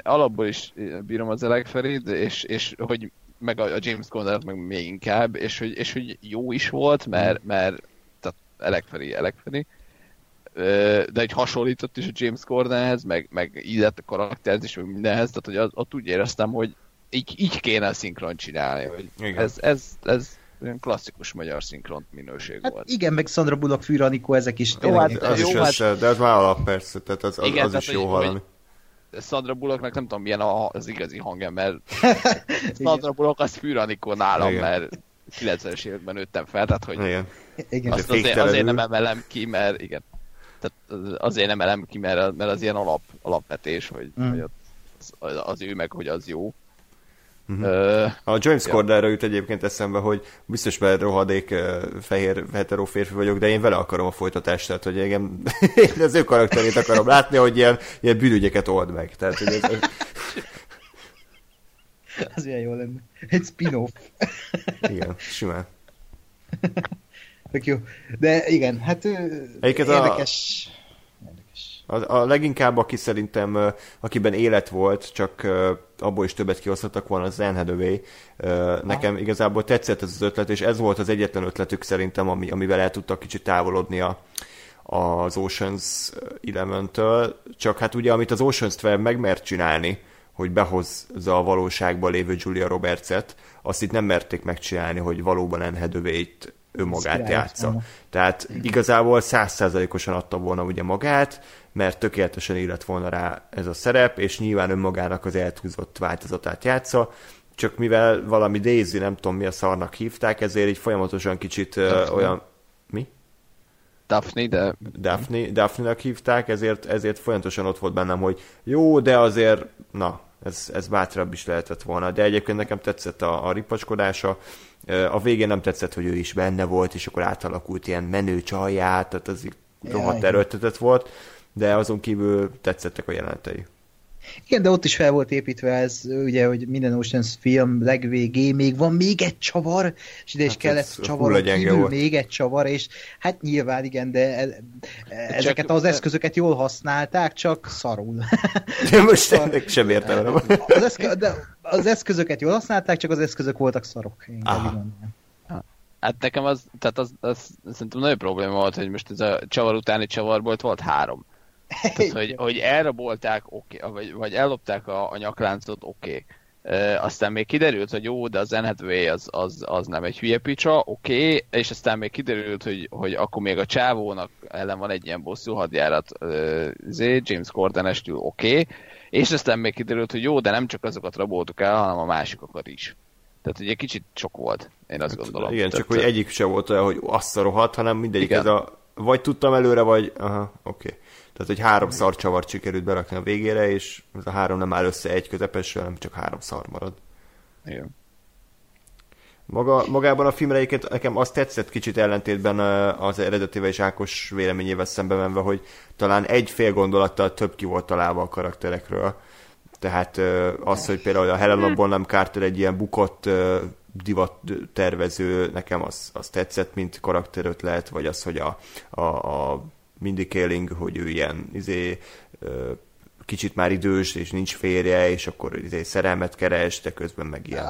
Alapból is bírom az Alec Ferit, és, és hogy meg a, a James Cordennek meg még inkább, és hogy, és hogy jó is volt, mert, mert tehát Alec Feri, Alec Feri, de egy hasonlított is a James Cordenhez, meg, meg illett a karakterzés, meg mindenhez, tehát hogy ott úgy éreztem, hogy így, így kéne a szinkron csinálni, hogy Igen. ez, ez, ez olyan klasszikus magyar szinkron minőség hát volt. Igen, meg Sandra Bullock, Fűranikó, ezek is jó, hát, az jó, is hát... össze, de ez már alap persze, tehát az, az, igen, az is jó hallani. Sandra Bullocknak nem tudom milyen az igazi hangja, mert Sandra Bullock az Fűranikó nálam, igen. mert 90-es években nőttem fel, tehát hogy igen. Igen. Azt azért, azért nem emelem ki, mert igen. Tehát azért nem emelem ki, mert, mert az ilyen alap, alapvetés, hogy, mm. hogy az, az ő meg, hogy az jó. Uh-huh. a James ja. Corderra jut egyébként eszembe, hogy biztos mert rohadék fehér hetero férfi vagyok, de én vele akarom a folytatást, tehát hogy engem, én az ő karakterét akarom látni, hogy ilyen, ilyen bűnügyeket old meg. Tehát, hogy ez, az ilyen jó lenne. Egy spin-off. igen, simán. Tök jó. De igen, hát Egyiket érdekes. A a, a leginkább, aki szerintem, akiben élet volt, csak abból is többet kihozhattak volna, az Anne Hathaway. Nekem igazából tetszett ez az ötlet, és ez volt az egyetlen ötletük szerintem, ami, amivel el tudtak kicsit távolodni a, az Oceans Eleven-től. Csak hát ugye, amit az Oceans 12 megmert csinálni, hogy behozza a valóságba lévő Julia Roberts-et, azt itt nem merték megcsinálni, hogy valóban Anne Hathaway-t önmagát játsza. Tehát igazából százszázalékosan adta volna ugye magát, mert tökéletesen illet volna rá ez a szerep, és nyilván önmagának az eltúzott változatát játsza, csak mivel valami Daisy, nem tudom mi a szarnak hívták, ezért így folyamatosan kicsit uh, olyan... Mi? Daphne, de... Daphne, Daphne-nak hívták, ezért, ezért folyamatosan ott volt bennem, hogy jó, de azért, na, ez, ez bátrabb is lehetett volna. De egyébként nekem tetszett a, a ripacskodása, a végén nem tetszett, hogy ő is benne volt, és akkor átalakult ilyen menő csaját, tehát az rohadt erőltetett volt de azon kívül tetszettek a jelenetei. Igen, de ott is fel volt építve ez, ugye, hogy minden Oceans film legvégé még van még egy csavar, és ide is hát kellett csavar kívül volt. még egy csavar, és hát nyilván igen, de e, ezeket az eszközöket jól használták, csak szarul. De most ennek sem értem. Az, eszkö, de az eszközöket jól használták, csak az eszközök voltak szarok. Hát nekem az, tehát az, az, az szerintem nagy probléma volt, hogy most ez a csavar utáni csavarból volt három. Tehát, hogy, hogy elrabolták, oké, okay, vagy, vagy ellopták a, a nyakláncot, oké. Okay. E, aztán még kiderült, hogy jó, de az NHW az, az, az nem egy hülye picsa, oké, okay. és aztán még kiderült, hogy, hogy akkor még a csávónak ellen van egy ilyen bosszú hadjárat, uh, James Corden estül, oké, okay. és aztán még kiderült, hogy jó, de nem csak azokat raboltuk el, hanem a másikokat is. Tehát ugye kicsit sok volt, én azt hát, gondolom. Igen, Tehát, csak hogy egyik se volt olyan, hogy azt rohadt, hanem mindegyik igen. ez a vagy tudtam előre, vagy aha, oké. Okay. Tehát, hogy három szar csavart sikerült berakni a végére, és ez a három nem áll össze egy közepesről, hanem csak három szar marad. Igen. Maga, magában a filmre egyébként nekem azt tetszett kicsit ellentétben az eredetével és Ákos véleményével szembe menve, hogy talán egy fél gondolattal több ki volt találva a karakterekről. Tehát az, hogy például a Helena Bonham Carter egy ilyen bukott divat tervező, nekem az, az tetszett, mint karakterötlet, vagy az, hogy a, a, a Mindy Kaling, hogy ő ilyen izé, kicsit már idős, és nincs férje, és akkor izé szerelmet keres, de közben meg ilyen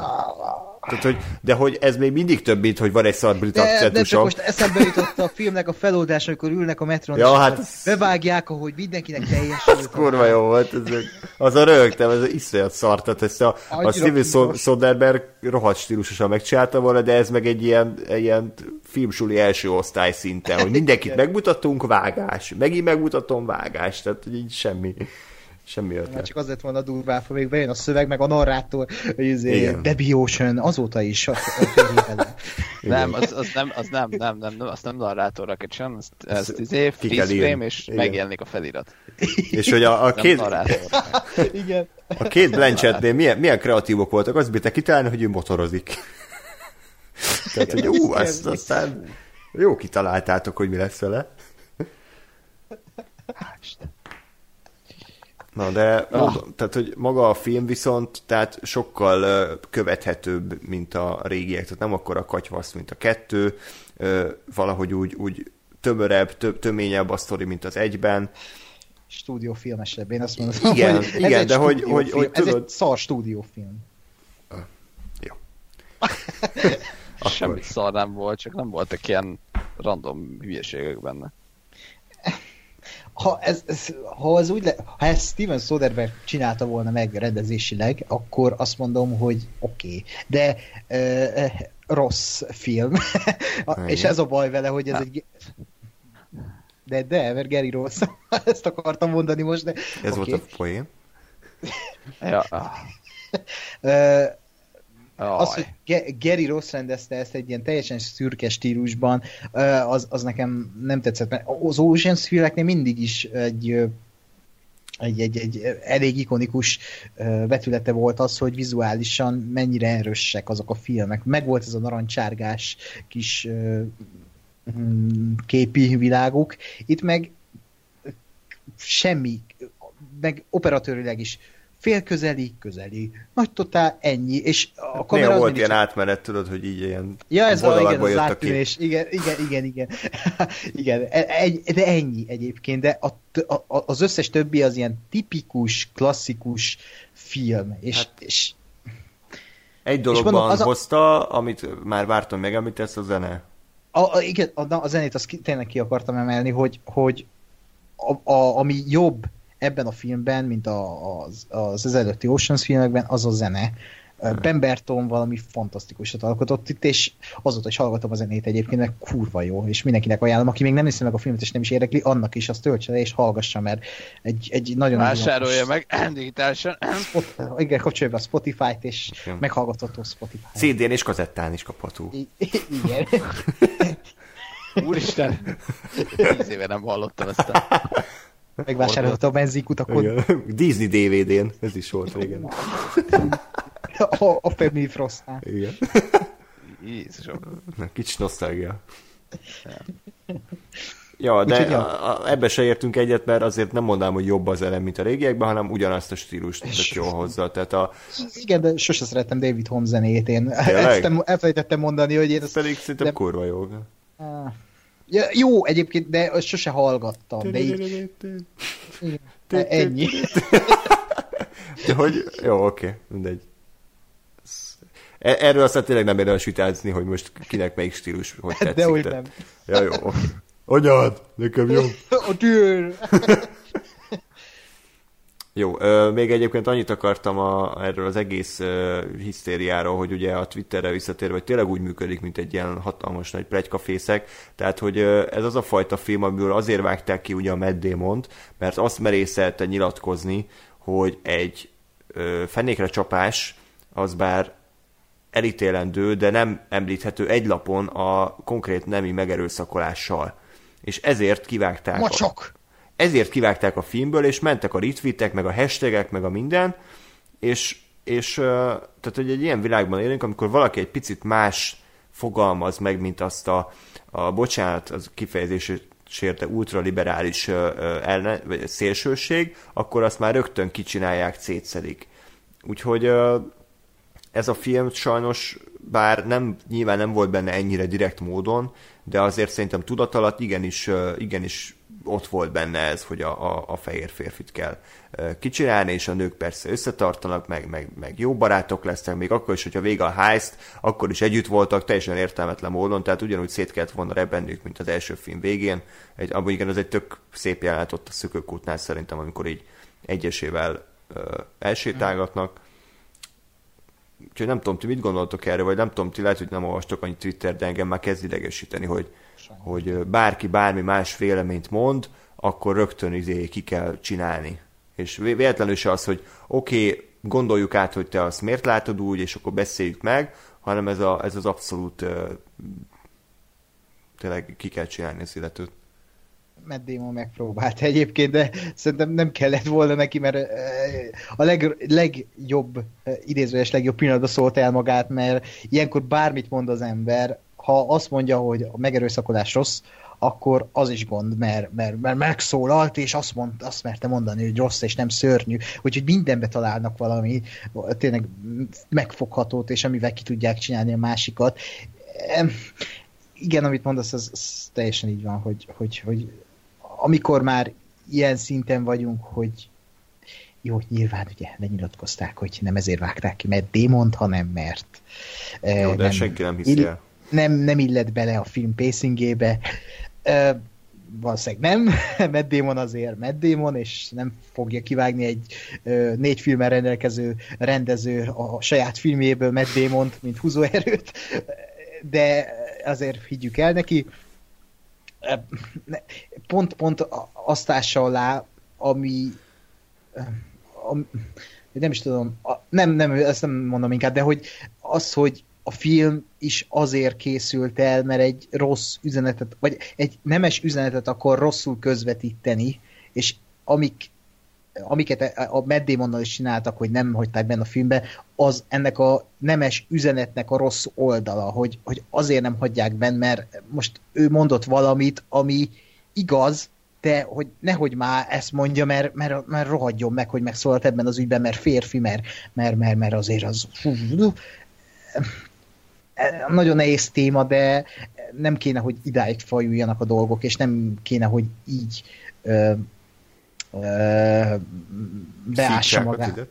Tehát, hogy, de hogy ez még mindig több, mint hogy van egy szar brit de, de csak most eszembe jutott a filmnek a feloldás, amikor ülnek a metron, ja, hát bevágják, ahogy mindenkinek teljes. Ez kurva jó volt. Ez, az a rögtem, ez iszonyat szar. Tehát ezt a, a Steven Soderbergh rohadt stílusosan megcsinálta volna, de ez meg egy ilyen, egy ilyen filmsuli első osztály szinten, hogy mindenkit megmutatunk, vágás. Megint megmutatom, vágás. Tehát így semmi. Semmi ötlet. Már csak az lett volna durvább, ha még bejön a szöveg, meg a narrátor, hogy izé, Debbie Ocean, azóta is a, a Nem, az, az, nem, az nem, nem, nem, nem, azt nem narrátorra kell csinálni, azt, ez, ez izé, freeze frame, és Igen. megjelenik a felirat. És hogy a, a két... Igen. A két Blanchettnél milyen, milyen kreatívok voltak, az bírta kitalálni, hogy ő motorozik. Tehát, hogy ú, azt aztán jó kitaláltátok, hogy mi lesz vele. Isten. Na de, ah. mondom, tehát, hogy maga a film viszont, tehát sokkal uh, követhetőbb, mint a régiek, tehát nem akkor a katyvasz, mint a kettő, uh, valahogy úgy, úgy tömörebb, tö, töményebb a sztori, mint az egyben. Stúdiófilmesebb, én azt mondom. Igen, hogy igen de hogy, hogy, hogy tudod... Ez egy szar stúdiófilm. Uh, jó. Semmi szar nem volt, csak nem voltak ilyen random hülyeségek benne ha ez, ez, ha ez úgy le, ha ezt Steven Soderbergh csinálta volna meg rendezésileg, akkor azt mondom, hogy oké. Okay. De uh, rossz film. És ez a baj vele, hogy ez egy de, de, mert Gary Ross, ezt akartam mondani most, de... Ez okay. volt a poén. ja. Uh, az, hogy Gary Ross rendezte ezt egy ilyen teljesen szürke stílusban, az, az nekem nem tetszett, mert az Ocean's filmeknél mindig is egy, egy, egy, egy elég ikonikus vetülete volt az, hogy vizuálisan mennyire erősek azok a filmek. Meg volt ez a narancsárgás kis mm, képi világuk. Itt meg semmi, meg operatőrileg is fél közeli, nagy totál, ennyi, és a hát kamera... Néha volt ilyen csak... átmenet, tudod, hogy így ilyen Ja, ez van, igen, az átmenés, igen, igen, igen, igen, igen, egy, de ennyi egyébként, de a, a, az összes többi az ilyen tipikus, klasszikus film, és, hát, és egy dologban mondom, az hozta, a... amit már vártam meg, amit ez a zene. A, a, igen, a, a zenét azt ki, tényleg ki akartam emelni, hogy, hogy a, a, ami jobb ebben a filmben, mint a, az, az ezelőtti Oceans filmekben, az a zene. Hmm. Pemberton valami fantasztikusat alkotott itt, és azóta is hallgatom a zenét egyébként, mert kurva jó, és mindenkinek ajánlom, aki még nem nézte meg a filmet, és nem is érdekli, annak is azt töltse le, és hallgassa, mert egy, egy nagyon... Vásárolja meg digitálisan. igen, kapcsolja be a Spotify-t, és igen. meghallgatható Spotify. CD-n és kazettán is kapható. I- igen. Úristen, tíz éve nem hallottam ezt a... Megvásárolta a benzinkutakon. Disney DVD-n, ez is volt régen. a, a Family frost Igen. Jézusom. Na, kicsit nosztalgia. Ja, de Úgyhogy. A, a, ebbe se értünk egyet, mert azért nem mondanám, hogy jobb az elem, mint a régiekben, hanem ugyanazt a stílust tett jól hozzá. Tehát a... Igen, de sose szerettem David Holmes zenét. Én elfelejtettem mondani, hogy én ezt... Pedig szerintem de... kurva jó. Ah. Ja, jó egyébként, de azt sose hallgattam. De így... Ennyi. De hogy... Jó, oké, mindegy. E- erről aztán tényleg nem érdemes vitázni, hogy most kinek melyik stílus, hogy tetszik. De úgy nem. Ja, jó. Anyád, nekem jó. A tűr. Jó, ö, még egyébként annyit akartam a, erről az egész ö, hisztériáról, hogy ugye a Twitterre visszatérve, hogy tényleg úgy működik, mint egy ilyen hatalmas nagy plegykafészek, tehát hogy ö, ez az a fajta film, amiből azért vágták ki ugye a Matt Damon-t, mert azt merészelte nyilatkozni, hogy egy ö, fenékre csapás, az bár elítélendő, de nem említhető egy lapon a konkrét nemi megerőszakolással. És ezért kivágták... Mocsok! Ezért kivágták a filmből, és mentek a retweetek, meg a hashtagek, meg a minden, és, és tehát, hogy egy ilyen világban élünk, amikor valaki egy picit más fogalmaz meg, mint azt a, a bocsánat, az kifejezés sérte ultraliberális ellen, vagy szélsőség, akkor azt már rögtön kicsinálják, szétszedik. Úgyhogy ez a film sajnos, bár nem, nyilván nem volt benne ennyire direkt módon, de azért szerintem tudat alatt igenis, igenis ott volt benne ez, hogy a, a, a fehér férfit kell kicsinálni, és a nők persze összetartanak, meg, meg, meg jó barátok lesznek, még akkor is, hogyha vége a heist, akkor is együtt voltak, teljesen értelmetlen módon, tehát ugyanúgy szét kellett volna rebennük, mint az első film végén. Egy, abban igen, az egy tök szép jelenet ott a szökőkútnál szerintem, amikor így egyesével ö, elsétálgatnak. Úgyhogy nem tudom, ti mit gondoltok erről, vagy nem tudom, ti lehet, hogy nem olvastok annyi Twitter, de engem már kezd idegesíteni, hogy, hogy bárki bármi más véleményt mond, akkor rögtön izé ki kell csinálni. És véletlenül se az, hogy oké, okay, gondoljuk át, hogy te azt miért látod úgy, és akkor beszéljük meg, hanem ez, a, ez az abszolút uh, tényleg ki kell csinálni az illetőt. Matt Damon megpróbálta egyébként, de szerintem nem kellett volna neki, mert a leg, legjobb, idézőes legjobb pillanatban szólt el magát, mert ilyenkor bármit mond az ember, ha azt mondja, hogy a megerőszakolás rossz, akkor az is gond, mert, mert, mert megszólalt, és azt, mond, azt merte mondani, hogy rossz és nem szörnyű. Úgyhogy mindenbe találnak valami tényleg megfoghatót, és amivel ki tudják csinálni a másikat. Igen, amit mondasz, az, az teljesen így van, hogy, hogy, hogy amikor már ilyen szinten vagyunk, hogy jó, nyilván ugye lenyilatkozták, hogy nem ezért vágták ki, mert démont, hanem mert jó, de nem, senki nem hiszi el. Nem, nem illet bele a film pacingébe. Uh, valószínűleg nem, Matt Damon azért Matt Damon, és nem fogja kivágni egy négy filmen rendelkező rendező a saját filmjéből Matt Damon-t, mint húzóerőt, de azért higgyük el neki. Pont, pont azt ássa alá, ami, ami nem is tudom, nem, nem, ezt nem mondom inkább, de hogy az, hogy a film is azért készült el, mert egy rossz üzenetet, vagy egy nemes üzenetet akar rosszul közvetíteni, és amik, amiket a Matt is csináltak, hogy nem hagyták benne a filmbe, az ennek a nemes üzenetnek a rossz oldala, hogy, hogy azért nem hagyják benne, mert most ő mondott valamit, ami igaz, de hogy nehogy már ezt mondja, mert, mert, mert rohadjon meg, hogy megszólalt ebben az ügyben, mert férfi, mert, mert, mert, mert azért az nagyon nehéz téma, de nem kéne, hogy idáig fajuljanak a dolgok, és nem kéne, hogy így ö, ö, beássa magát.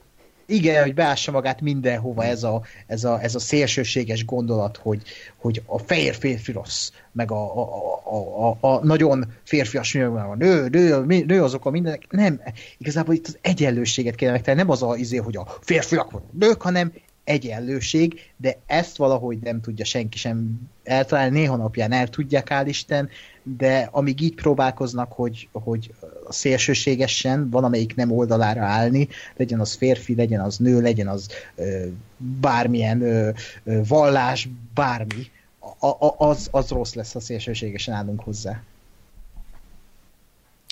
Igen, hogy beássa magát mindenhova ez a, ez a, ez a szélsőséges gondolat, hogy, hogy a fehér férfi rossz, meg a, a, a, a, a nagyon férfias a nő, nő, nő azok a mindenek. Nem, igazából itt az egyenlőséget kéne megtenni, nem az a izé, hogy a férfiak vagy nők, hanem egyenlőség, de ezt valahogy nem tudja senki sem eltalálni, néha napján el tudják, Isten, de amíg így próbálkoznak, hogy, hogy szélsőségesen valamelyik nem oldalára állni, legyen az férfi, legyen az nő, legyen az ö, bármilyen ö, ö, vallás, bármi, a, a, az, az rossz lesz, ha szélsőségesen állunk hozzá.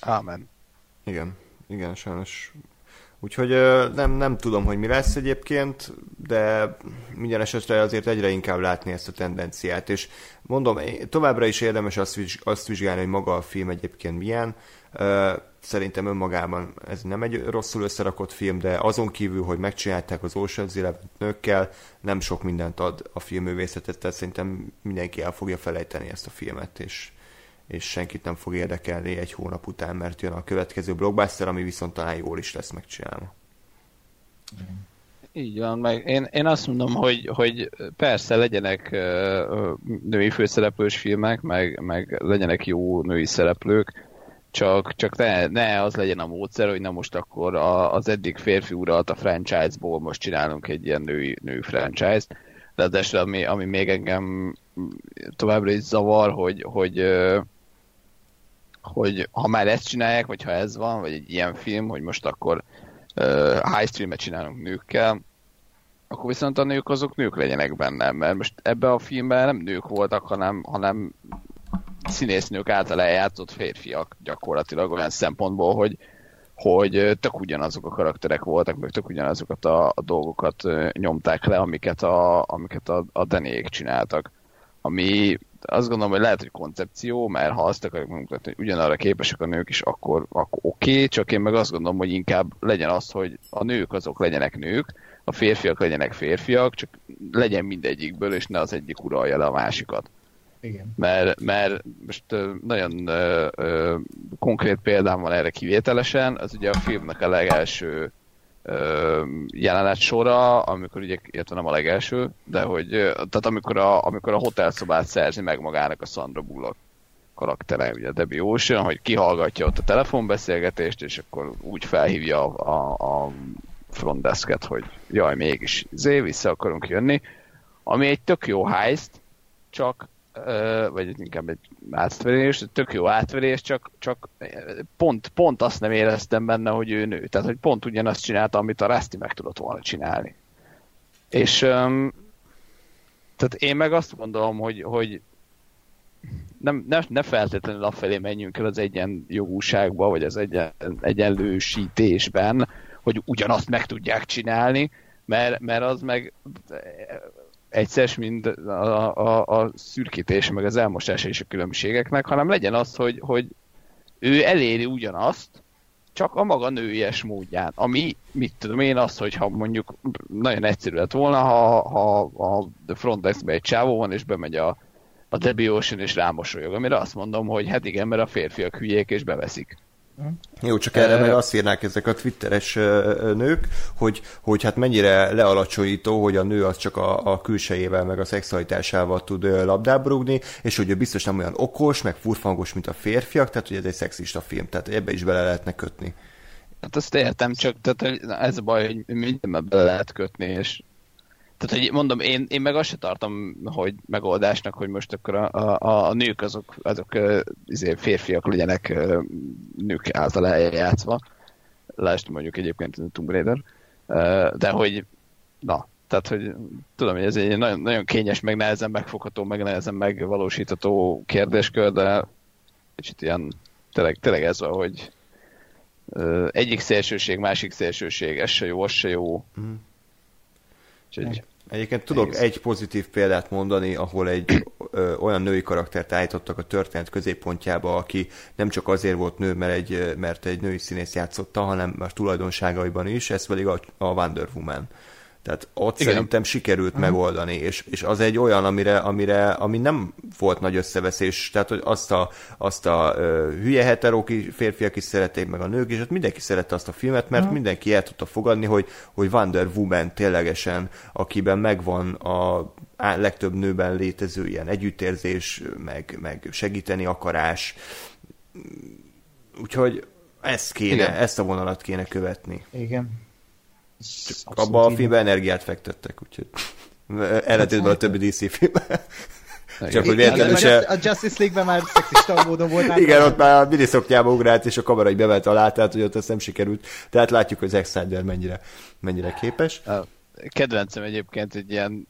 Ámen. Igen, igen, sajnos Úgyhogy nem, nem tudom, hogy mi lesz egyébként, de minden esetre azért egyre inkább látni ezt a tendenciát, és mondom, továbbra is érdemes azt, azt vizsgálni, hogy maga a film egyébként milyen. Szerintem önmagában ez nem egy rosszul összerakott film, de azon kívül, hogy megcsinálták az Ocean's Eleven nőkkel, nem sok mindent ad a filmművészetet, tehát szerintem mindenki el fogja felejteni ezt a filmet, és és senkit nem fog érdekelni egy hónap után, mert jön a következő blockbuster, ami viszont talán jól is lesz megcsinálva. Így van, meg én, én azt mondom, hogy, hogy persze legyenek női főszereplős filmek, meg, meg legyenek jó női szereplők, csak, csak ne, ne az legyen a módszer, hogy na most akkor a, az eddig férfi uralt a franchise-ból most csinálunk egy ilyen női, nő franchise-t. De ami, ami még engem továbbra is zavar, hogy, hogy hogy ha már ezt csinálják, vagy ha ez van, vagy egy ilyen film, hogy most akkor uh, high streamet csinálunk nőkkel, akkor viszont a nők azok nők legyenek benne, mert most ebbe a filmben nem nők voltak, hanem, hanem színésznők által eljátszott férfiak gyakorlatilag olyan szempontból, hogy, hogy tök ugyanazok a karakterek voltak, meg tök ugyanazokat a, a dolgokat nyomták le, amiket a, amiket a, a Denék csináltak. Ami azt gondolom, hogy lehet, hogy koncepció, mert ha azt akarjuk megmutatni, hogy ugyanarra képesek a nők is, akkor, akkor oké, okay, csak én meg azt gondolom, hogy inkább legyen az, hogy a nők azok legyenek nők, a férfiak legyenek férfiak, csak legyen mindegyikből, és ne az egyik uralja le a másikat. Igen. Mert, mert most nagyon ö, ö, konkrét példám van erre kivételesen, az ugye a filmnek a legelső jelenet sora, amikor ugye, illetve nem a legelső, de hogy, tehát amikor a, amikor a hotelszobát szerzi meg magának a Sandra Bullock karaktere, ugye Debbie Ocean, hogy kihallgatja ott a telefonbeszélgetést, és akkor úgy felhívja a, a, a frontdesket, hogy jaj, mégis zé, vissza akarunk jönni, ami egy tök jó heist, csak vagy inkább egy átverés, tök jó átverés, csak, csak pont, pont azt nem éreztem benne, hogy ő nő. Tehát, hogy pont ugyanazt csinálta, amit a Rusty meg tudott volna csinálni. És tehát én meg azt gondolom, hogy, hogy nem, ne, ne feltétlenül afelé menjünk el az egyenjogúságba, vagy az egyen, egyenlősítésben, hogy ugyanazt meg tudják csinálni, mert, mert az meg egyszer, mint a, a, a szürkítés, meg az elmosás és a különbségeknek, hanem legyen az, hogy, hogy ő eléri ugyanazt, csak a maga nőies módján. Ami, mit tudom én, az, hogyha mondjuk nagyon egyszerű lett volna, ha, ha a front desk egy csávó van, és bemegy a, a Debbie Ocean, és rámosolyog, amire azt mondom, hogy hát igen, mert a férfiak hülyék, és beveszik. Jó, csak erre meg azt írnák ezek a twitteres nők, hogy, hogy hát mennyire lealacsonyító, hogy a nő az csak a, a külsejével, meg a szexualitásával tud labdába rúgni, és hogy ő biztos nem olyan okos, meg furfangos, mint a férfiak, tehát hogy ez egy szexista film, tehát ebbe is bele lehetne kötni. Hát azt értem, csak tehát ez a baj, hogy mindenbe bele lehet kötni, és tehát, hogy mondom, én, én meg azt se tartom, hogy megoldásnak, hogy most akkor a, a, a nők azok, azok izé, férfiak legyenek nők által eljátszva. Lásd mondjuk egyébként a Tomb Raider. De hogy, na, tehát, hogy tudom, hogy ez egy nagyon, nagyon kényes, meg nehezen megfogható, meg nehezen megvalósítható kérdéskör, de kicsit ilyen, tényleg, tényleg ez van, hogy egyik szélsőség, másik szélsőség, ez se jó, az se jó. Mm. Úgyhogy Egyébként tudok Egész. egy pozitív példát mondani, ahol egy ö, olyan női karaktert állítottak a történet középpontjába, aki nem csak azért volt nő, mert egy, mert egy női színész játszotta, hanem a tulajdonságaiban is, ez pedig a, a Wonder Woman. Tehát ott Igen. szerintem sikerült uh-huh. megoldani, és, és az egy olyan, amire, amire, ami nem volt nagy összeveszés, tehát hogy azt a, azt a uh, hülye heteró férfiak is szerették, meg a nők is, ott mindenki szerette azt a filmet, mert uh-huh. mindenki el tudta fogadni, hogy, hogy Wonder Woman ténylegesen, akiben megvan a legtöbb nőben létező ilyen együttérzés, meg, meg segíteni akarás. Úgyhogy ezt kéne, Igen. ezt a vonalat kéne követni. Igen. Csak abba a filmbe energiát fektettek, úgyhogy eredetben a többi DC film. Csak hogy véletlenül se... A Justice League-ben már szexista módon volt. Igen, ott már a miniszoknyába ugrált, és a kamera így bevett alá, tehát hogy ott ezt nem sikerült. Tehát látjuk, hogy Zack Snyder mennyire, mennyire képes. A kedvencem egyébként egy ilyen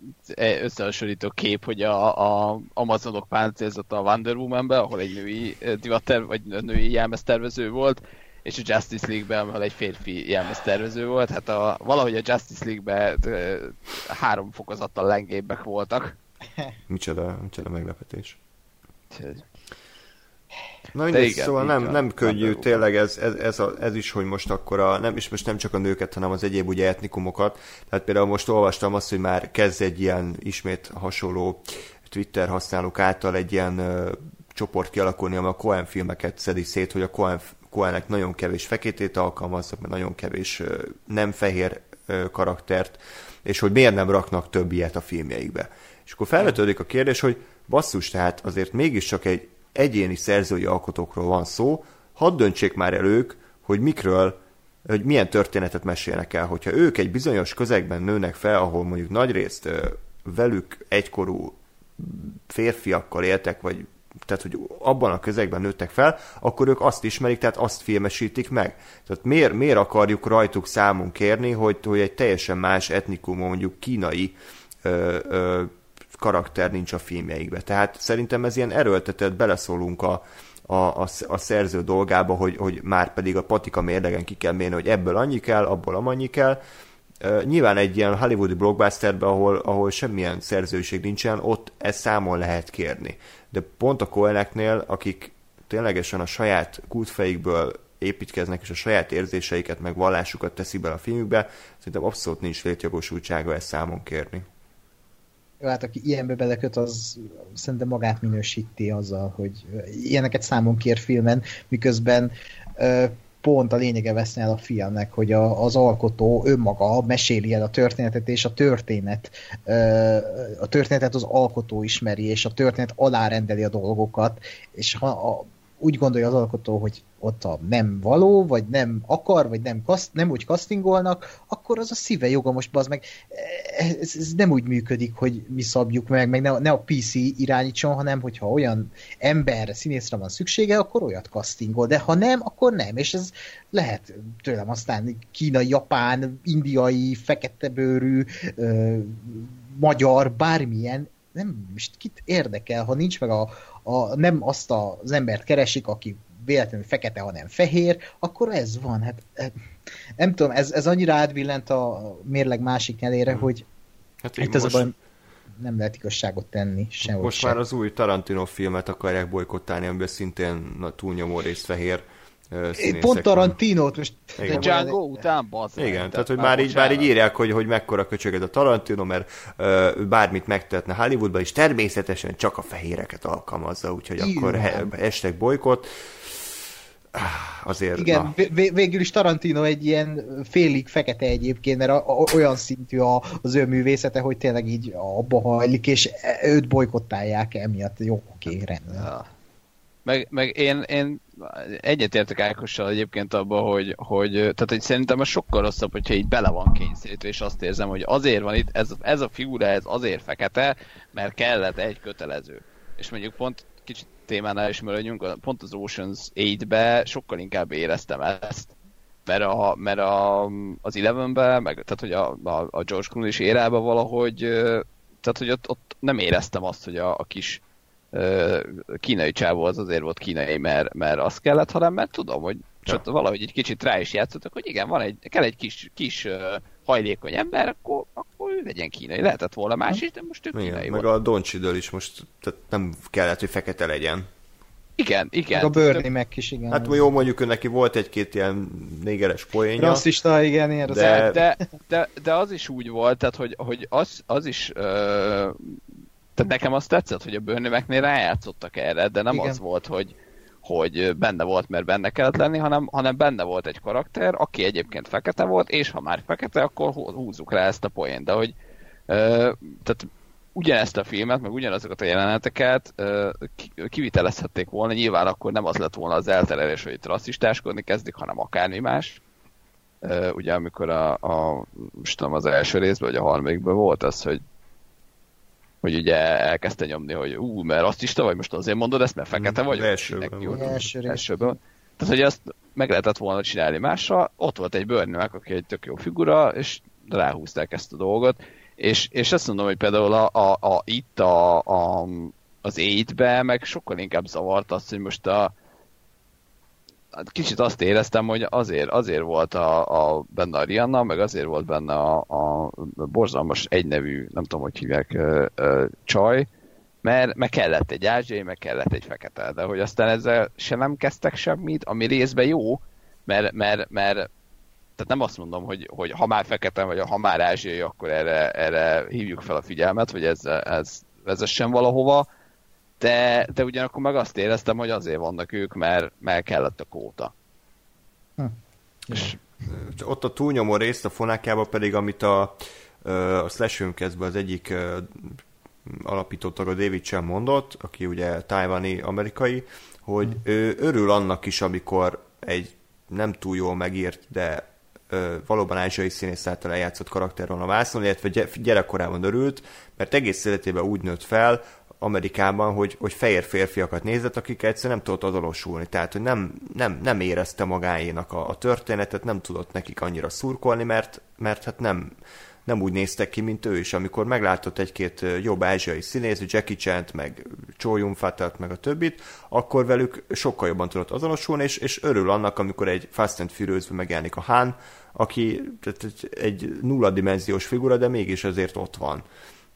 összehasonlító kép, hogy a, a Amazonok páncélzott a Wonder Woman-be, ahol egy női divater, vagy női jelmeztervező volt, és a Justice League-ben, ahol egy férfi jelmez tervező volt, hát a, valahogy a Justice League-ben három fokozattal lengébbek voltak. Micsoda, micsoda meglepetés. Na mindegy, igen, szóval nem, nem könnyű, tényleg ez, ez, ez, a, ez is, hogy most akkor a, nem, és most nem csak a nőket, hanem az egyéb ugye etnikumokat. Tehát például most olvastam azt, hogy már kezd egy ilyen ismét hasonló Twitter használók által egy ilyen ö, csoport kialakulni, ami a Cohen filmeket szedi szét, hogy a Cohen Coelnek nagyon kevés feketét alkalmaznak, mert nagyon kevés nem fehér karaktert, és hogy miért nem raknak több ilyet a filmjeikbe. És akkor felvetődik a kérdés, hogy basszus, tehát azért mégiscsak egy egyéni szerzői alkotókról van szó, hadd döntsék már el ők, hogy mikről, hogy milyen történetet mesélnek el. Hogyha ők egy bizonyos közegben nőnek fel, ahol mondjuk nagyrészt velük egykorú férfiakkal éltek, vagy tehát hogy abban a közegben nőttek fel, akkor ők azt ismerik, tehát azt filmesítik meg. Tehát miért, miért akarjuk rajtuk számon kérni, hogy, hogy egy teljesen más etnikum, mondjuk kínai ö, ö, karakter nincs a filmjeikbe. Tehát szerintem ez ilyen erőltetett, beleszólunk a, a, a, a szerző dolgába, hogy, hogy már pedig a patika mérlegen ki kell mérni, hogy ebből annyi kell, abból amannyi kell. Nyilván egy ilyen hollywoodi blockbusterben, ahol, ahol semmilyen szerzőség nincsen, ott ezt számon lehet kérni de pont a Coeneknél, akik ténylegesen a saját kultfejükből építkeznek, és a saját érzéseiket, meg vallásukat teszik be a filmükbe, szerintem abszolút nincs létjogosultsága ezt számon kérni. hát aki ilyenbe beleköt, az szerintem magát minősíti azzal, hogy ilyeneket számon kér filmen, miközben pont a lényege veszne el a filmnek, hogy a, az alkotó önmaga meséli el a történetet, és a történet a történetet az alkotó ismeri, és a történet alárendeli a dolgokat, és ha a, úgy gondolja az alkotó, hogy ott a nem való, vagy nem akar, vagy nem, kaszt, nem úgy castingolnak, akkor az a szíve joga most az meg. Ez, ez nem úgy működik, hogy mi szabjuk meg, meg ne, ne a PC irányítson, hanem hogyha olyan ember, színészre van szüksége, akkor olyat castingol, de ha nem, akkor nem, és ez lehet tőlem aztán kínai, japán, indiai, feketebőrű, magyar, bármilyen. Nem, most kit érdekel, ha nincs meg a, a nem azt az embert keresik, aki véletlenül fekete, hanem fehér, akkor ez van. Hát, hát nem tudom, ez, ez annyira átbillent a mérleg másik nyelére, hmm. hogy hát itt most... ez a nem lehet igazságot tenni sehol Most sem. már az új Tarantino filmet akarják bolykottálni, amiben szintén túlnyomó részt fehér Pont Tarantinót most... Igen. Django után bazd. Igen, tehát, tehát hogy már így, már így írják, hogy, hogy mekkora köcsöged a Tarantino, mert uh, bármit megtehetne Hollywoodban, és természetesen csak a fehéreket alkalmazza, úgyhogy Igen. akkor hashtag bolykott. Ah, azért, Igen, na. végül is Tarantino egy ilyen félig fekete egyébként, mert a, a, olyan szintű a, az ő művészete, hogy tényleg így abba hajlik, és őt bolykottálják emiatt. Jó, oké, rendben. Ja. Meg, meg én, én egyetértek Ákossal egyébként abba, hogy, hogy, tehát, hogy szerintem a sokkal rosszabb, hogyha így bele van kényszerítve, és azt érzem, hogy azért van itt, ez, ez a figura, ez azért fekete, mert kellett egy kötelező. És mondjuk pont kicsit témánál is mölönyünk, pont az Oceans 8-be sokkal inkább éreztem ezt, mert, a, mert a, az Eleven-be, meg, tehát hogy a, a, a George Clooney-s érában valahogy, tehát hogy ott, ott nem éreztem azt, hogy a, a kis kínai csávó az azért volt kínai, mert, mert az kellett, hanem mert tudom, hogy ja. csak valahogy egy kicsit rá is játszottak, hogy igen, van egy, kell egy kis, kis hajlékony ember, akkor, akkor ő legyen kínai. Lehetett volna más is, de most ő igen, kínai meg volt. a Doncsidől is most tehát nem kellett, hogy fekete legyen. Igen, igen. Meg a Börni meg is, igen. Hát jó, mondjuk ő neki volt egy-két ilyen négeres poénja. Rasszista, igen, ilyen de... De, de, de, az is úgy volt, tehát hogy, hogy az, az is uh, tehát nekem azt tetszett, hogy a bőrnömeknél rájátszottak erre, de nem Igen. az volt, hogy, hogy benne volt, mert benne kellett lenni, hanem, hanem benne volt egy karakter, aki egyébként fekete volt, és ha már fekete, akkor húzzuk rá ezt a poént. De hogy ö, tehát ugyanezt a filmet, meg ugyanazokat a jeleneteket ö, kivitelezhették volna, nyilván akkor nem az lett volna az elterelés, hogy itt rasszistáskodni kezdik, hanem akármi más. Ö, ugye amikor a, a most tudom, az első részben, vagy a harmadikban volt az, hogy hogy ugye elkezdte nyomni, hogy ú, mert azt is te vagy, most azért mondod ezt, mert fekete vagy. Elsőben. Jó, első elsőben. Tehát, hogy azt meg lehetett volna csinálni másra, ott volt egy bőrnőnek, aki egy tök jó figura, és ráhúzták ezt a dolgot, és, és azt mondom, hogy például a, a, a itt a, a, az 8 meg sokkal inkább zavart az, hogy most a, kicsit azt éreztem, hogy azért, azért volt a, a, benne a Rihanna, meg azért volt benne a, a borzalmas egynevű, nem tudom, hogy hívják, ö, ö, csaj, mert, mert kellett egy ázsiai, meg kellett egy fekete, de hogy aztán ezzel se nem kezdtek semmit, ami részben jó, mert, mert, mert tehát nem azt mondom, hogy, hogy ha már fekete, vagy ha már ázsiai, akkor erre, erre hívjuk fel a figyelmet, hogy ez, ez vezessen valahova, de, de ugyanakkor meg azt éreztem, hogy azért vannak ők, mert, mert kellett a kóta. Hm. És ott a túlnyomó részt a fonákjában pedig, amit a, a Slash az egyik alapítótag a David Chen mondott, aki ugye tájvani amerikai, hogy hm. ő örül annak is, amikor egy nem túl jól megírt, de ö, valóban ázsiai színész által eljátszott karakter van a vászon, illetve gyerekkorában örült, mert egész életében úgy nőtt fel, Amerikában, hogy, hogy fehér férfiakat nézett, akik egyszerűen nem tudott azonosulni. Tehát, hogy nem, nem, nem érezte magáénak a, a történetet, nem tudott nekik annyira szurkolni, mert, mert hát nem, nem úgy néztek ki, mint ő is. Amikor meglátott egy-két jobb ázsiai színész, Jackie chan meg Chow yun meg a többit, akkor velük sokkal jobban tudott azonosulni, és, és örül annak, amikor egy Fast and furious megjelenik a Han, aki egy nulla dimenziós figura, de mégis azért ott van.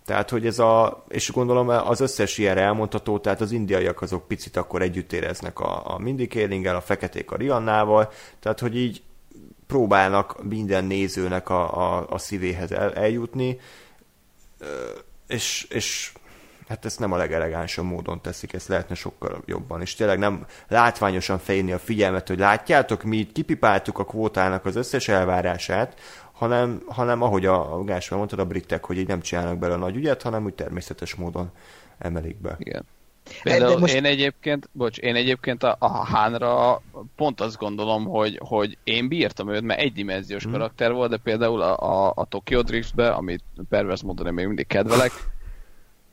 Tehát, hogy ez a, és gondolom az összes ilyen elmondható, tehát az indiaiak azok picit akkor együtt éreznek a, a Mindy kaling a feketék a Riannával, tehát, hogy így próbálnak minden nézőnek a, a, a szívéhez el, eljutni. és, és hát ezt nem a legelegánsabb módon teszik, ezt lehetne sokkal jobban. És tényleg nem látványosan fejni a figyelmet, hogy látjátok, mi itt kipipáltuk a kvótának az összes elvárását, hanem, hanem ahogy a, a Gáspár mondtad, a britek, hogy így nem csinálnak bele nagy ügyet, hanem úgy természetes módon emelik be. Igen. Például most... én egyébként, bocs, én egyébként a, a Hánra pont azt gondolom, hogy, hogy én bírtam őt, mert egydimenziós hmm. karakter volt, de például a, a, a Tokyo Driftbe, amit pervers módon én még mindig kedvelek,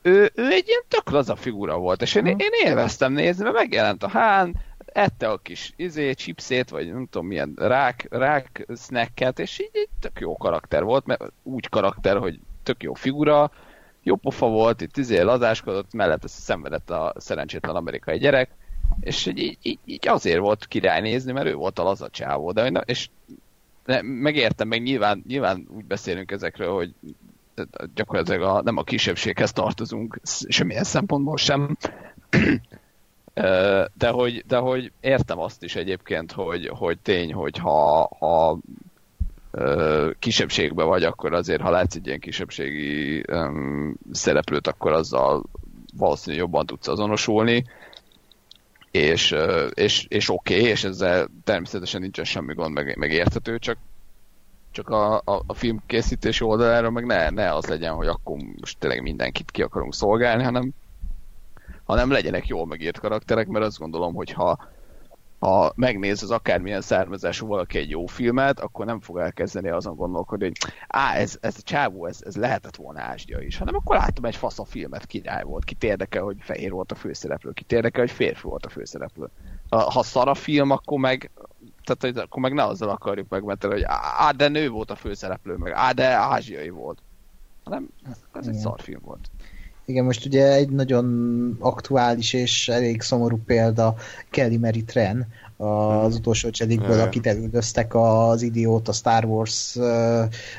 ő, ő egy ilyen tök laza figura volt, és én, én élveztem nézni, mert megjelent a Hán, ette a kis izé, chipsét, vagy nem tudom milyen rák, rák snacket, és így egy tök jó karakter volt, mert úgy karakter, hogy tök jó figura, jó pofa volt, itt izé lazáskodott, mellett szenvedett a szerencsétlen amerikai gyerek, és így, így, így azért volt király nézni, mert ő volt a laza csávó, de és megértem, meg nyilván, nyilván úgy beszélünk ezekről, hogy gyakorlatilag a, nem a kisebbséghez tartozunk semmilyen szempontból sem, de hogy, de hogy értem azt is egyébként, hogy, hogy tény, hogy ha, ha kisebbségben vagy, akkor azért, ha látsz egy ilyen kisebbségi um, szereplőt, akkor azzal valószínűleg jobban tudsz azonosulni, és, és, és oké, okay, és ezzel természetesen nincsen semmi gond, meg, meg érthető, csak csak a, a, a filmkészítés oldalára meg ne, ne az legyen, hogy akkor most tényleg mindenkit ki akarunk szolgálni, hanem, hanem legyenek jól megírt karakterek, mert azt gondolom, hogy ha, ha megnéz az akármilyen származású valaki egy jó filmet, akkor nem fog elkezdeni azon gondolkodni, hogy á, ez, ez a csávó, ez, ez lehetett volna ázsia is, hanem akkor látom egy fasz a filmet, király volt, kit érdekel, hogy fehér volt a főszereplő, kit érdekel, hogy férfi volt a főszereplő. Ha szar a film, akkor meg tehát hogy akkor meg ne azzal akarjuk megmenteni, hogy á, de nő volt a főszereplő, meg á, de ázsiai volt. Hanem ez egy szarfilm volt. Igen, most ugye egy nagyon aktuális és elég szomorú példa Kelly Mary Tren, az utolsó csedikből, akit elüldöztek az idiót, a Star Wars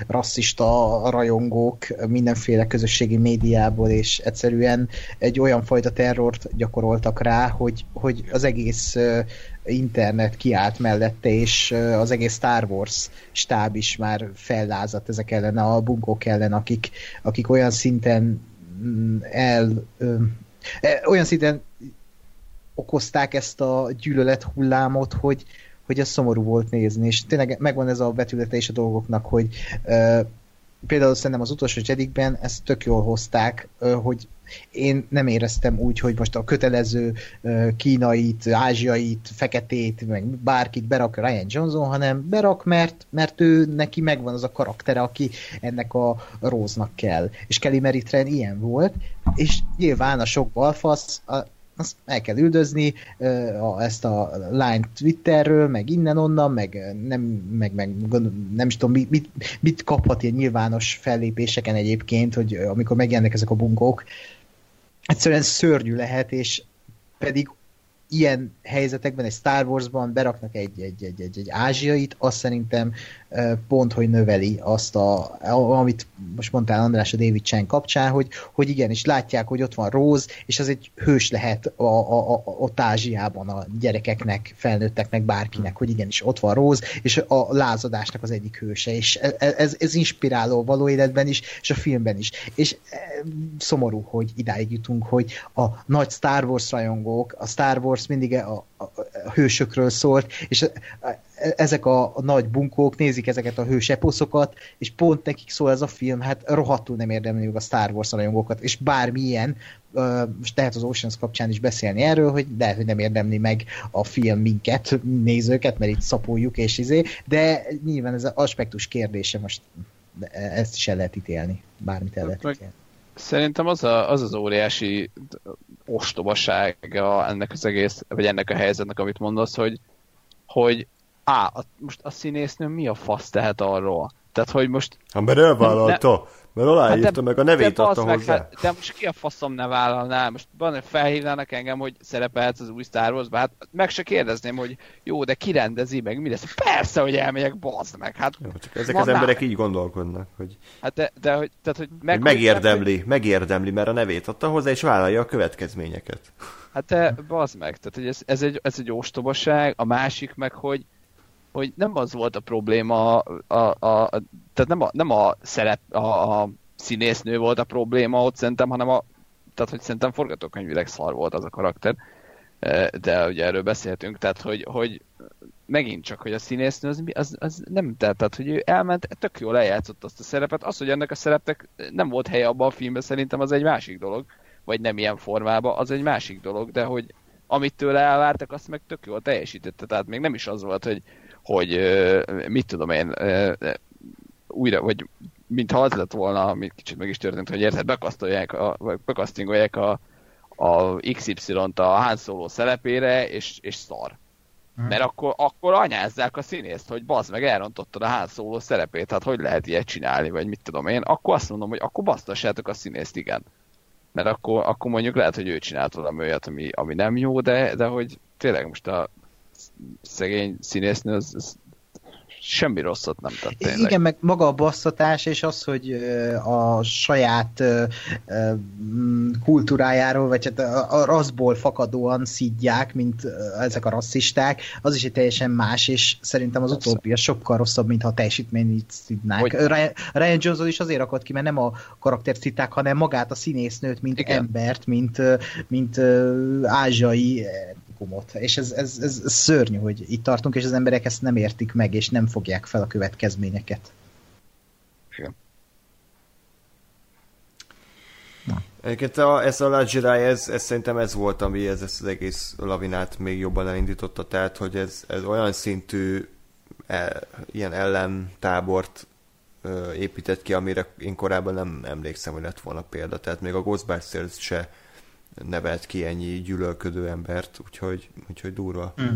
rasszista rajongók mindenféle közösségi médiából, és egyszerűen egy olyan fajta terrort gyakoroltak rá, hogy, hogy az egész internet kiállt mellette, és az egész Star Wars stáb is már fellázadt ezek ellen, a bunkók ellen, akik, akik olyan szinten el olyan szinten okozták ezt a gyűlölet hullámot, hogy, hogy ez szomorú volt nézni, és tényleg megvan ez a betülete is a dolgoknak, hogy uh, például szerintem az utolsó Jedikben ezt tök jól hozták, uh, hogy én nem éreztem úgy, hogy most a kötelező kínait, ázsiait, feketét, meg bárkit berak Ryan Johnson, hanem berak, mert, mert ő neki megvan az a karaktere, aki ennek a róznak kell. És Kelly Meritren ilyen volt, és nyilván a sok balfasz, a, azt el kell üldözni, ezt a line Twitterről, meg innen-onnan, meg nem, meg, meg nem is tudom, mit, mit kaphat ilyen nyilvános fellépéseken egyébként, hogy amikor megjelennek ezek a bunkók, egyszerűen szörnyű lehet, és pedig ilyen helyzetekben, egy Star Wars-ban beraknak egy, egy, egy, egy, egy ázsiait, azt szerintem pont, hogy növeli azt, a, amit most mondtál András a David Chen kapcsán, hogy, hogy igen, és látják, hogy ott van Rose, és az egy hős lehet a, a, a, ott Ázsiában a gyerekeknek, felnőtteknek, bárkinek, hogy igenis ott van Rose, és a lázadásnak az egyik hőse, és e, e, ez, ez inspiráló való életben is, és a filmben is. És e, szomorú, hogy idáig jutunk, hogy a nagy Star Wars rajongók, a Star Wars mindig a, a, a hősökről szólt, és ezek a, a nagy bunkók nézik ezeket a hős eposzokat, és pont nekik szól ez a film, hát rohadtul nem érdemli meg a Star Wars rajongókat, és bármilyen, most lehet az Oceans kapcsán is beszélni erről, hogy lehet, hogy nem érdemli meg a film minket, nézőket, mert itt szapoljuk és izé, de nyilván ez az aspektus kérdése, most ezt is el lehet ítélni, bármit el lehet ítélni. Szerintem az, a, az az óriási ostobasága ennek az egész, vagy ennek a helyzetnek, amit mondasz, hogy, hogy á, a, most a színésznő mi a fasz tehet arról? Tehát, hogy most... Ha mert elvállalta, ne, mert aláírta, hát meg a nevét adta meg, hozzá. Hát, de most ki a faszom ne vállalná? Most van, felhívnának engem, hogy szerepelhetsz az új Star wars hát meg se kérdezném, hogy jó, de ki rendezi meg, mi lesz? Persze, hogy elmegyek, bazd meg. Hát, jó, csak ezek az emberek így gondolkodnak, hogy... Hát de, de hogy, tehát, hogy, meg, hogy megérdemli, hogy... megérdemli, mert a nevét adta hozzá, és vállalja a következményeket. Hát de bazd meg, tehát hogy ez, ez, egy, ez egy ostobaság, a másik meg, hogy hogy nem az volt a probléma, a, a, a, tehát nem a, nem a szerep, a, a színésznő volt a probléma ott szerintem, hanem a, tehát hogy szerintem forgatókönyvileg szar volt az a karakter, de ugye erről beszéltünk, tehát hogy, hogy megint csak, hogy a színésznő az, az, az nem tett, tehát hogy ő elment, tök jól eljátszott azt a szerepet, az, hogy ennek a szerepnek nem volt helye abban a filmben, szerintem az egy másik dolog, vagy nem ilyen formában, az egy másik dolog, de hogy amit tőle elvártak, azt meg tök jól teljesítette, tehát még nem is az volt, hogy, hogy mit tudom én, újra, vagy mintha az lett volna, amit kicsit meg is történt, hogy érted, bekasztolják, a, bekasztingolják a, a XY-t a Han Solo szerepére, és, és szar. Hmm. Mert akkor, akkor anyázzák a színészt, hogy bazd meg, elrontottad a Han Solo szerepét, hát hogy lehet ilyet csinálni, vagy mit tudom én, akkor azt mondom, hogy akkor basztassátok a színészt, igen. Mert akkor, akkor mondjuk lehet, hogy ő csinált valami olyat, ami, ami nem jó, de, de hogy tényleg most a szegény színésznő az, az semmi rosszat nem tett tényleg. Igen, meg maga a basszatás, és az, hogy a saját kultúrájáról, vagy hát a rasszból fakadóan szidják, mint ezek a rasszisták, az is egy teljesen más, és szerintem az utóbbi a sokkal rosszabb, mint ha a teljesítményt szidnák. Hogy... Ryan, Ryan Johnson is azért akad ki, mert nem a karaktert szitták, hanem magát a színésznőt, mint Igen. embert, mint, mint ázsiai publikumot. És ez, ez, ez, ez szörnyű, hogy itt tartunk, és az emberek ezt nem értik meg, és nem fogják fel a következményeket. Igen. Na. Egyébként a, ez a Last Jedi, ez, ez szerintem ez volt, ami ez, ez az egész lavinát még jobban elindította, tehát hogy ez, ez olyan szintű e, ilyen ellentábort e, épített ki, amire én korábban nem emlékszem, hogy lett volna példa. Tehát még a Ghostbusters se nevelt ki ennyi gyűlölködő embert, úgyhogy, úgyhogy durva. Mm.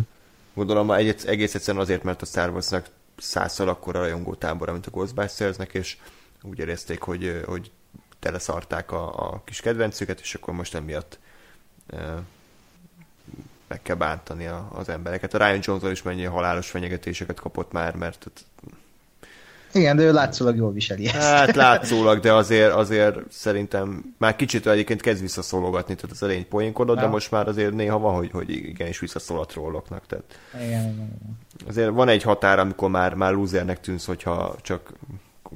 Gondolom egy, egész egyszerűen azért, mert a Star Wars-nak százszal akkora rajongó tábora, mint a Ghostbusters-nek, és úgy érezték, hogy, hogy teleszarták a, a kis kedvencüket, és akkor most emiatt e, meg kell bántani a, az embereket. A Ryan Johnson is mennyi halálos fenyegetéseket kapott már, mert igen, de ő látszólag jól viseli ezt. Hát látszólag, de azért, azért szerintem már kicsit egyébként kezd visszaszólogatni, tehát az elején poénkodott, ja. de most már azért néha van, hogy, hogy igenis visszaszól a trolloknak. Tehát igen, igen, igen. Azért van egy határ, amikor már, már lúzernek tűnsz, hogyha csak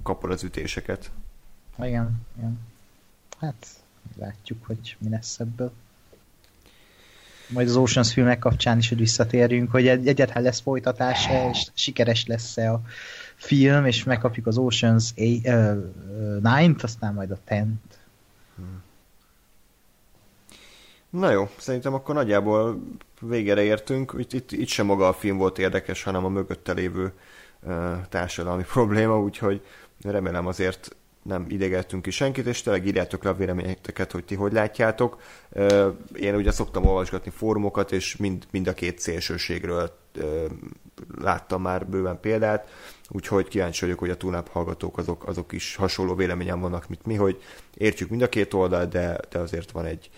kapod az ütéseket. Igen, igen. Hát látjuk, hogy mi lesz ebből. Majd az Oceans filmek kapcsán is, hogy visszatérjünk, hogy egyetlen lesz folytatása, és sikeres lesz-e a film, és megkapjuk az Oceans 9-t, aztán majd a 10-t. Hmm. Na jó, szerintem akkor nagyjából végére értünk. Itt, itt, itt sem maga a film volt érdekes, hanem a mögötte lévő uh, társadalmi probléma, úgyhogy remélem azért nem idegeltünk ki senkit, és tényleg írjátok le a véleményeteket, hogy ti hogy látjátok. Én ugye szoktam olvasgatni fórumokat, és mind, mind a két szélsőségről láttam már bőven példát, úgyhogy kíváncsi vagyok, hogy a túlnáp hallgatók azok, azok is hasonló véleményen vannak, mint mi, hogy értjük mind a két oldalt, de, de azért van egy,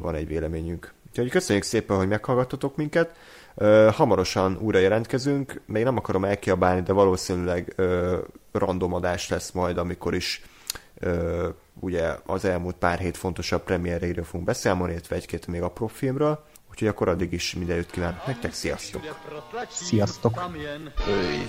van egy véleményünk. Úgyhogy köszönjük szépen, hogy meghallgattatok minket. Hamarosan újra jelentkezünk, még nem akarom elkiabálni, de valószínűleg random adás lesz majd, amikor is ugye az elmúlt pár hét fontosabb premierjeiről fogunk beszámolni, illetve egy-két még apró filmről. Úgyhogy akkor addig is mindenütt kívánok nektek, sziasztok! Sziasztok! Öy.